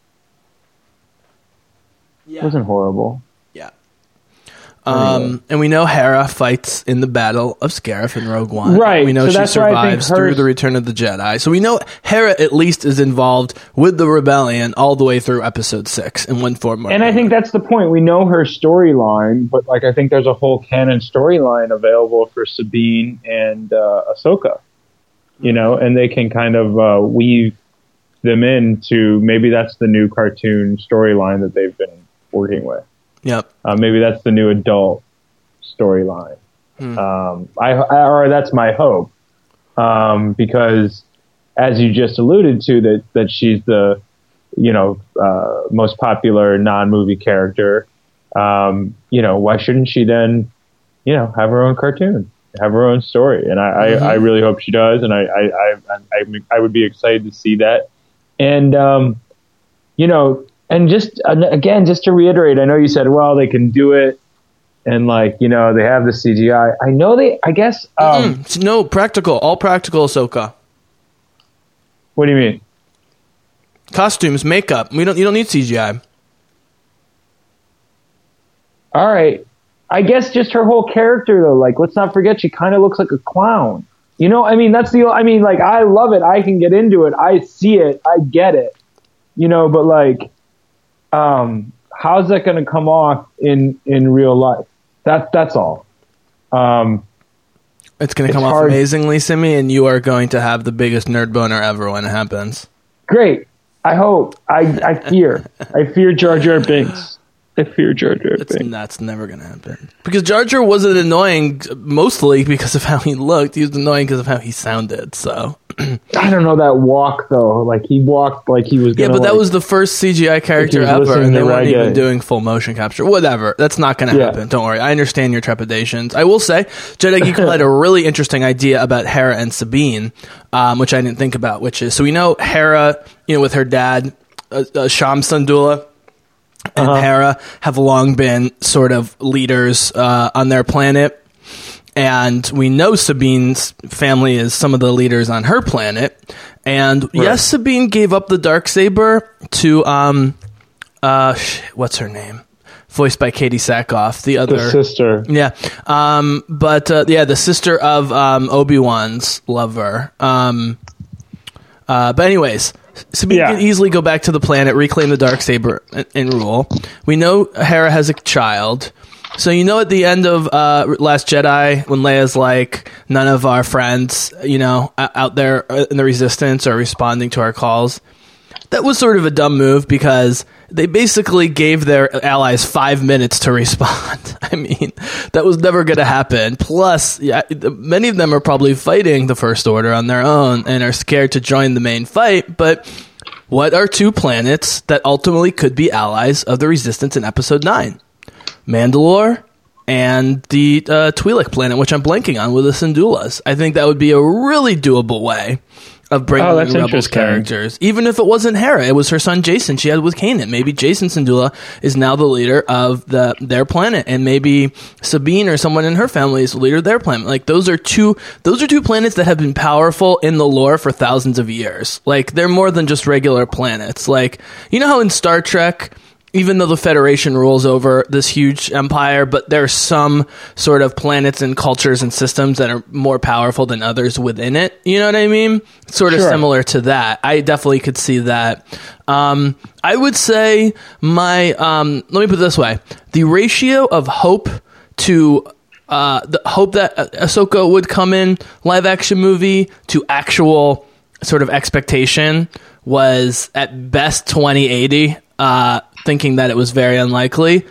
Yeah. wasn't horrible. Yeah. Um, and we know Hera fights in the Battle of Scarif in Rogue One. Right, We know so she that's why I think survives through the Return of the Jedi. So we know Hera at least is involved with the rebellion all the way through Episode Six in one form or And I think that's the point. We know her storyline, but like I think there's a whole canon storyline available for Sabine and uh, Ahsoka. You know, and they can kind of uh, weave them into maybe that's the new cartoon storyline that they've been working with. Yep. Uh, maybe that's the new adult storyline. Hmm. Um, I, I or that's my hope, um, because as you just alluded to, that that she's the you know uh, most popular non-movie character. Um, you know, why shouldn't she then, you know, have her own cartoon, have her own story? And I, Mhm. I, I really hope she does, and I, I, I, I, would be excited to see that. And um, you know, and just again, just to reiterate, I know you said, well, they can do it, and like you know, they have the CGI. I know they. I guess. Um, Mm, no, practical. All practical Ahsoka. What do you mean? Costumes, makeup. We don't. You don't need CGI. All right. I guess just her whole character though. Like, let's not forget, she kind of looks like a clown. You know, I mean, that's the. I mean, like, I love it. I can get into it. I see it. I get it. You know, but like, um, how's that going to come off in in real life? That that's all. Um, It's going to come off amazingly, Simi, and you are going to have the biggest nerd boner ever when it happens. great. I hope. I I fear. I fear Jar Jar Binks. I fear Jar Jar It's, Binks. that's never going to happen. Because Jar Jar wasn't annoying mostly because of how he looked. He was annoying because of how he sounded. So [clears throat] I don't know that walk though. Like he walked like he was. yeah, Gonna, but that like- was the first CGI character ever, and they weren't reggae. even doing full motion capture. Whatever. That's not going to Yeah. happen. Don't worry. I understand your trepidations. I will say, Jedi Geek [laughs] had a really interesting idea about Hera and Sabine, um, which I didn't think about. Which is, so we know Hera, you know, with her dad, uh, uh, Cham Syndulla. And Uh-huh. Hera have long been sort of leaders uh, on their planet, and we know Sabine's family is some of the leaders on her planet. And yes, Sabine gave up the dark saber to um, uh, sh- what's her name? Voiced by Katee Sackhoff, the the other sister. yeah, um, but uh, yeah, the sister of um, Obi Wan's lover. Um, uh, but anyways, Sabine Yeah. can easily go back to the planet, reclaim the dark saber, and, and rule. We know Hera has a child. So you know, at the end of uh, Last Jedi, when Leia's like, "None of our friends, you know, out there uh, in the Resistance are responding to our calls," that was sort of a dumb move because they basically gave their allies five minutes to [laughs] respond. [laughs] I mean, that was never going to happen. Plus, yeah, many of them are probably fighting the First Order on their own and are scared to join the main fight. But what are two planets that ultimately could be allies of the Resistance in Episode 9? Mandalore and the uh, Twi'lek planet, which I'm blanking on with the Syndullas. I think that would be a really doable way of bringing Oh, that's Rebels characters. Even if it wasn't Hera, it was her son Jacen. She had with Kanan. Maybe Jacen Syndulla is now the leader of the their planet, and maybe Sabine or someone in her family is the leader of their planet. Like those are two those are two planets that have been powerful in the lore for thousands of years. Like they're more than just regular planets. Like you know how in Star Trek even though the Federation rules over this huge empire, but there are some sort of planets and cultures and systems that are more powerful than others within it. You know what I mean? Sort of Sure. similar to that. I definitely could see that. Um, I would say my, um, let me put it this way the ratio of hope to uh, the hope that Ahsoka would come in live action movie to actual sort of expectation was at best 2080, uh, thinking that it was very unlikely.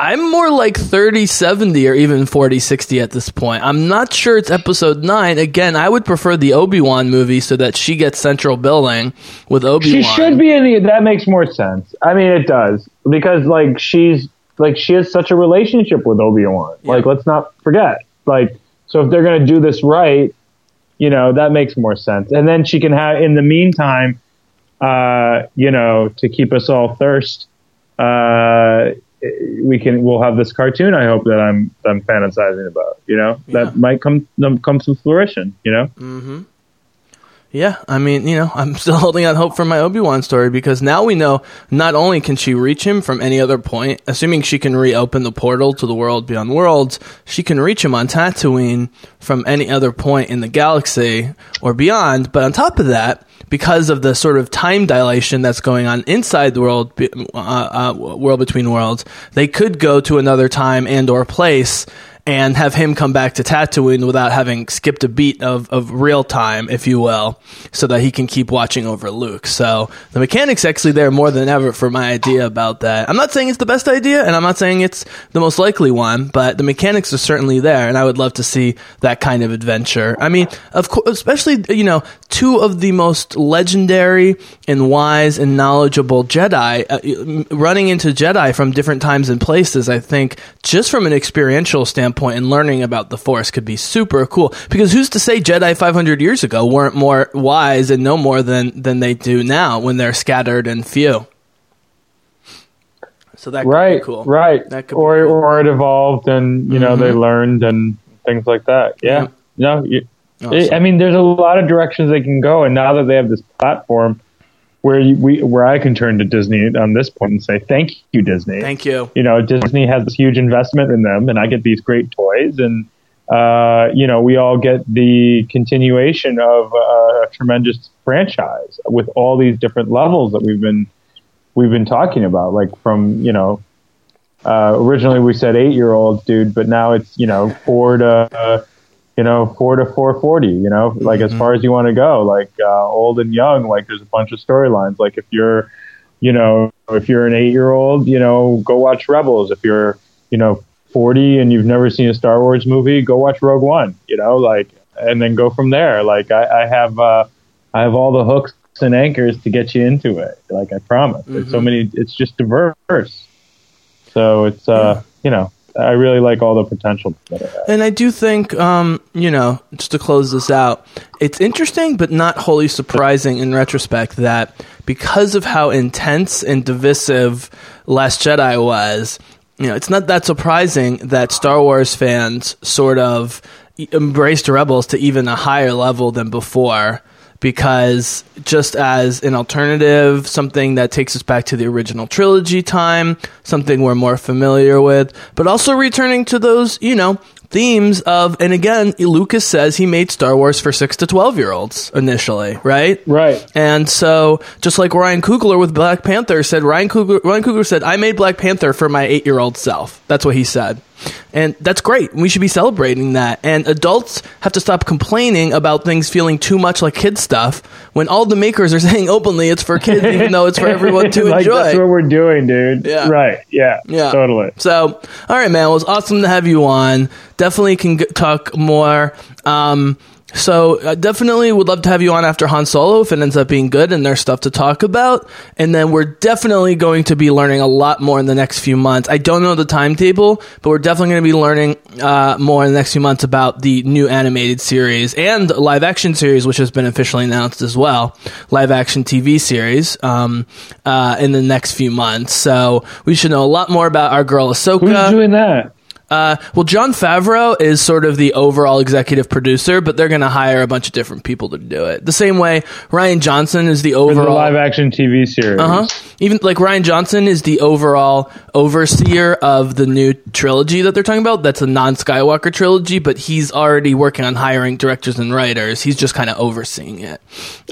I'm more like 30 70 or even 40 60 at this point. I'm not sure it's episode 9. Again, I would prefer the Obi Wan movie so that she gets central billing with Obi Wan. She should be in the. That makes more sense. I mean, it does because like she's like she has such a relationship with Obi Wan. Like, let's not forget. Like, so if they're gonna do this right, you know, that makes more sense. And then she can have in the meantime, uh, you know, to keep us all thirst. Uh, we can we'll have this cartoon. I hope that I'm I'm fantasizing about. You know, Yeah. that might come come to fruition. You know. Yeah, I mean, you know, [laughs] I'm still holding out hope for my Obi Wan story because now we know not only can she reach him from any other point, assuming she can reopen the portal to the world beyond worlds, she can reach him on Tatooine from any other point in the galaxy or beyond. But on top of that, because of the sort of time dilation that's going on inside the world, uh, uh, world between worlds, they could go to another time and or place and have him come back to Tatooine without having skipped a beat of, of real time, if you will, so that he can keep watching over Luke. So the mechanics actually there more than ever for my idea about that. I'm not saying it's the best idea, and I'm not saying it's the most likely one, but the mechanics are certainly there, and I would love to see that kind of adventure. I mean, of course, especially you know, two of the most legendary and wise and knowledgeable Jedi uh, running into Jedi from different times and places. I think just from an experiential standpoint and learning about the Force could be super cool. Because who's to say Jedi 500 years ago weren't more wise and know more than than they do now when they're scattered and few. So that could right, be cool. right, That could be or cool. or it evolved, and you know they Mhm. learned and things like that. Yeah, no, you, Awesome. I mean, there's a lot of directions they can go, and now that they have this platform where you, we where I can turn to Disney on this point and say thank you, Disney. Thank you. you know, Disney has this huge investment in them, and I get these great toys, and uh, you know, we all get the continuation of uh, a tremendous franchise with all these different levels that we've been we've been talking about, like from you know, uh, originally we said eight year olds, dude, but now it's you know four to uh, you know four to four forty, you know, like as far as you want to go, like uh, old and young, like there's a bunch of storylines, like if you're you know, if you're an eight year old, you know, go watch Rebels. If you're, you know, 40 and you've never seen a Star Wars movie, go watch Rogue One, you know, like, and then go from there. Like, I, I have, uh, I have all the hooks and anchors to get you into it. Like, I promise. There's so many, it's just diverse. So it's, uh, you know, I really like all the potential. And I do think, um, you know, just to close this out, it's interesting but not wholly surprising in retrospect that because of how intense and divisive Last Jedi was, you know, it's not that surprising that Star Wars fans sort of embraced Rebels to even a higher level than before. Because just as an alternative, something that takes us back to the original trilogy time, something we're more familiar with, but also returning to those, you know, themes of, and again, Lucas says he made Star Wars for six to 12 year olds initially, right? Right. And so, just like Ryan Coogler with Black Panther said, Ryan Coogler, Ryan Coogler said, I made Black Panther for my eight year old self. That's what he said. And that's great. We should be celebrating that. And adults have to stop complaining about things feeling too much like kid stuff when all the makers are [laughs] saying openly it's for kids, even though it's for everyone to [laughs] like, enjoy. That's what we're doing, dude. Yeah. Right. Yeah. Yeah. Totally. So, all right, man. It was awesome to have you on. Definitely can g- talk more. Um, so uh, definitely would love to have you on after Han Solo if it ends up being good and there's stuff to talk about. And then we're definitely going to be learning a lot more in the next few months. I don't know the timetable, but we're definitely going to be learning uh, more in the next few months about the new animated series and live action series, which has been officially announced as well. Live action TV series um, uh, in the next few months. So we should know a lot more about our girl Ahsoka. Who's doing that? Uh, well, Jon Favreau is sort of the overall executive producer, but they're going to hire a bunch of different people to do it. The same way Rian Johnson is the For the overall live action TV series. uh huh. Even like Rian Johnson is the overall overseer of the new trilogy that they're talking about. That's a non Skywalker trilogy, but he's already working on hiring directors and writers. He's just kind of overseeing it.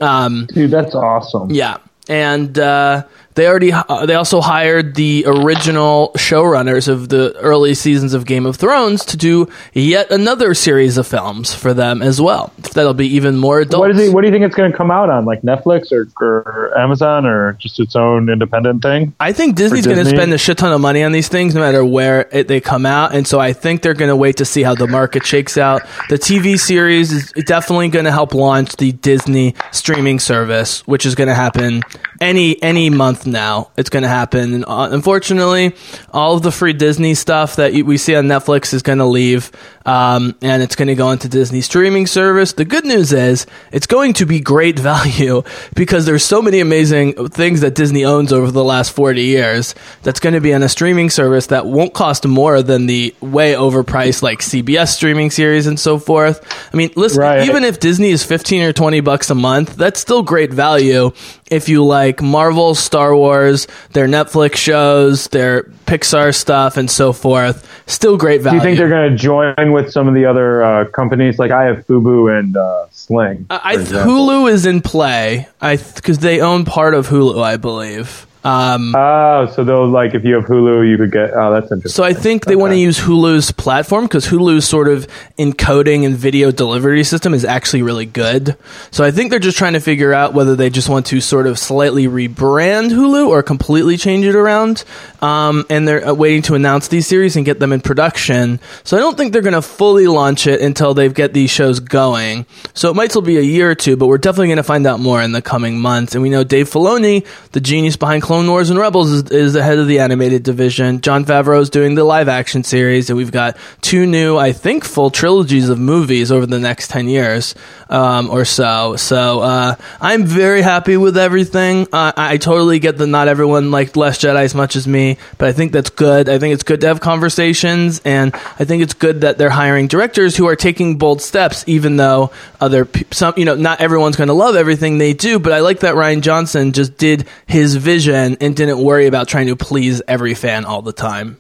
Um, Dude, that's awesome. yeah, and uh, they already uh, they also hired the original showrunners of the early seasons of Game of Thrones to do yet another series of films for them as well. That'll be even more adult. What is it? What do you think it's going to come out on? Like Netflix or, or Amazon or just its own independent thing? I think Disney's going to Disney? spend a shit ton of money on these things, no matter where it, they come out, and so I think they're going to wait to see how the market shakes out. The TV series is definitely going to help launch the Disney streaming service, which is going to happen any any month now. It's going to happen. And, uh, unfortunately, all of the free Disney stuff that we see on Netflix is going to leave, um, and it's going to go into Disney streaming service. The good news is it's going to be great [laughs] value because there's so many amazing things that Disney owns over the last 40 years that's going to be on a streaming service that won't cost more than the way overpriced like CBS streaming series and so forth. I mean, listen, Right. even if Disney is 15 or 20 bucks a month, that's still great value if you like Marvel, Star Wars, their Netflix shows, their Pixar stuff and so forth. Still great value. Do you think they're going to join with some of the other uh, companies? Like I have Fubu and uh, Sling. I. Hulu is in play. I because they own part of Hulu, I believe. Um, Oh, so they'll like if you have Hulu, you could get. Oh, that's interesting. So I think they want to use Hulu's platform because Hulu's sort of encoding and video delivery system is actually really good. So I think they're just trying to figure out whether they just want to sort of slightly rebrand Hulu or completely change it around. Um, and they're uh, waiting to announce these series and get them in production. So I don't think they're going to fully launch it until they get these shows going. So it might still be a year or two, but we're definitely going to find out more in the coming months. And we know Dave Filoni, the genius behind Clone Wars and Rebels, is, is the head of the animated division. Jon Favreau is doing the live action series, and we've got two new, I think, full trilogies of movies over the next 10 years um, or so. So uh, I'm very happy with everything. Uh, I, totally get that not everyone liked Last Jedi as much as me, but I think that's good. I think it's good to have conversations, and I think it's good that they're hiring directors who are taking bold steps, even though other some you know not everyone's going to love everything they do. But I like that Rian Johnson just did his vision and didn't worry about trying to please every fan all the time.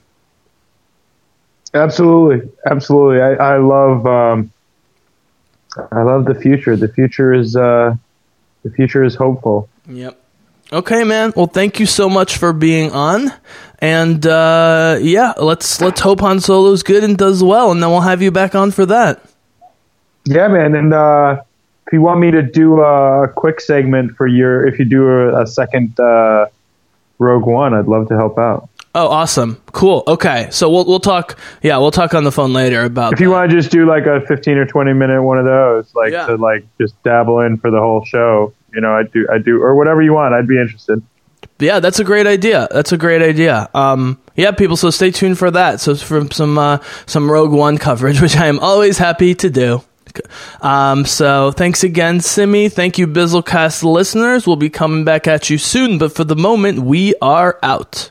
Absolutely, absolutely. I, I love, um, I love the future. The future is, uh, the future is hopeful. Yep. Okay, man. Well, thank you so much for being on, and uh, yeah, let's let's hope Han Solo's good and does well, and then we'll have you back on for that. Yeah, man. And uh, if you want me to do a quick segment for your, if you do a, a second uh, Rogue One, I'd love to help out. Oh, awesome. Cool. Okay. So we'll we'll talk yeah, we'll talk on the phone later about If you want to just do like a 15 or 20 minute one of those, like Yeah. to like just dabble in for the whole show, you know, I do, I do, or whatever you want. I'd be interested. Yeah, that's a great idea. That's a great idea. Um yeah, people, so stay tuned for that. So from some uh, some Rogue One coverage, [laughs] which I am always happy to do. Um, so thanks again, Simi. Thank you, Bizzlecast listeners. We'll be coming back at you soon, but for the moment, we are out.